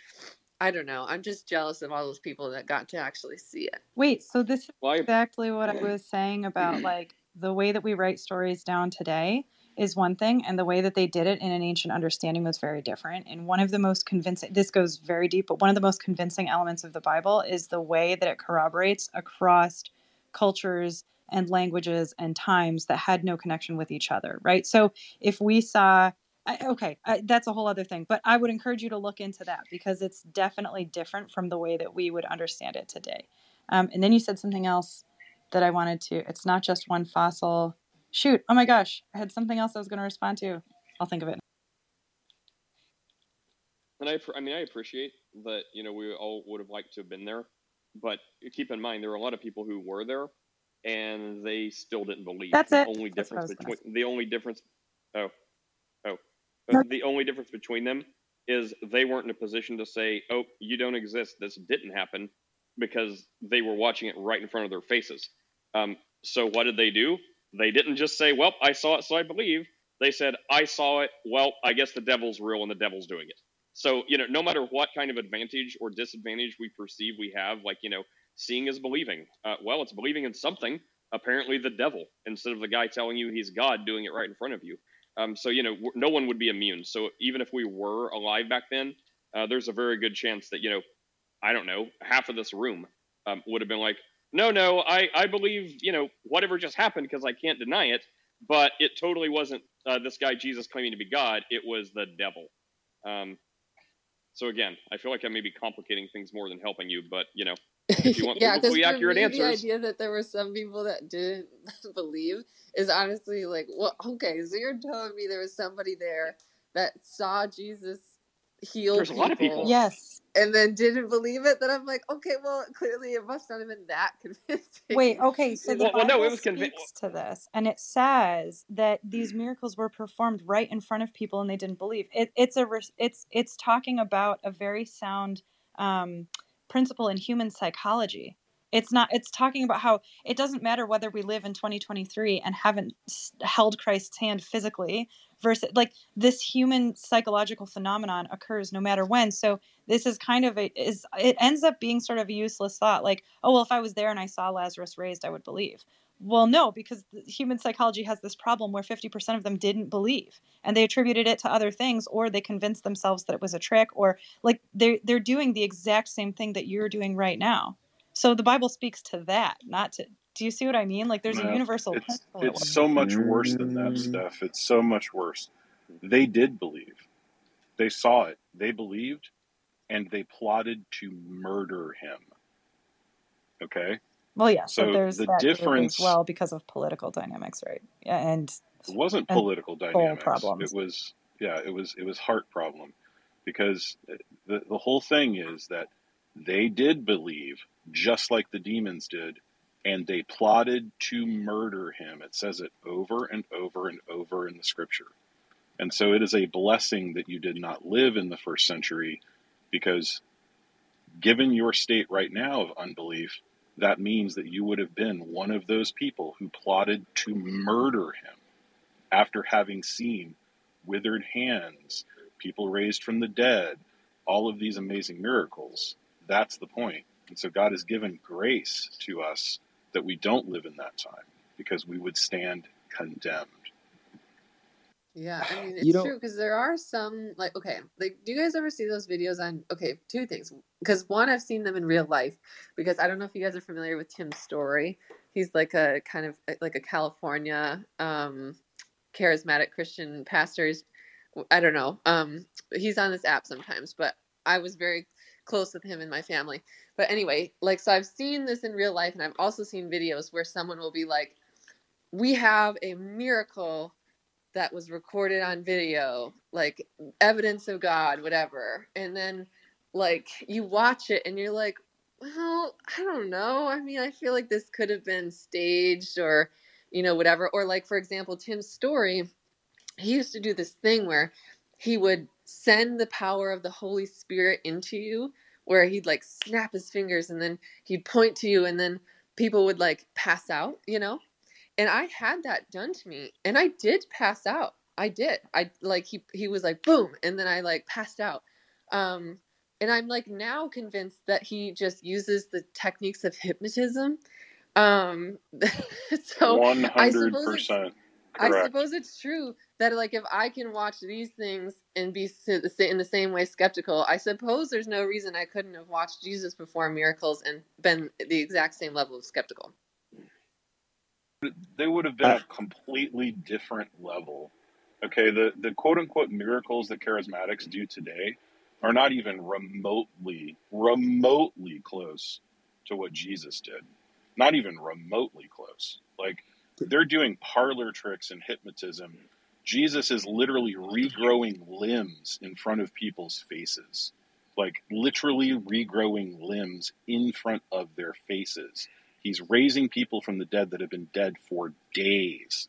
I don't know. I'm just jealous of all those people that got to actually see it. Wait, so this is exactly what I was saying about mm-hmm. like the way that we write stories down today is one thing, and the way that they did it in an ancient understanding was very different. And one of the most convincing, this goes very deep, but one of the most convincing elements of the Bible is the way that it corroborates across cultures and languages and times that had no connection with each other, right? So if we saw, okay, that's a whole other thing, but I would encourage you to look into that because it's definitely different from the way that we would understand it today. Um, and then you said something else that I wanted to. It's not just one fossil. Shoot! Oh my gosh! I had something else I was going to respond to. I'll think of it. And I, I mean, I appreciate that. You know, we all would have liked to have been there, but keep in mind there were a lot of people who were there, and they still didn't believe. That's the it. Only That's difference between the only difference. Oh, oh, No. the only difference between them is they weren't in a position to say, "Oh, you don't exist. This didn't happen," because they were watching it right in front of their faces. Um, so what did they do? They didn't just say, "Well, I saw it, so I believe." They said, "I saw it. Well, I guess the devil's real and the devil's doing it." So you know, no matter what kind of advantage or disadvantage we perceive we have, like you know, seeing is believing. Uh, well, it's believing in something. Apparently, the devil instead of the guy telling you he's God doing it right in front of you. Um, so you know, no one would be immune. So even if we were alive back then, uh, there's a very good chance that you know, I don't know, half of this room um, would have been like, no, no, I I believe you know whatever just happened because I can't deny it. but it totally wasn't uh, this guy Jesus claiming to be God. It was the devil. Um, so again, I feel like I may be complicating things more than helping you, but you know, if you want yeah, biblically accurate me, answers, the idea that there were some people that didn't believe is honestly like, well, okay, so you're telling me there was somebody there that saw Jesus heal There's a lot of people. Yes. and then didn't believe it. Then I'm like, okay, well, clearly it must not have been that convincing. Wait, okay, so the Well- well, no, Bible it was convi- speaks to this, and it says that these miracles were performed right in front of people, and they didn't believe. It, it's a it's it's talking about a very sound um, principle in human psychology. It's not. It's talking about how it doesn't matter whether we live in 2023 and haven't held Christ's hand physically versus like this human psychological phenomenon occurs no matter when. So this is kind of a is it ends up being sort of a useless thought like oh well if i was there and i saw lazarus raised i would believe well no because human psychology has this problem where 50% of them didn't believe and they attributed it to other things or they convinced themselves that it was a trick or like they're they're doing the exact same thing that you're doing right now so the bible speaks to that not to do you see what i mean like there's a universal it's it's so much worse than that, mm. stuff. It's so much worse. They did believe. They saw it. They believed, and they plotted to murder him. Okay, well yeah so, so there's the that difference well because of political dynamics right yeah and it wasn't and political soul dynamics. problems It was yeah, it was it was heart problem, because uh, the the whole thing is that they did believe just like the demons did, and they plotted to murder him. It says it over and over and over in the scripture. And so it is a blessing that you did not live in the first century because given your state right now of unbelief, that means that you would have been one of those people who plotted to murder him after having seen withered hands, people raised from the dead, all of these amazing miracles. That's the point. And so God has given grace to us that we don't live in that time because we would stand condemned. Yeah, I mean it's true because there are some like okay, like do you guys ever see those videos on okay, two things. Because one I've seen them in real life because I don't know if you guys are familiar with Tim Storey. He's like a kind of uh, like a California um charismatic Christian pastor. He's, I don't know. Um he's on this app sometimes, but I was very close with him and my family. But anyway, like so I've seen this in real life and I've also seen videos where someone will be like we have a miracle that was recorded on video, like evidence of God, whatever. And then like you watch it and you're like, well, I don't know. I mean, I feel like this could have been staged or, you know, whatever. Or like for example, Tim Storey, he used to do this thing where he would send the power of the Holy Spirit into you, where he'd like snap his fingers and then he'd point to you and then people would like pass out, you know? and I had that done to me, and I did pass out. I did. I like he he was like boom, and then I like passed out. Um, and I'm like now convinced that he just uses the techniques of hypnotism. Um, so One I hundred suppose I suppose it's true that like if I can watch these things and be in the same way skeptical, I suppose there's no reason I couldn't have watched Jesus perform miracles and been the exact same level of skeptical. They would have been a completely different level. Okay, the the quote unquote miracles that charismatics do today are not even remotely remotely close to what Jesus did. Not even remotely close. Like they're doing parlor tricks and hypnotism. Jesus is literally regrowing limbs in front of people's faces. Like literally regrowing limbs in front of their faces. He's raising people from the dead that have been dead for days,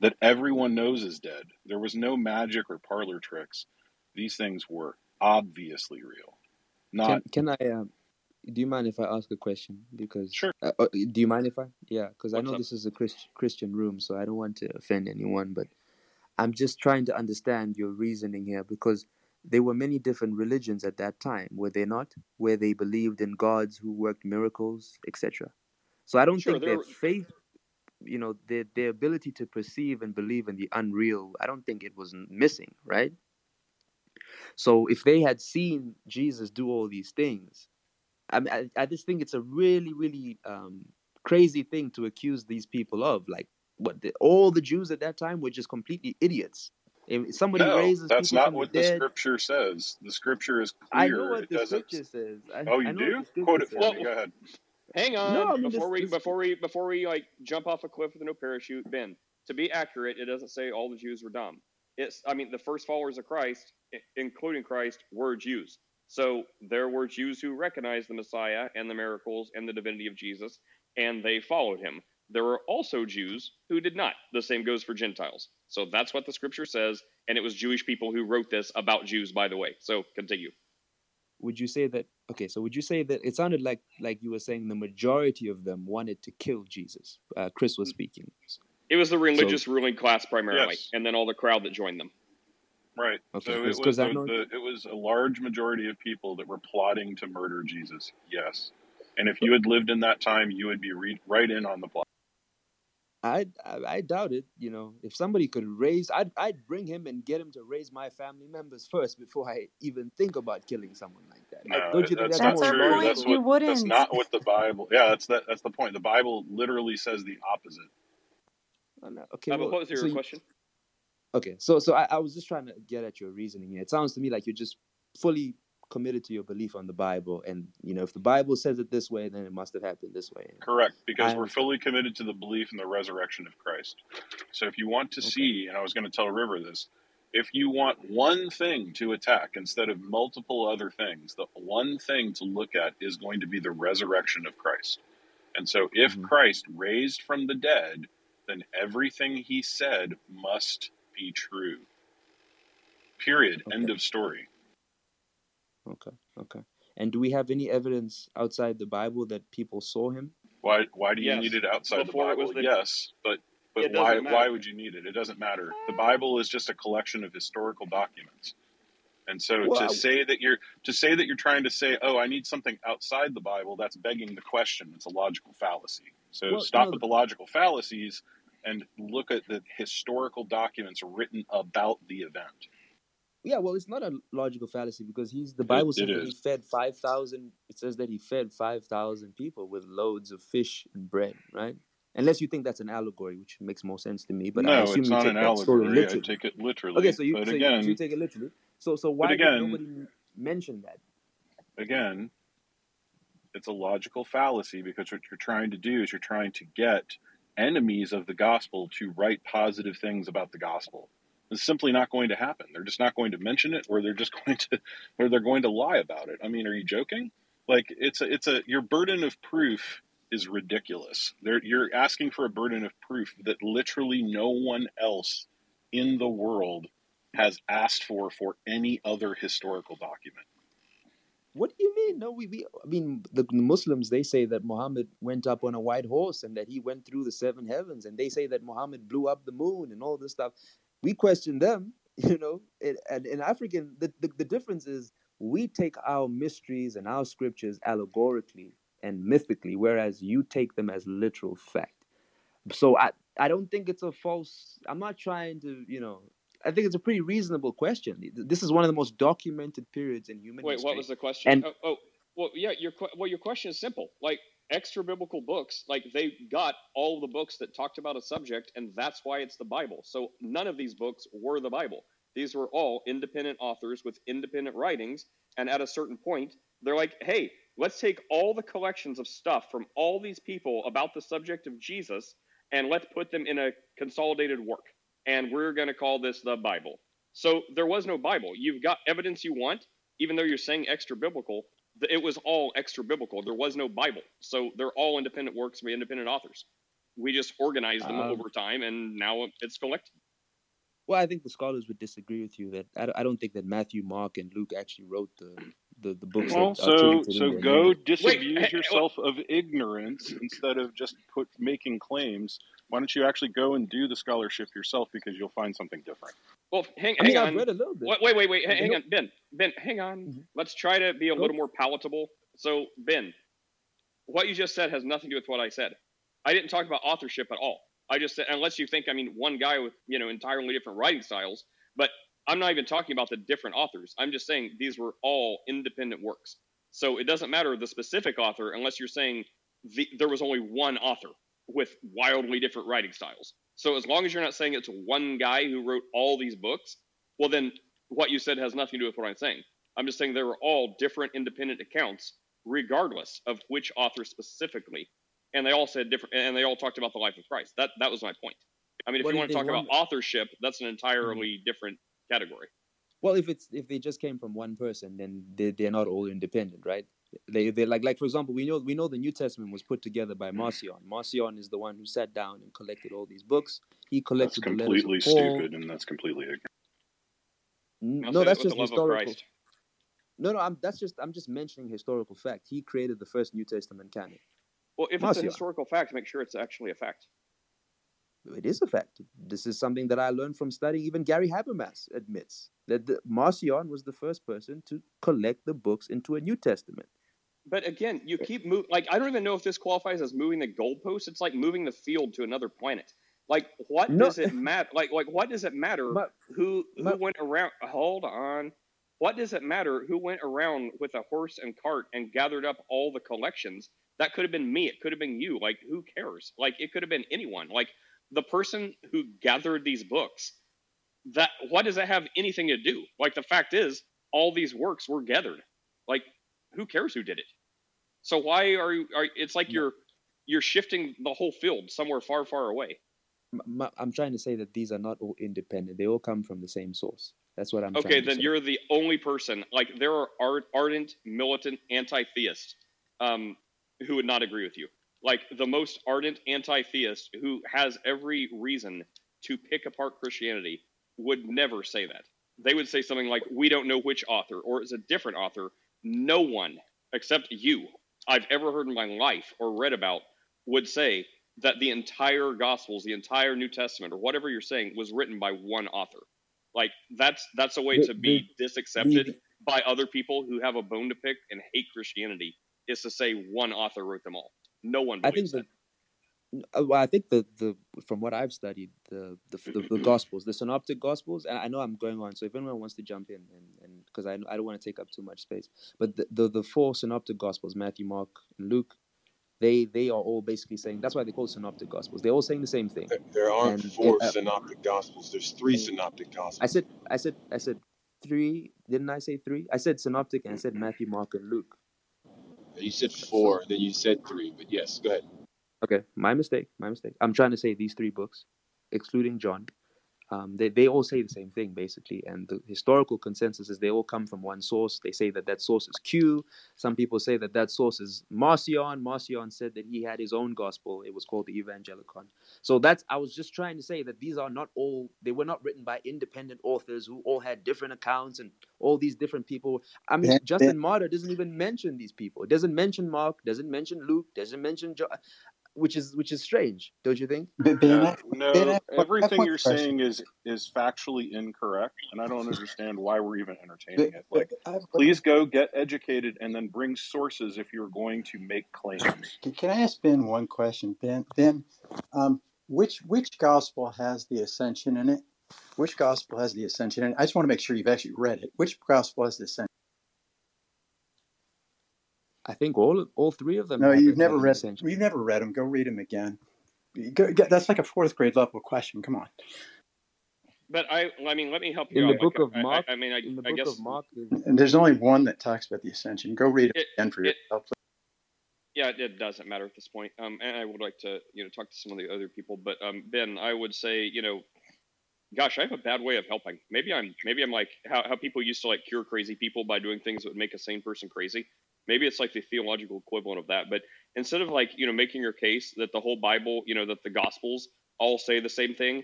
that everyone knows is dead. There was no magic or parlor tricks. These things were obviously real. Not Can can I? Uh, do you mind if I ask a question? Because Sure. Uh, uh, do you mind if I? Yeah, because I know up? this is a Christ, Christian room, so I don't want to offend anyone, but I'm just trying to understand your reasoning here because there were many different religions at that time, were there not? Where they believed in gods who worked miracles, etc. So I don't Sure, think their faith, you know, their their ability to perceive and believe in the unreal, I don't think it was missing, right? So if they had seen Jesus do all these things, I mean, I, I just think it's a really, really um, crazy thing to accuse these people of. Like, what the, all the Jews at that time were just completely idiots. If somebody No, raises that's not what the the dead, scripture says. The scripture is clear. I know clear. what It the doesn't. scripture says. I, Oh, you know do? Quote it for says. me. Go ahead. Hang on, No, I mean, before this- we this- before we before we like jump off a cliff with no parachute, Ben. To be accurate, it doesn't say all the Jews were dumb. It's I mean the first followers of Christ, including Christ, were Jews. So there were Jews who recognized the Messiah and the miracles and the divinity of Jesus, and they followed him. There were also Jews who did not. The same goes for Gentiles. So that's what the scripture says, and it was Jewish people who wrote this about Jews, by the way. So continue. Would you say that? Okay, so would you say that it sounded like like you were saying the majority of them wanted to kill Jesus? Uh, Chris was speaking. It was the So religious ruling class primarily, Yes. and then all the crowd that joined them. Right. Okay, so it because- was 'cause the, the, it was a large majority of people that were plotting to murder Jesus. Yes. And if you had lived in that time, you would be re- right in on the plot. I, I I doubt it. You know, if somebody could raise, I'd I'd bring him and get him to raise my family members first before I even think about killing someone like that. No, Don't you think that's, that's, not more true. That's logical? what that's not what the Bible. Yeah, that's that. That's the point. The Bible literally says the opposite. Oh, no. Okay, Uh, well, what was your so you- question? Okay, so so I, I was just trying to get at your reasoning here. It sounds to me like you're just fully committed to your belief on the Bible, and you know if the Bible says it this way, then it must have happened this way. Correct, because I we're fully committed to the belief in the resurrection of Christ. So if you want to see, and I was going to tell River this, if you want one thing to attack instead of multiple other things, the one thing to look at is going to be the resurrection of Christ. And so if Mm-hmm. Christ raised from the dead, then everything he said must be true. Period. End of story. Okay, okay. And do we have any evidence outside the Bible that people saw him? Why why do you Yes. need it outside Before the it was Bible? the- yes, but but why doesn't why would you need it? It doesn't matter. The Bible is just a collection of historical documents. And so Well, to I- say that you're to say that you're trying to say, "Oh, I need something outside the Bible," that's begging the question. It's a logical fallacy. So Well, stop no, with the logical fallacies and look at the historical documents written about the event. Yeah, well, it's not a logical fallacy because he's the Bible says that he fed five thousand. It says that he fed five thousand people with loads of fish and bread, right? Unless you think that's an allegory, which makes more sense to me. But I no, assume it's you not take an allegory. I take it literally. Okay, so you so, you- again, so you take it literally. So so why but did again, nobody mention that? again, it's a logical fallacy because what you're trying to do is you're trying to get enemies of the gospel to write positive things about the gospel. It's simply not going to happen. They're just not going to mention it, or they're just going to, or they're going to lie about it. I mean, are you joking? Like it's a, it's a your burden of proof is ridiculous. They're, you're asking for a burden of proof that literally no one else in the world has asked for for any other historical document. What do you mean? No, we, we I mean the, the Muslims they say that Muhammad went up on a white horse and that he went through the seven heavens, and they say that Muhammad blew up the moon and all this stuff. We question them, you know. It, and in African, the, the the difference is we take our mysteries and our scriptures allegorically and mythically, whereas you take them as literal fact. So I I don't think it's a false. I'm not trying to you know. I think it's a pretty reasonable question. This is one of the most documented periods in human history. Wait, history. what was the question? And oh, oh, well, yeah, your well, your question is simple. Like extra biblical books, like they got all the books that talked about a subject, and that's why it's the Bible. So none of these books were the Bible. These were all independent authors with independent writings, and at a certain point, they're like, "Hey, let's take all the collections of stuff from all these people about the subject of Jesus, and let's put them in a consolidated work, and we're going to call this the Bible." So there was no Bible. You've got evidence you want, even though you're saying extra biblical. Th- It was all extra biblical. There was no Bible. So they're all independent works by independent authors. We just organized them Um, over time, and now it's collected. Well, I think the scholars would disagree with you that I, don't- I don't think that Matthew, Mark, and Luke actually wrote the the, the books Well, that are so so go name. disabuse yourself of ignorance instead of just put making claims. Why don't you actually go and do the scholarship yourself because you'll find something different. Well, hang, I mean, hang I've on. read a little bit. Wait, wait, wait, wait. I Hang on, Ben. Ben, hang on. Mm-hmm. Let's try to be a little more palatable. So, Ben, what you just said has nothing to do with what I said. I didn't talk about authorship at all. I just said, unless you think I mean one guy with you know entirely different writing styles, but I'm not even talking about the different authors. I'm just saying these were all independent works. So it doesn't matter the specific author unless you're saying the, there was only one author with wildly different writing styles. So as long as you're not saying it's one guy who wrote all these books, well then what you said has nothing to do with what I'm saying. I'm just saying they were all different independent accounts, regardless of which author specifically, and they all said different, and they all talked about the life of Christ. That that was my point. I mean, if What you want to talk about Mm-hmm. authorship, that's an entirely different category. Well, if it's if they just came from one person, then they they're not all independent, right? They they like like for example, we know we know the New Testament was put together by mm. Marcion. Marcion is the one who sat down and collected all these books. He That's collected the letters completely of Paul. stupid, and that's completely ignorant. N- I'll No, that's just the love of historical. No, no, I'm that's just I'm just mentioning historical fact. He created the first New Testament canon. Well, if it's a historical fact, make sure it's actually a fact. It is a fact. This is something that I learned from studying. Even Gary Habermas admits that the, Marcion was the first person to collect the books into a New Testament. But again, you keep moving. Like I don't even know if this qualifies as moving the goalpost. It's like moving the field to another planet. Like what No. does it matter? Like like what does it matter Ma- who who ma- went around? Hold on. What does it matter who went around with a horse and cart and gathered up all the collections? That could have been me. It could have been you. Like who cares? Like it could have been anyone. Like the person who gathered these books. That what does that have anything to do? Like the fact is, all these works were gathered. Like who cares who did it? So why are you? Are it's like you're you're shifting the whole field somewhere far, far away. i'm trying to say that these are not all independent. They all come from the same source. That's what I'm Okay, then you're the only person. Like there are ardent, militant, anti-theists um, who would not agree with you. Like the most ardent anti-theist who has every reason to pick apart Christianity would never say that. They would say something like, "We don't know which author," or "It's a different author." No one except you I've ever heard in my life or read about would say that the entire Gospels, the entire New Testament, or whatever you're saying, was written by one author. Like that's that's a way to be disaccepted by other people who have a bone to pick and hate Christianity is to say one author wrote them all. No one I think that. the uh, well, I think the, the from what I've studied the the, the the Gospels, the Synoptic Gospels, and I know I'm going on. So if anyone wants to jump in, and and because I I don't want to take up too much space, but the, the the four Synoptic Gospels, Matthew, Mark, and Luke, they they are all basically saying that's why they call Synoptic Gospels. They're all saying the same thing. There aren't And, four uh, synoptic gospels. There's three synoptic gospels. I said I said I said three. Didn't I say three? I said Synoptic and I said Matthew, Mark, and Luke. You said four, then you said three. But yes, go ahead. Okay, my mistake. My mistake. I'm trying to say these three books, excluding John. Um, they they all say the same thing basically, and the historical consensus is they all come from one source. They say that that source is Q. Some people say that that source is Marcion. Marcion said that he had his own gospel. It was called the Evangelicon. So that's I was just trying to say that these are not all. They were not written by independent authors who all had different accounts and all these different people. I mean, Justin Martyr doesn't even mention these people. It doesn't mention Mark. Doesn't mention Luke. Doesn't mention John which is which is strange, don't you think? Ben, Ben, Yeah, no, Ben, I have one- I have everything you're question. saying is is factually incorrect, and I don't understand why we're even entertaining Ben, it. Like, I have please go get educated and then bring sources if you're going to make claims. Can, can I ask Ben one question? Ben, Ben, um, which which gospel has the ascension in it? Which gospel has the ascension And? I just want to make sure you've actually read it. Which gospel has the ascension? I think all all three of them. No, you've never read. ascension. You've never read them. Go read them again. Go, get, that's like a fourth grade level question. Come on. But I, I mean, let me help you In out. the book like, of I- I- Mark, I, mean, I, in the I book guess of Mark, there's- And there's only one that talks about the ascension. Go read it It- again for it- yourself. Yeah, it doesn't matter at this point. Um, and I would like to, you know, talk to some of the other people. But um, Ben, I would say, you know, gosh, I have a bad way of helping. Maybe I'm, maybe I'm like how, how people used to like cure crazy people by doing things that would make a sane person crazy. Maybe it's like the theological equivalent of that. But instead of like, you know, making your case that the whole Bible, you know, that the Gospels all say the same thing,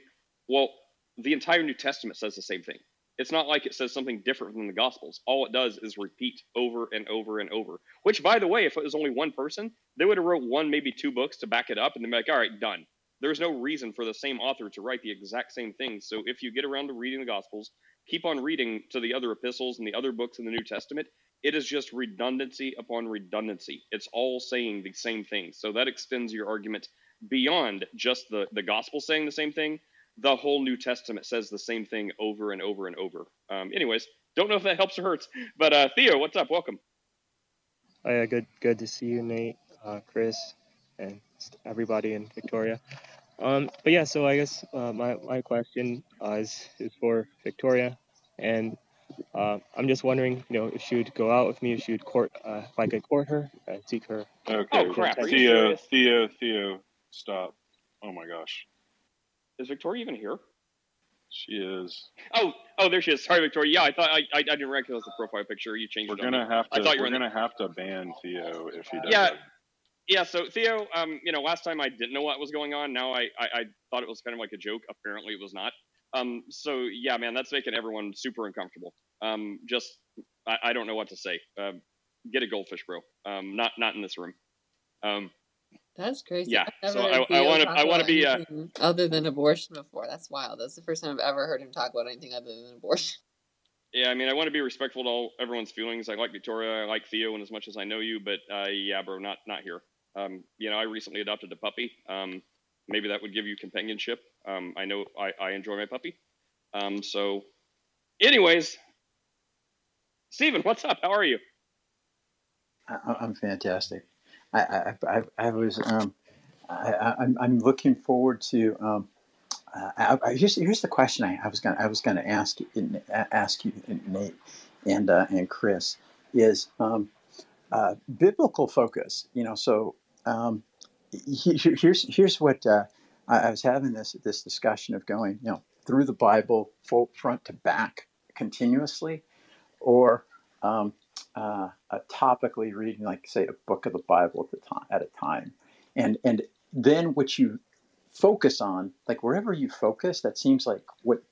well, the entire New Testament says the same thing. It's not like it says something different than the Gospels. All it does is repeat over and over and over. Which, by the way, if it was only one person, they would have wrote one, maybe two books to back it up, and then be like, "All right, done." There's no reason for the same author to write the exact same thing. So if you get around to reading the Gospels, keep on reading to the other epistles and the other books in the New Testament. It is just redundancy upon redundancy. It's all saying the same thing. So that extends your argument beyond just the the Gospel saying the same thing the whole New Testament says the same thing over and over and over. Um, anyways, don't know if that helps or hurts, but uh, Theo, what's up? Welcome. Oh yeah, good good to see you, Nate, uh, Chris, and everybody in Victoria. Um, but yeah, so I guess uh, my my question uh, is is for Victoria, and uh, I'm just wondering, you know, if she would go out with me, if she would court, uh, if I could court her and seek her. Okay. Oh, crap. Are you Theo, serious? Theo, Theo, stop. Oh my gosh. Is Victoria even here? She is. Oh, oh, there she is. Sorry, Victoria. Yeah, I thought I, I, I didn't recognize the profile picture. You changed We're it. gonna me. have I thought you were We're the- gonna have to ban Theo if he does. Yeah, yeah. So Theo, um, you know, last time I didn't know what was going on. Now I, I, I thought it was kind of like a joke. Apparently, it was not. Um, so yeah, man, that's making everyone super uncomfortable. Um, just I, I don't know what to say. Uh, get a goldfish, bro. Um, not not in this room. Um, That's crazy. Yeah, so I- Theo wanna- I wanna be, uh, other than abortion before. That's wild. That's the first time I've ever heard him talk about anything other than abortion. yeah, I mean, I want to be respectful to all, everyone's feelings. I like Victoria, I like Theo, and as much as I know you, but uh, yeah, bro, not not here. Um, you know, I recently adopted a puppy. Um, maybe that would give you companionship. Um, I know I, I enjoy my puppy. Um, so, anyways, Stephen, what's up? How are you? I, I'm fantastic. I I, I, I was um, I, I'm I'm looking forward to. Um, uh, I, here's here's the question I, I was gonna I was gonna ask you- ask you Nate and uh, and Chris is um, uh, biblical focus. You know, so um, he- here's here's what uh, I, I was having this this discussion of going you know through the Bible full, front to back continuously, or um, uh, topically reading like say a book of the Bible at the time at a time, and and then what you focus on, like wherever you focus, that seems like what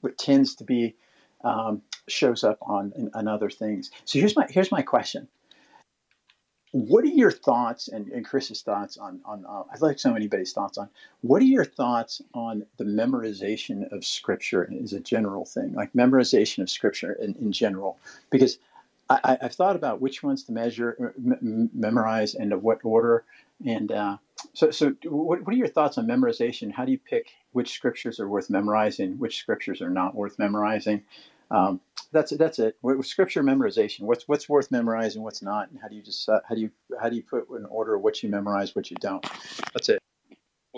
what tends to be um, shows up on, in, on other things. So here's my here's my question: What are your thoughts and, and Chris's thoughts on on? Uh, I'd like so anybody's thoughts on. What are your thoughts on the memorization of Scripture as a general thing, like memorization of Scripture in, in general? Because I, I've thought about which ones to measure, m- memorize, and of what order. And uh, so, so what, what are your thoughts on memorization? How do you pick which scriptures are worth memorizing, which scriptures are not worth memorizing? Um, that's it. That's it. With scripture memorization, what's what's worth memorizing, what's not, and how do you just how do you how do you put in order what you memorize, what you don't? That's it.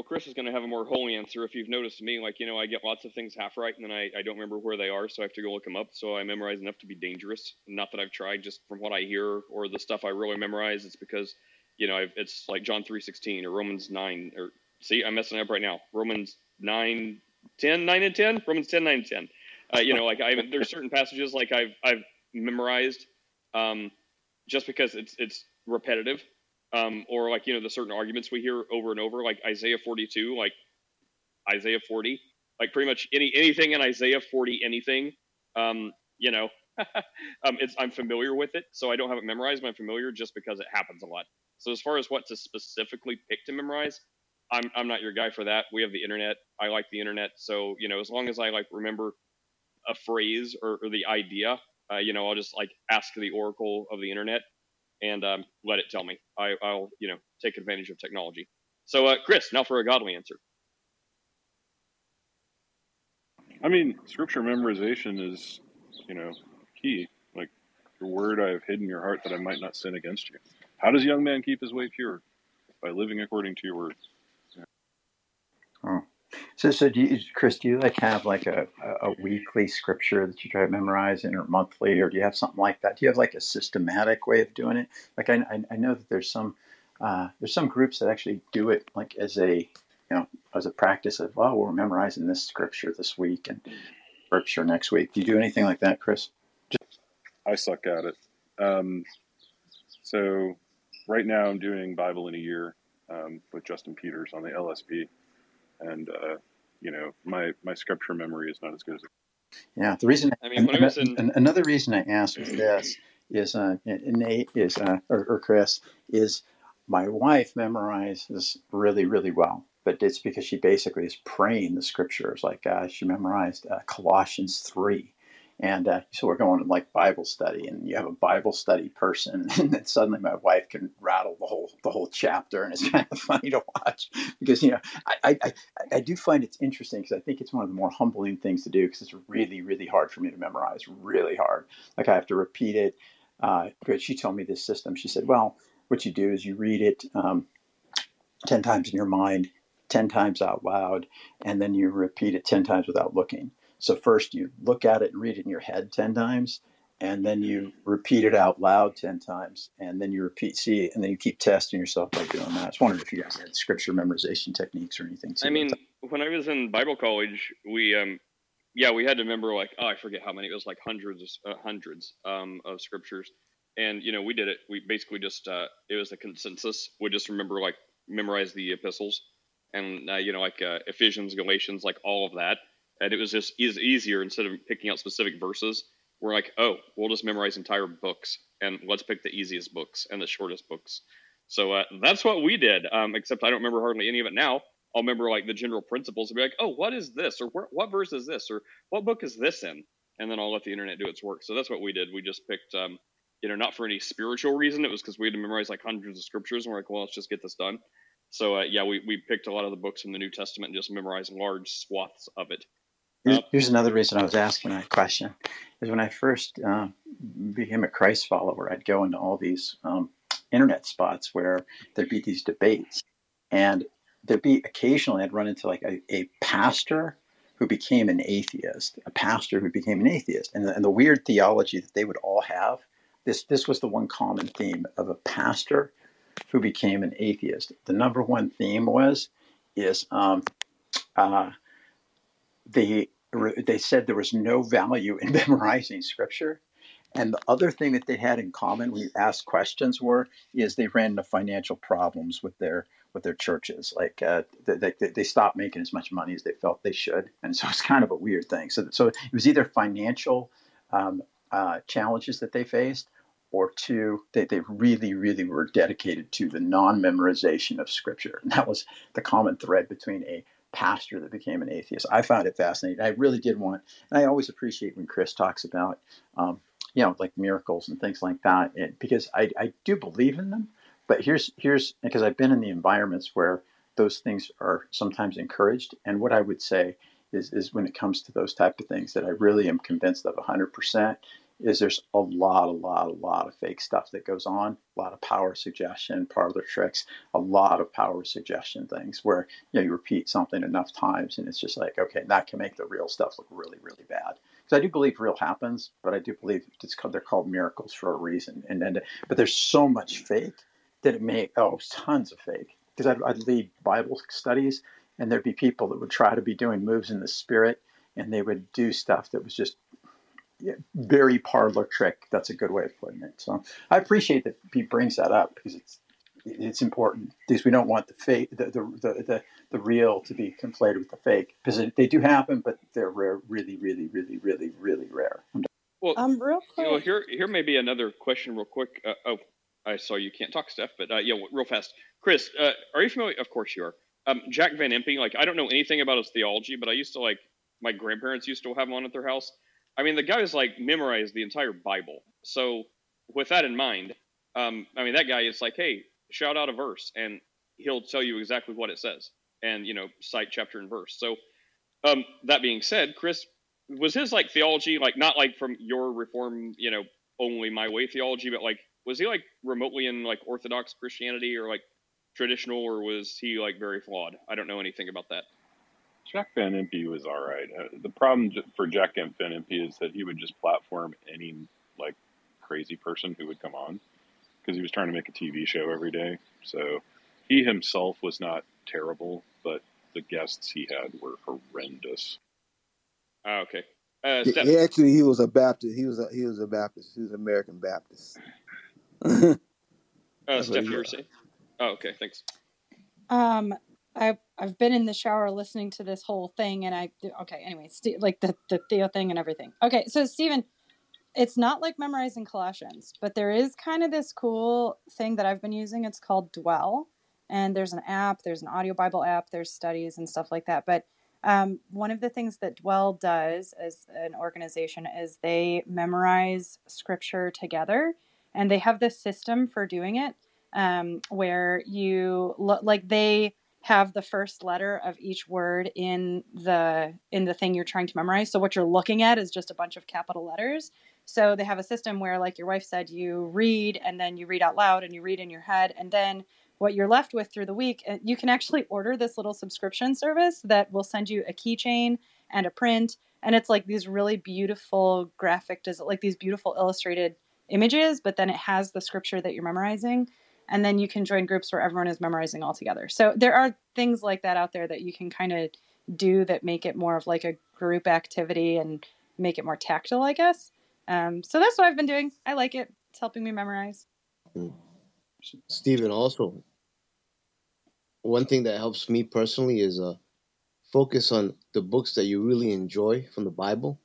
Well, Chris is going to have a more holy answer. If you've noticed me, like, you know, I get lots of things half right and then I, I don't remember where they are, so I have to go look them up. So I memorize enough to be dangerous. Not that I've tried, just from what I hear or the stuff I really memorize, it's because, you know, I've, it's like John 3.16 or Romans 9, or see, I'm messing up right now. Romans 9, 10, 9 and 10? Romans 10, 9 and 10. Uh, you know, like I there's certain passages like I've, I've memorized um, just because it's, it's repetitive um, or like you know the certain arguments we hear over and over, like Isaiah 42, like Isaiah 40, like pretty much any anything in Isaiah 40, anything, um, you know, um, it's I'm familiar with it, so I don't have it memorized, but I'm familiar just because it happens a lot. So as far as what to specifically pick to memorize, I'm I'm not your guy for that. We have the internet. I like the internet, so you know, as long as I like remember a phrase or, or the idea, uh, you know, I'll just like ask the oracle of the internet and um, let it tell me. I, I'll, you know, take advantage of technology. So, uh, Chris, now for a godly answer. I mean, scripture memorization is, you know, key. Like, your word I have hidden in your heart that I might not sin against you. How does a young man keep his way pure? By living according to your word. So, so do you, Chris? Do you like have like a, a weekly scripture that you try to memorize, and or monthly, or do you have something like that? Do you have like a systematic way of doing it? Like I, I, I know that there's some uh, there's some groups that actually do it like as a you know as a practice of oh we're memorizing this scripture this week and scripture next week. Do you do anything like that, Chris? I suck at it. Um, so, right now I'm doing Bible in a year um, with Justin Peters on the LSP, and uh, you know my my scripture memory is not as good as. Yeah, the reason I mean, when I was in- another reason I asked was this is uh, Nate is uh, or, or Chris is my wife memorizes really really well, but it's because she basically is praying the scriptures. Like uh, she memorized uh, Colossians three, and uh, so we're going to like Bible study, and you have a Bible study person, and then suddenly my wife can rattle the whole the whole chapter, and it's kind of funny to watch because you know I I, I, do find it's interesting because I think it's one of the more humbling things to do because it's really really hard for me to memorize, really hard. Like I have to repeat it. Uh, she told me this system. She said, well, what you do is you read it um, ten times in your mind, 10 times out loud, and then you repeat it 10 times without looking. So first you look at it and read it in your head 10 times, and then you repeat it out loud 10 times, and then you repeat, see and then you keep testing yourself by doing that. I was wondering if you guys had scripture memorization techniques or anything. I mean, when I was in Bible college, we um, yeah, we had to remember like oh, I forget how many. It was like hundreds, uh, hundreds um, of scriptures, and you know we did it. We basically just uh, it was a consensus. We just remember like memorize the epistles, and uh, you know like uh, Ephesians, Galatians, like all of that, and it was just is easier instead of picking out specific verses. We're like, oh, we'll just memorize entire books, and let's pick the easiest books and the shortest books. So uh, that's what we did. Um, except I don't remember hardly any of it now. I'll remember like the general principles and be like, oh, what is this? Or what verse is this? Or what book is this in? And then I'll let the internet do its work. So that's what we did. We just picked, um, you know, not for any spiritual reason. It was because we had to memorize like hundreds of scriptures. And we're like, well, let's just get this done. So uh, yeah, we, we picked a lot of the books in the New Testament and just memorized large swaths of it. Here's, here's another reason I was asking that question is when I first uh, became a Christ follower, I'd go into all these um, internet spots where there'd be these debates, and there'd be occasionally I'd run into like a, a pastor who became an atheist, a pastor who became an atheist, and the, and the weird theology that they would all have. This this was the one common theme of a pastor who became an atheist. The number one theme was is um, uh, they they said there was no value in memorizing scripture. And the other thing that they had in common when you asked questions were is they ran into financial problems with their with their churches. Like uh, they, they, they stopped making as much money as they felt they should, and so it's kind of a weird thing. So so it was either financial um, uh, challenges that they faced, or two, they, they really, really were dedicated to the non memorization of scripture. And that was the common thread between a pastor that became an atheist. I found it fascinating. I really did want, and I always appreciate when Chris talks about, um, you know, like miracles and things like that, and, because I, I do believe in them. But here's here's because I've been in the environments where those things are sometimes encouraged, and what I would say is is when it comes to those type of things that I really am convinced of 100% is there's a lot, a lot, a lot of fake stuff that goes on, a lot of power suggestion, parlor tricks, a lot of power suggestion things where you know you repeat something enough times and it's just like, okay, that can make the real stuff look really, really bad. Because I do believe real happens, but I do believe it's called, they're called miracles for a reason. And but there's so much fake that it may oh tons of fake. Because I'd, I'd lead Bible studies and there'd be people that would try to be doing moves in the spirit and they would do stuff that was just very parlor trick. That's a good way of putting it. So I appreciate that he brings that up because it's it's important because we don't want the fake, the the, the, the, the real to be conflated with the fake because they do happen, but they're rare, really, really, really, really, really rare. Well, um, real quick. You know, here here may be another question, real quick. Uh, oh, I saw you can't talk, Steph, but uh, yeah, real fast. Chris, uh, are you familiar? Of course you are. Um, Jack Van Impe. Like I don't know anything about his theology, but I used to like my grandparents used to have him on at their house I mean, the guy's like memorized the entire Bible. So with that in mind, um, I mean, that guy is like, hey, shout out a verse, and he'll tell you exactly what it says, and you know, cite chapter and verse. So um, that being said, Chris, was his like theology like not like from your reform, you know, only my way theology, but like was he like remotely in like Orthodox Christianity or like traditional, or was he like very flawed? I don't know anything about that. Jack Van Impe was all right. Uh, the problem for Jack Van Impe is that he would just platform any like crazy person who would come on because he was trying to make a TV show every day. So he himself was not terrible, but the guests he had were horrendous. Oh, okay. Uh, he, he actually he was a Baptist. He was a he was a Baptist. He was an American Baptist. uh, Steph, you were saying? Oh, okay. Thanks. Um, I've I've been in the shower listening to this whole thing, and I okay. Anyway, St- like the the Theo thing and everything. Okay, so Stephen, it's not like memorizing Colossians, but there is kind of this cool thing that I've been using. It's called Dwell, and there's an app, there's an audio Bible app, there's studies and stuff like that. But um, one of the things that Dwell does as an organization is they memorize scripture together, and they have this system for doing it um, where you look like they have the first letter of each word in the in the thing you're trying to memorize. So what you're looking at is just a bunch of capital letters. So they have a system where like your wife said you read and then you read out loud and you read in your head and then what you're left with through the week. Uh, you can actually order this little subscription service that will send you a keychain and a print. And it's like these really beautiful graphic, does it like these beautiful illustrated images, but then it has the scripture that you're memorizing. And then you can join groups where everyone is memorizing all together. So there are things like that out there that you can kind of do that make it more of like a group activity and make it more tactile, I guess. Um, so that's what I've been doing. I like it. It's helping me memorize. Stephen, also, one thing that helps me personally is uh, focus on the books that you really enjoy from the Bible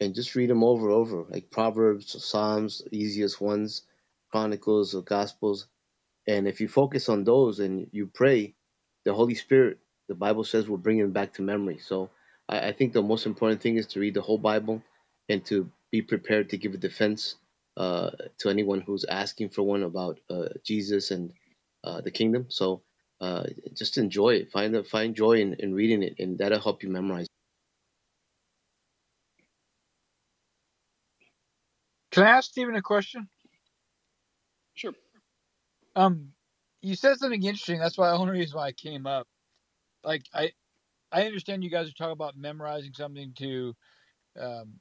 and just read them over and over, like Proverbs, Psalms, easiest ones, Chronicles, or Gospels. And if you focus on those and you pray, the Holy Spirit, the Bible says, will bring them back to memory. So I, I think the most important thing is to read the whole Bible and to be prepared to give a defense uh, to anyone who's asking for one about uh, Jesus and uh, the kingdom. So uh, just enjoy it. Find the, find joy in, in reading it, and that'll help you memorize. Can I ask Stephen a question? Sure. Um, you said something interesting. That's why the only reason why I came up. Like I, I understand you guys are talking about memorizing something to, um,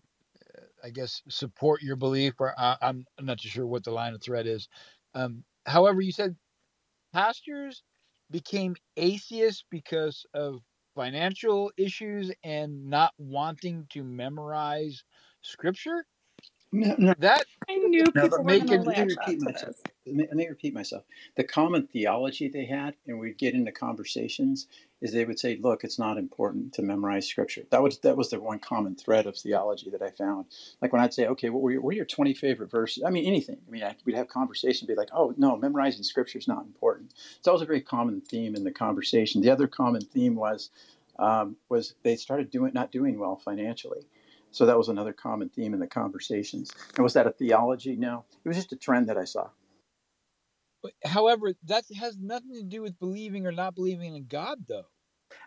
I guess support your belief. Or I, I'm not too sure what the line of thread is. Um, however, you said pastors became atheists because of financial issues and not wanting to memorize scripture. No, no. That I knew No, people but were going me, to let me latch on repeat myself. Let me, let me repeat myself. The common theology they had, and we'd get into conversations, is they would say, "Look, it's not important to memorize scripture." That was that was the one common thread of theology that I found. Like when I'd say, "Okay, what were your, what are your twenty favorite verses?" I mean, anything. I mean, I, we'd have conversation, be like, "Oh, no, memorizing scripture is not important." So that was a very common theme in the conversation. The other common theme was um, was they started doing not doing well financially. So that was another common theme in the conversations. And was that a theology? No, it was just a trend that I saw. However, that has nothing to do with believing or not believing in God, though.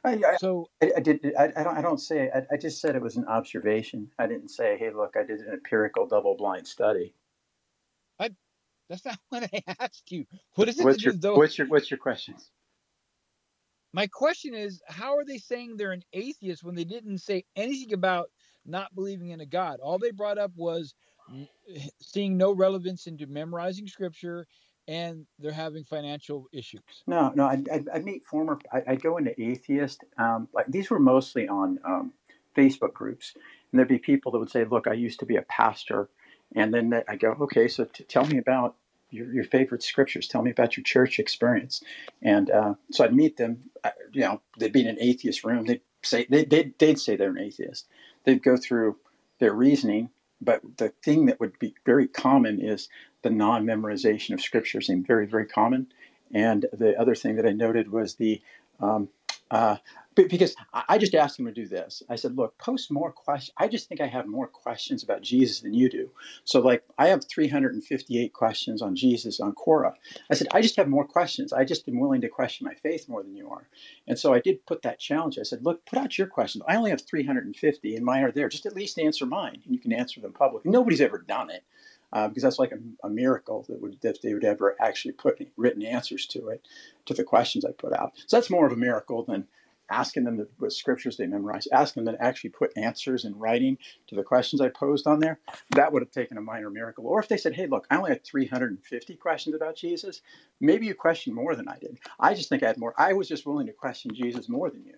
I, I, So I, I did. I, I don't. I don't say. I, I just said it was an observation. I didn't say, "Hey, look, I did an empirical double-blind study." I, that's not what I asked you. What is it What's your do though? What's your What's your question? My question is, how are they saying they're an atheist when they didn't say anything about not believing in a God? All they brought up was seeing no relevance into memorizing scripture, and they're having financial issues. No, no. I, I, meet former. I, I go into atheist. Um, like these were mostly on um, Facebook groups, and there'd be people that would say, "Look, I used to be a pastor," and then I go, "Okay, so t- tell me about your, your favorite scriptures. Tell me about your church experience." And uh, so I'd meet them. uh, You know, they'd be in an atheist room. They'd say they, they'd, they'd say they're an atheist. They'd go through their reasoning, but the thing that would be very common is the non-memorization of scripture seemed very, very common. And the other thing that I noted was the um, uh, because I just asked him to do this. I said, "Look, post more questions. I just think I have more questions about Jesus than you do. So, like, I have 358 questions on Jesus on Quora. I said, I just have more questions. I just am willing to question my faith more than you are. And so I did put that challenge. I said, look, put out your questions. I only have 350, and mine are there. Just at least answer mine, and you can answer them publicly. Nobody's ever done it. Uh, because that's like a, a miracle that would that they would ever actually put written answers to it, to the questions I put out. So that's more of a miracle than asking them what scriptures they memorized, asking them to actually put answers in writing to the questions I posed on there. That would have taken a minor miracle. Or if they said, "Hey, look, I only had 350 questions about Jesus," maybe you questioned more than I did. I just think I had more. I was just willing to question Jesus more than you.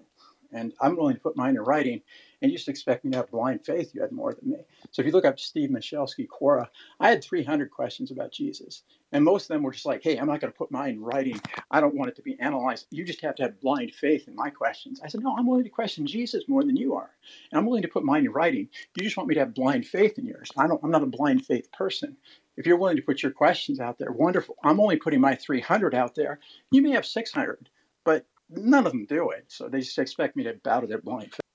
And I'm willing to put mine in writing, and you just expect me to have blind faith. You had more than me. So if you look up Steve Michalski, Quora, I had 300 questions about Jesus. And most of them were just like, hey, I'm not going to put mine in writing. I don't want it to be analyzed. You just have to have blind faith in my questions. I said, no, I'm willing to question Jesus more than you are. And I'm willing to put mine in writing. You just want me to have blind faith in yours. I don't, I'm not a blind faith person. If you're willing to put your questions out there, wonderful. I'm only putting my 300 out there. You may have 600, but none of them do it. So they just expect me to bow to their blind faith.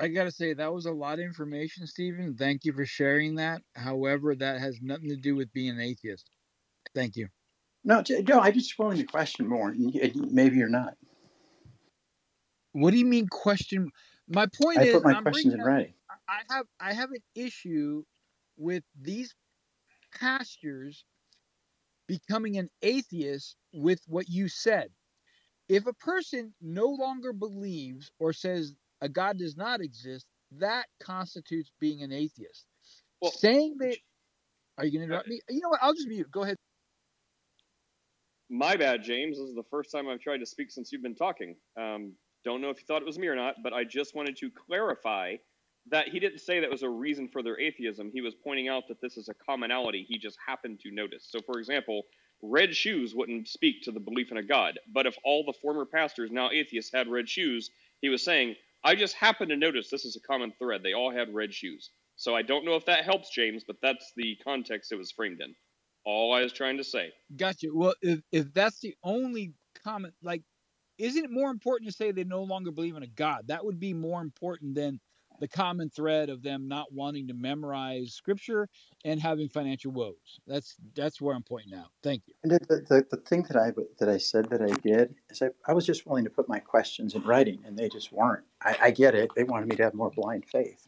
I gotta say that was a lot of information, Stephen. Thank you for sharing that. However, that has nothing to do with being an atheist. Thank you. No, no, I'm just willing to question more. and y- and Maybe you're not. What do you mean question? My point I is, put my I'm questions in writing. I have I have an issue with these pastors becoming an atheist with what you said. If a person no longer believes or says a God does not exist, that constitutes being an atheist. Well, Saying that, are you going to interrupt me? You know what? I'll just mute. Go ahead. My bad, James. This is the first time I've tried to speak since you've been talking. Um, don't know if you thought it was me or not, but I just wanted to clarify that he didn't say that was a reason for their atheism. He was pointing out that this is a commonality he just happened to notice. So, for example, red shoes wouldn't speak to the belief in a God. But if all the former pastors, now atheists, had red shoes, he was saying, I just happened to notice this is a common thread. They all had red shoes. So I don't know if that helps, James, but that's the context it was framed in. All I was trying to say. Gotcha. Well, if, if that's the only comment, like, isn't it more important to say they no longer believe in a God? That would be more important than the common thread of them not wanting to memorize scripture and having financial woes. That's that's where I'm pointing out. Thank you. And the, the, the thing that I that I said that I did is I, I was just willing to put my questions in writing, and they just weren't. I, I get it. They wanted me to have more blind faith.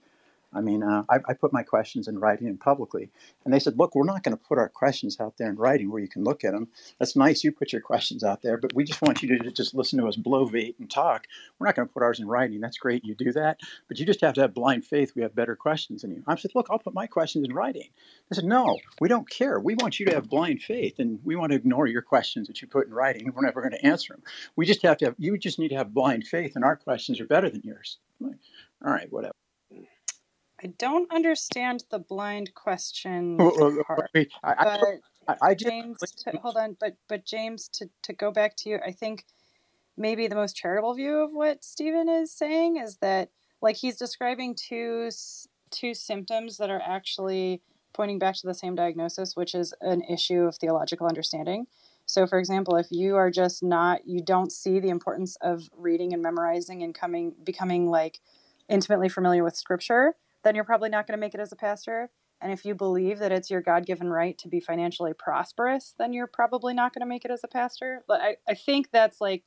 I mean, uh, I, I put my questions in writing and publicly, and they said, "Look, we're not going to put our questions out there in writing where you can look at them. That's nice, you put your questions out there, but we just want you to just listen to us blovate and talk. We're not going to put ours in writing. That's great, you do that, but you just have to have blind faith. We have better questions than you." I said, "Look, I'll put my questions in writing." They said, "No, we don't care. We want you to have blind faith, and we want to ignore your questions that you put in writing. We're never going to answer them. We just have to have. You just need to have blind faith, and our questions are better than yours." Like, All right, whatever. I don't understand the blind question Well, well, well, part. wait, I, I, But I, I just James, to, hold on, but but James, to to go back to you, I think maybe the most charitable view of what Stephen is saying is that like he's describing two two symptoms that are actually pointing back to the same diagnosis, which is an issue of theological understanding. So, for example, if you are just not, you don't see the importance of reading and memorizing and coming, becoming like intimately familiar with Scripture, then you're probably not going to make it as a pastor. And if you believe that it's your God given right to be financially prosperous, then you're probably not going to make it as a pastor. But I, I think that's like,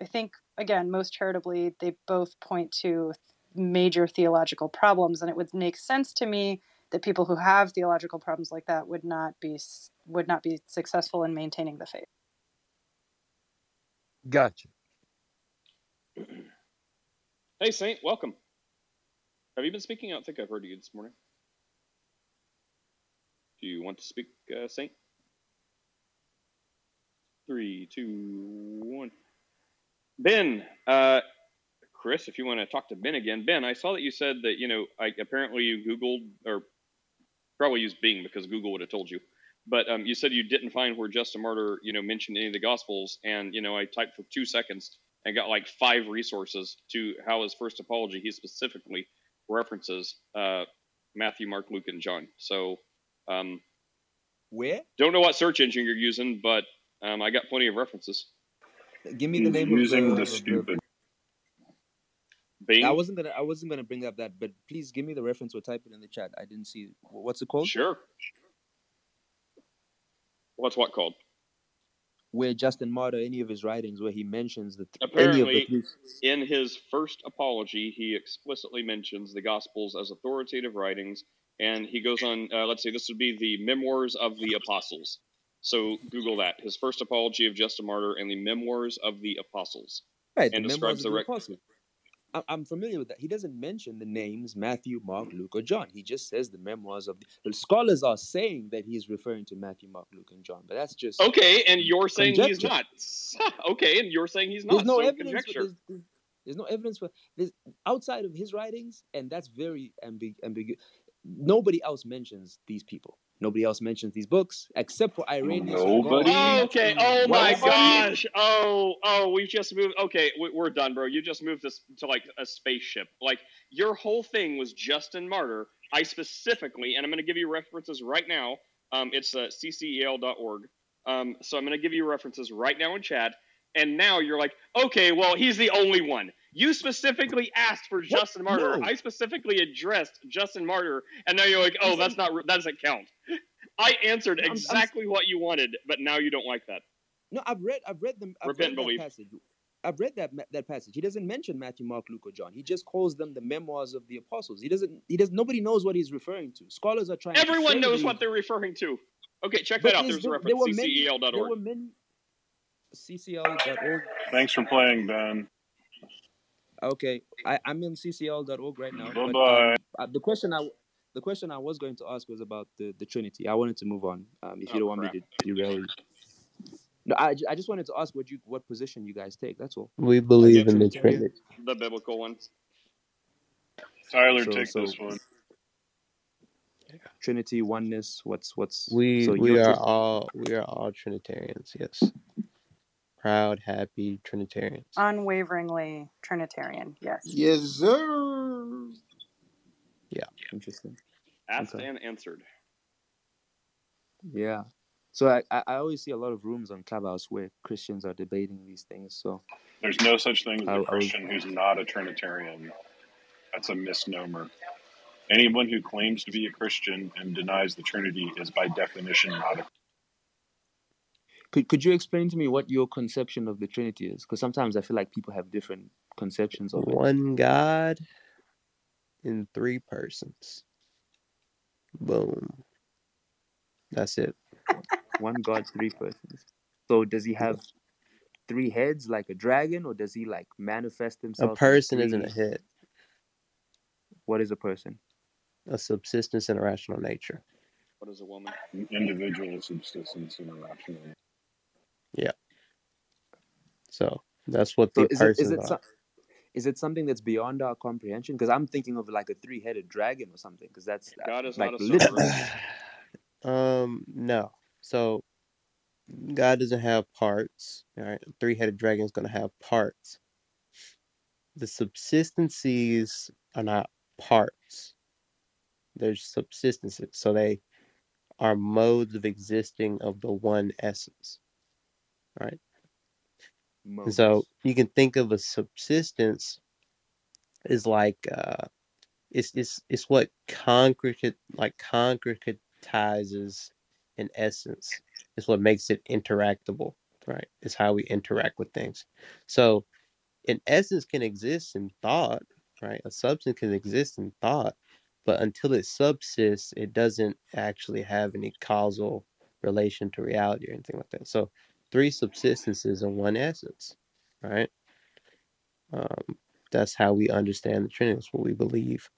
I think, again, most charitably, they both point to major theological problems. And it would make sense to me that people who have theological problems like that would not be would not be successful in maintaining the faith. Gotcha. Hey, Saint, welcome. Have you been speaking? I don't think I've heard you this morning. Do you want to speak, uh, Saint? Three, two, one. Ben, uh, Chris, if you want to talk to Ben again. Ben, I saw that you said that, you know, I, apparently you Googled, or probably used Bing because Google would have told you. But um, you said you didn't find where Justin Martyr, you know, mentioned any of the Gospels. And, you know, I typed for two seconds and got like five resources to how his first apology, he specifically references uh, Matthew, Mark, Luke, and John. So, um, Where? don't know what search engine you're using, but um, I got plenty of references. Give me the He's name of using the, the stupid. Bing. I wasn't gonna I wasn't gonna bring up that, but please give me the reference or type it in the chat. I didn't see what's it called? Sure. What's what called? Where Justin Martyr, any of his writings where he mentions the any of the Apparently, three in his first apology, he explicitly mentions the Gospels as authoritative writings, and he goes on. Uh, let's see, this would be the Memoirs of the Apostles. So Google that. His first apology of Justin Martyr and the Memoirs of the Apostles, right, and the describes the the rec- apostles. I- I'm familiar with that. He doesn't mention the names Matthew, Mark, Luke, or John. He just says the memoirs of the, the scholars are saying that he's referring to Matthew, Mark, Luke, and John, but that's just Okay, and you're saying he's not. okay, and you're saying he's not. There's no so evidence. For, there's, there's- there's no evidence for this outside of his writings, and that's very ambig- ambiguous. Nobody else mentions these people. Nobody else mentions these books except for Irenaeus. of Nobody. Gaul. Okay. Oh my Nobody. gosh. Oh, oh, we've just moved. Okay, we- we're done, bro. You just moved this to like a spaceship. Like your whole thing was Justin Martyr. I specifically, and I'm going to give you references right now. Um, it's uh, ccel.org. Um, so I'm going to give you references right now in chat. And now you're like, okay, well, he's the only one. You specifically asked for Justin Martyr. No. I specifically addressed Justin Martyr, and now you're like, oh, that's not that doesn't count. I answered I'm- I'm- exactly what you wanted, but now you don't like that. No, I've read. I've read the I've Repent read believe. that passage. I've read that that passage. He doesn't mention Matthew, Mark, Luke, or John. He just calls them the memoirs of the apostles. He doesn't. He does. Nobody knows what he's referring to. Scholars are trying. Everyone to knows say what they're referring to. Okay, check But that out. is There's a there, there reference. were many. There CCEL.org. were many. CCL.org. Thanks for playing, Ben. Okay, I, I'm in CCL.org right now. Bye-bye. um, uh, the question I the question I was going to ask was about the, the Trinity. I wanted to move on. Um, if you Oh, don't want me to derail you. No, I, I just wanted to ask what you what position you guys take. That's all. We Are you believe in the Trinitarian? Trinity. The biblical ones. Tyler, So take so this one. Trinity oneness. What's what's We so we you're are just all we are all Trinitarians. Yes, proud, happy Trinitarians. Unwaveringly Trinitarian. Yes. Yes, sir. Yeah. interesting. Asked Okay. and answered. Yeah. So I, I I always see a lot of rooms on Clubhouse where Christians are debating these things. So There's no such thing as I, a I was Christian who's not a Trinitarian. That's a misnomer. Anyone who claims to be a Christian and denies the Trinity is by definition not a could could you explain to me what your conception of the Trinity is? Because sometimes I feel like people have different conceptions of it. One God in three persons. Boom. That's it. One God, three persons. So does he have three heads like a dragon, or does he like manifest himself? A person isn't a head. What is a person? A subsistence and a rational nature. What is a woman? An individual subsistence and a rational. Yeah. So that's what So the is it is it are. so, is it something that's beyond our comprehension? Because I'm thinking of like a three-headed dragon or something. Because that's God is like not a literally. Um, no. So God doesn't have parts. All right. Three-headed dragon is going to have parts. The subsistencies are not parts. They're subsistences. So they are modes of existing of the one essence. Right. So you can think of a subsistence is like uh it's it's it's what concrete like concretizes in essence. It's what makes it interactable, right? It's how we interact with things. So an essence can exist in thought, right? A substance can exist in thought, but until it subsists, it doesn't actually have any causal relation to reality or anything like that. So three subsistences in one essence, right? Um, that's how we understand the Trinity. That's what we believe.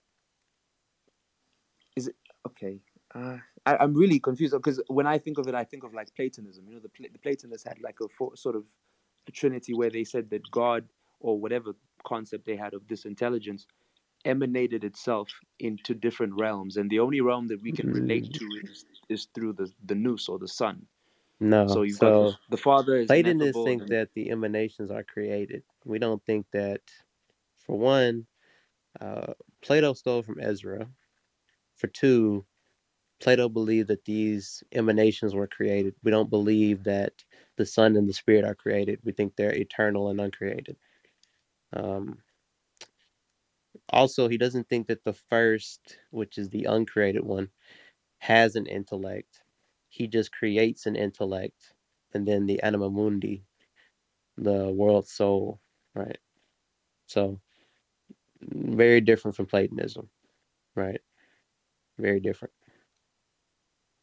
Is it okay? Uh, I, I'm really confused because when I think of it, I think of like Platonism. You know, the the Platonists had like a sort of a trinity where they said that God or whatever concept they had of this intelligence emanated itself into different realms, and the only realm that we can relate Mm, to is is through the the nous or the sun. No. So the, So the Father is Platonists think and- that the emanations are created. We don't think that. For one, uh, Plato stole from Ezra. For two, Plato believed that these emanations were created. We don't believe that the Son and the Spirit are created. We think they're eternal and uncreated. Um, also, he doesn't think that the first, which is the uncreated one, has an intellect. He just creates an intellect, and then the anima mundi, the world soul, right? So, very different from Platonism, right? Very different.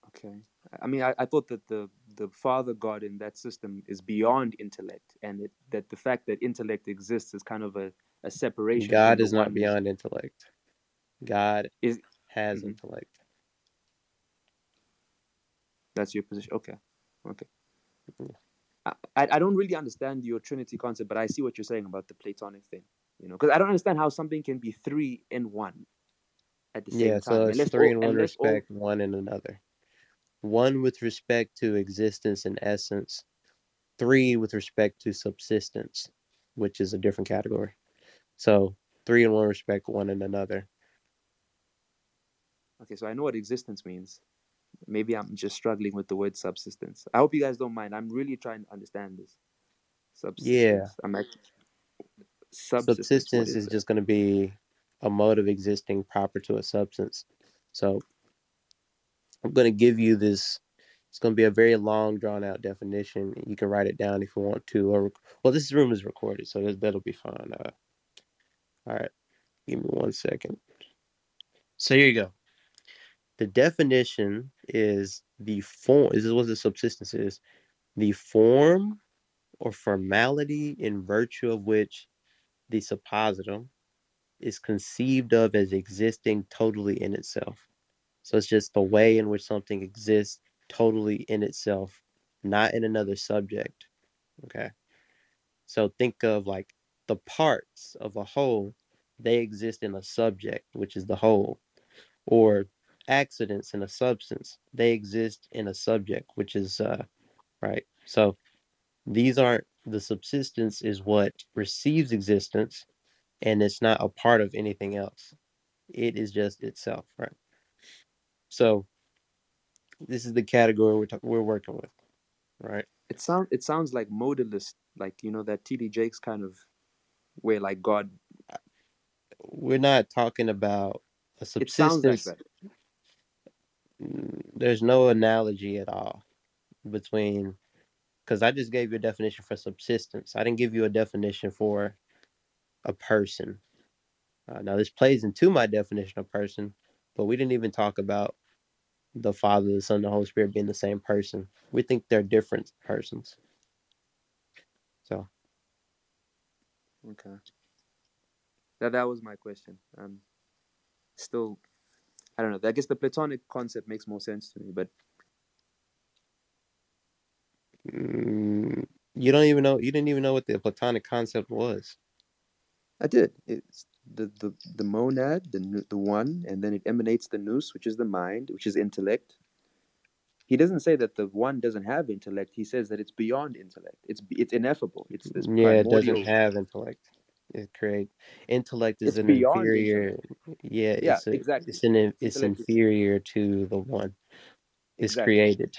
Okay. I mean, I, I thought that the the Father God in that system is beyond intellect, and it, that the fact that intellect exists is kind of a, a separation. God is not beyond intellect. God Is has Mhm. intellect. That's your position. Okay. Okay. Yeah. I, I don't really understand your Trinity concept, but I see what you're saying about the Platonic thing. You know, because I don't understand how something can be three in one at the same Yeah, time. so it's Unless three all, in one unless all, respect, one in another. One with respect to existence and essence, three with respect to subsistence, which is a different category. So three in one respect, one in another. okay, so I know what existence means. Maybe I'm just struggling with the word subsistence. I hope you guys don't mind. I'm really trying to understand this. Yeah. Subsistence. I'm like subsistence. Subsistence is is just going to be a mode of existing proper to a substance. So I'm going to give you this It's going to be a very long, drawn out definition. You can write it down if you want to. Or well, this room is recorded, so that, that'll be fine. Uh, all right, give me one second. So here you go. The definition is the form. This is what the subsistence is: the form or formality in virtue of which the suppositum is conceived of as existing totally in itself. So it's just the way in which something exists totally in itself, not in another subject. Okay. So think of like the parts of a whole, they exist in a subject, which is the whole, or accidents in a substance, they exist in a subject, which is uh right. So these aren't the subsistence is what receives existence and it's not a part of anything else. It is just itself, right? So this is the category we're talk- we're working with, right? It sounds it sounds like modalist, like you know that T.D. Jakes kind of way, like God. We're not talking about a It sounds like subsistence. that. There's no analogy at all between because I just gave you a definition for subsistence. I didn't give you a definition for a person. Uh, now this plays into my definition of person, but we didn't even talk about the Father, the Son, the Holy Spirit being the same person. We think they're different persons. So Okay. That that was my question. Um, still, I don't know. I guess the Platonic concept makes more sense to me, but mm, you don't even know. You didn't even know what the Platonic concept was. I did. It's the the the monad, the the one, and then it emanates the nous, which is the mind, which is intellect. He doesn't say that the one doesn't have intellect. He says that it's beyond intellect. It's it's ineffable. It's this Yeah, it doesn't have intellect. It create intellect is It's an inferior. Yeah, Yeah, it's a exactly. it's an it's Intellect inferior to the one. It's exactly created,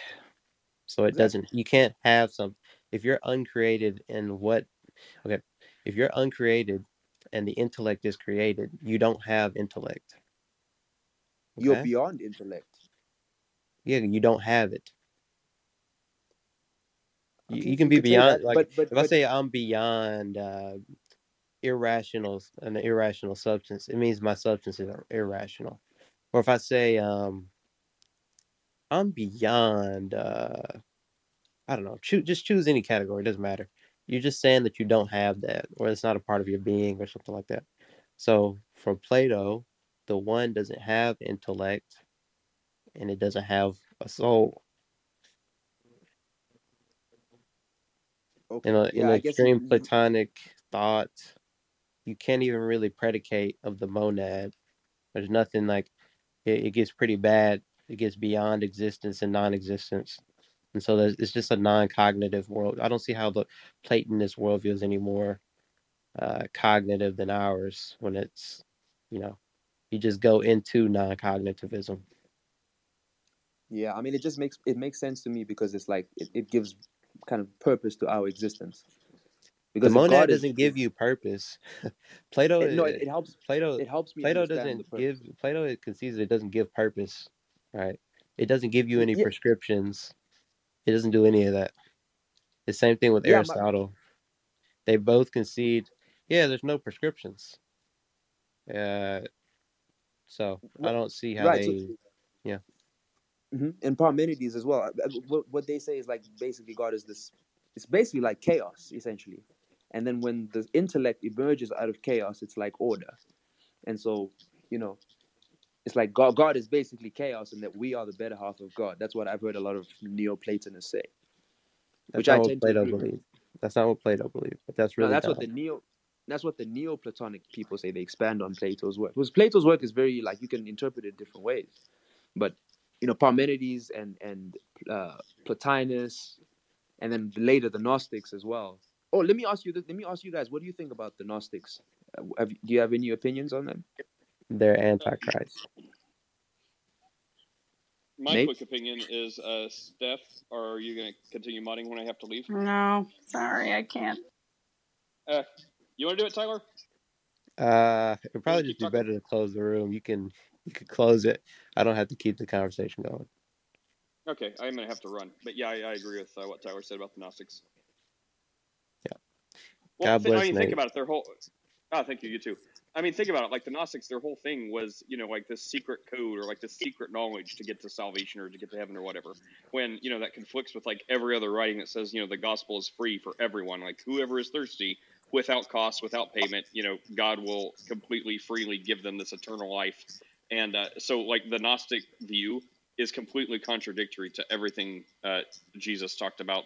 so it exactly. doesn't. You can't have some. If you're uncreated and what? Okay, if you're uncreated and the intellect is created, you don't have intellect. You're beyond intellect. Yeah, you don't have it. You, Okay, you can be beyond that, like but but if I say I'm beyond uh irrational an irrational substance, it means my substance is irrational. Or if I say um I'm beyond uh I don't know, choose just choose any category, it doesn't matter. You're just saying that you don't have that or it's not a part of your being or something like that. So for Plato, the one doesn't have intellect and it doesn't have a soul. In okay. a in Yeah, an I guess extreme platonic thought, you can't even really predicate of the monad. There's nothing like it, it gets pretty bad. It gets beyond existence and non-existence, and so it's just a non-cognitive world. I don't see how the Platonist worldview is any more uh, cognitive than ours when it's, you know, you just go into non-cognitivism. yeah. I mean, it just makes it makes sense to me because it's like it, it gives kind of purpose to our existence. The Because if monad doesn't give you purpose. Plato, it, no, uh, it, it helps Plato, it helps me Plato doesn't give. Plato concedes that it doesn't give purpose, right? It doesn't give you any Yeah, prescriptions. It doesn't do any of that. The same thing with yeah. My, Aristotle. They both concede, yeah, there's no prescriptions. Uh, so I don't see how right. So, they, yeah. hmm And Parmenides as well. Uh, uh, What, what they say is like basically God is this. It's basically like chaos, essentially. And then when the intellect emerges out of chaos, it's like order. And so, you know, it's like God. God is basically chaos, and that we are the better half of God. That's what I've heard a lot of Neoplatonists say, That's which not I what tend to Plato with. believed. That's not what Plato believed. But that's No, really that's what the neo. That's what the Neoplatonic people say. They expand on Plato's work. Because Plato's work is very like you can interpret it different ways. But you know, Parmenides and and uh, Plotinus, and then later the Gnostics as well. Oh, let me ask you. This, let me ask you guys. What do you think about the Gnostics? Uh, Have, do you have any opinions on them, They're antichrist. My Nate? quick opinion is, uh, Steph, are you going to continue modding when I have to leave? No, sorry, I can't. Uh, you want to do it, Tyler? Uh, it'd probably just be talking? better to close the room. You can you could close it. I don't have to keep the conversation going. Okay, I'm gonna have to run, but yeah, I, I agree with uh, what Tyler said about the Gnostics. Well, God thi- I mean, Nate. think about it. Their whole. Oh, thank you. You too. I mean, think about it. Like the Gnostics, their whole thing was, you know, like this secret code or like this secret knowledge to get to salvation or to get to heaven or whatever. When you know that conflicts with like every other writing that says, you know, the gospel is free for everyone. Like whoever is thirsty, without cost, without payment, you know, God will completely freely give them this eternal life. And uh, so, like the Gnostic view is completely contradictory to everything uh, Jesus talked about,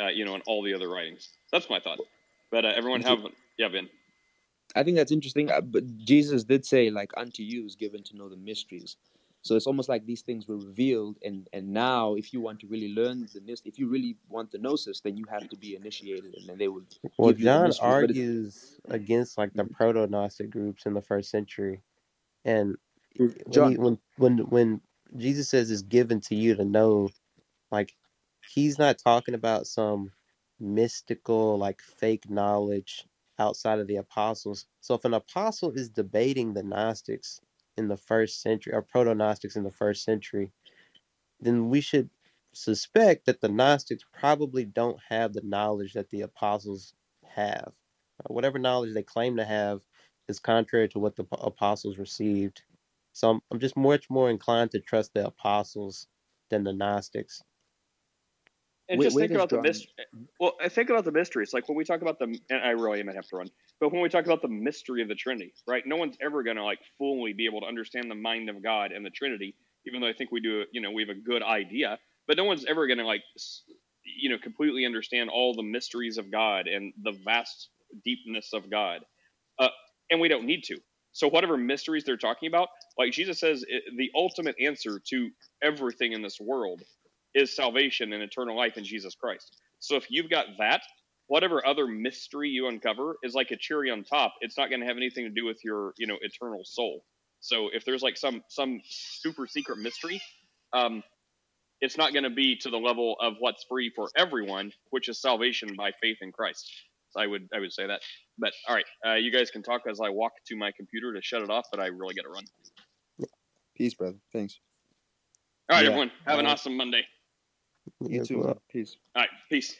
uh, you know, in all the other writings. That's my thought. But uh, everyone have, yeah, Ben. I think that's interesting. uh, But Jesus did say, like, unto you is given to know the mysteries. So it's almost like these things were revealed, and and now, if you want to really learn the mystery, if you really want the gnosis, then you have to be initiated, and then they will Well, give John mysteries. Argues against like the proto Gnostic groups in the first century, and Is- when he John, when when when Jesus says it's given to you to know, like he's not talking about some mystical like fake knowledge outside of the apostles. So if an apostle is debating the Gnostics in the first century or proto Gnostics in the first century, then we should suspect that the Gnostics probably don't have the knowledge that the apostles have. Uh, Whatever knowledge they claim to have is contrary to what the apostles received. So I'm, I'm just much more inclined to trust the apostles than the Gnostics. And just think about the mystery. Well, I think about the mysteries. Like when we talk about the, and I really might have to run, but when we talk about the mystery of the Trinity, right? No one's ever going to like fully be able to understand the mind of God and the Trinity, even though I think we do, you know, we have a good idea, but no one's ever going to like, you know, completely understand all the mysteries of God and the vast deepness of God. Uh, and we don't need to. So whatever mysteries they're talking about, like Jesus says, the ultimate answer to everything in this world is salvation and eternal life in Jesus Christ. So if you've got that, whatever other mystery you uncover is like a cherry on top. It's not going to have anything to do with your, you know, eternal soul. So if there's like some some super secret mystery, um, it's not going to be to the level of what's free for everyone, which is salvation by faith in Christ. So I would I would say that. But all right, uh, you guys can talk as I walk to my computer to shut it off. But I really got to run. Peace, brother. Thanks. All right, Yeah. everyone, have an awesome Monday. You too, well. Peace. All right, peace.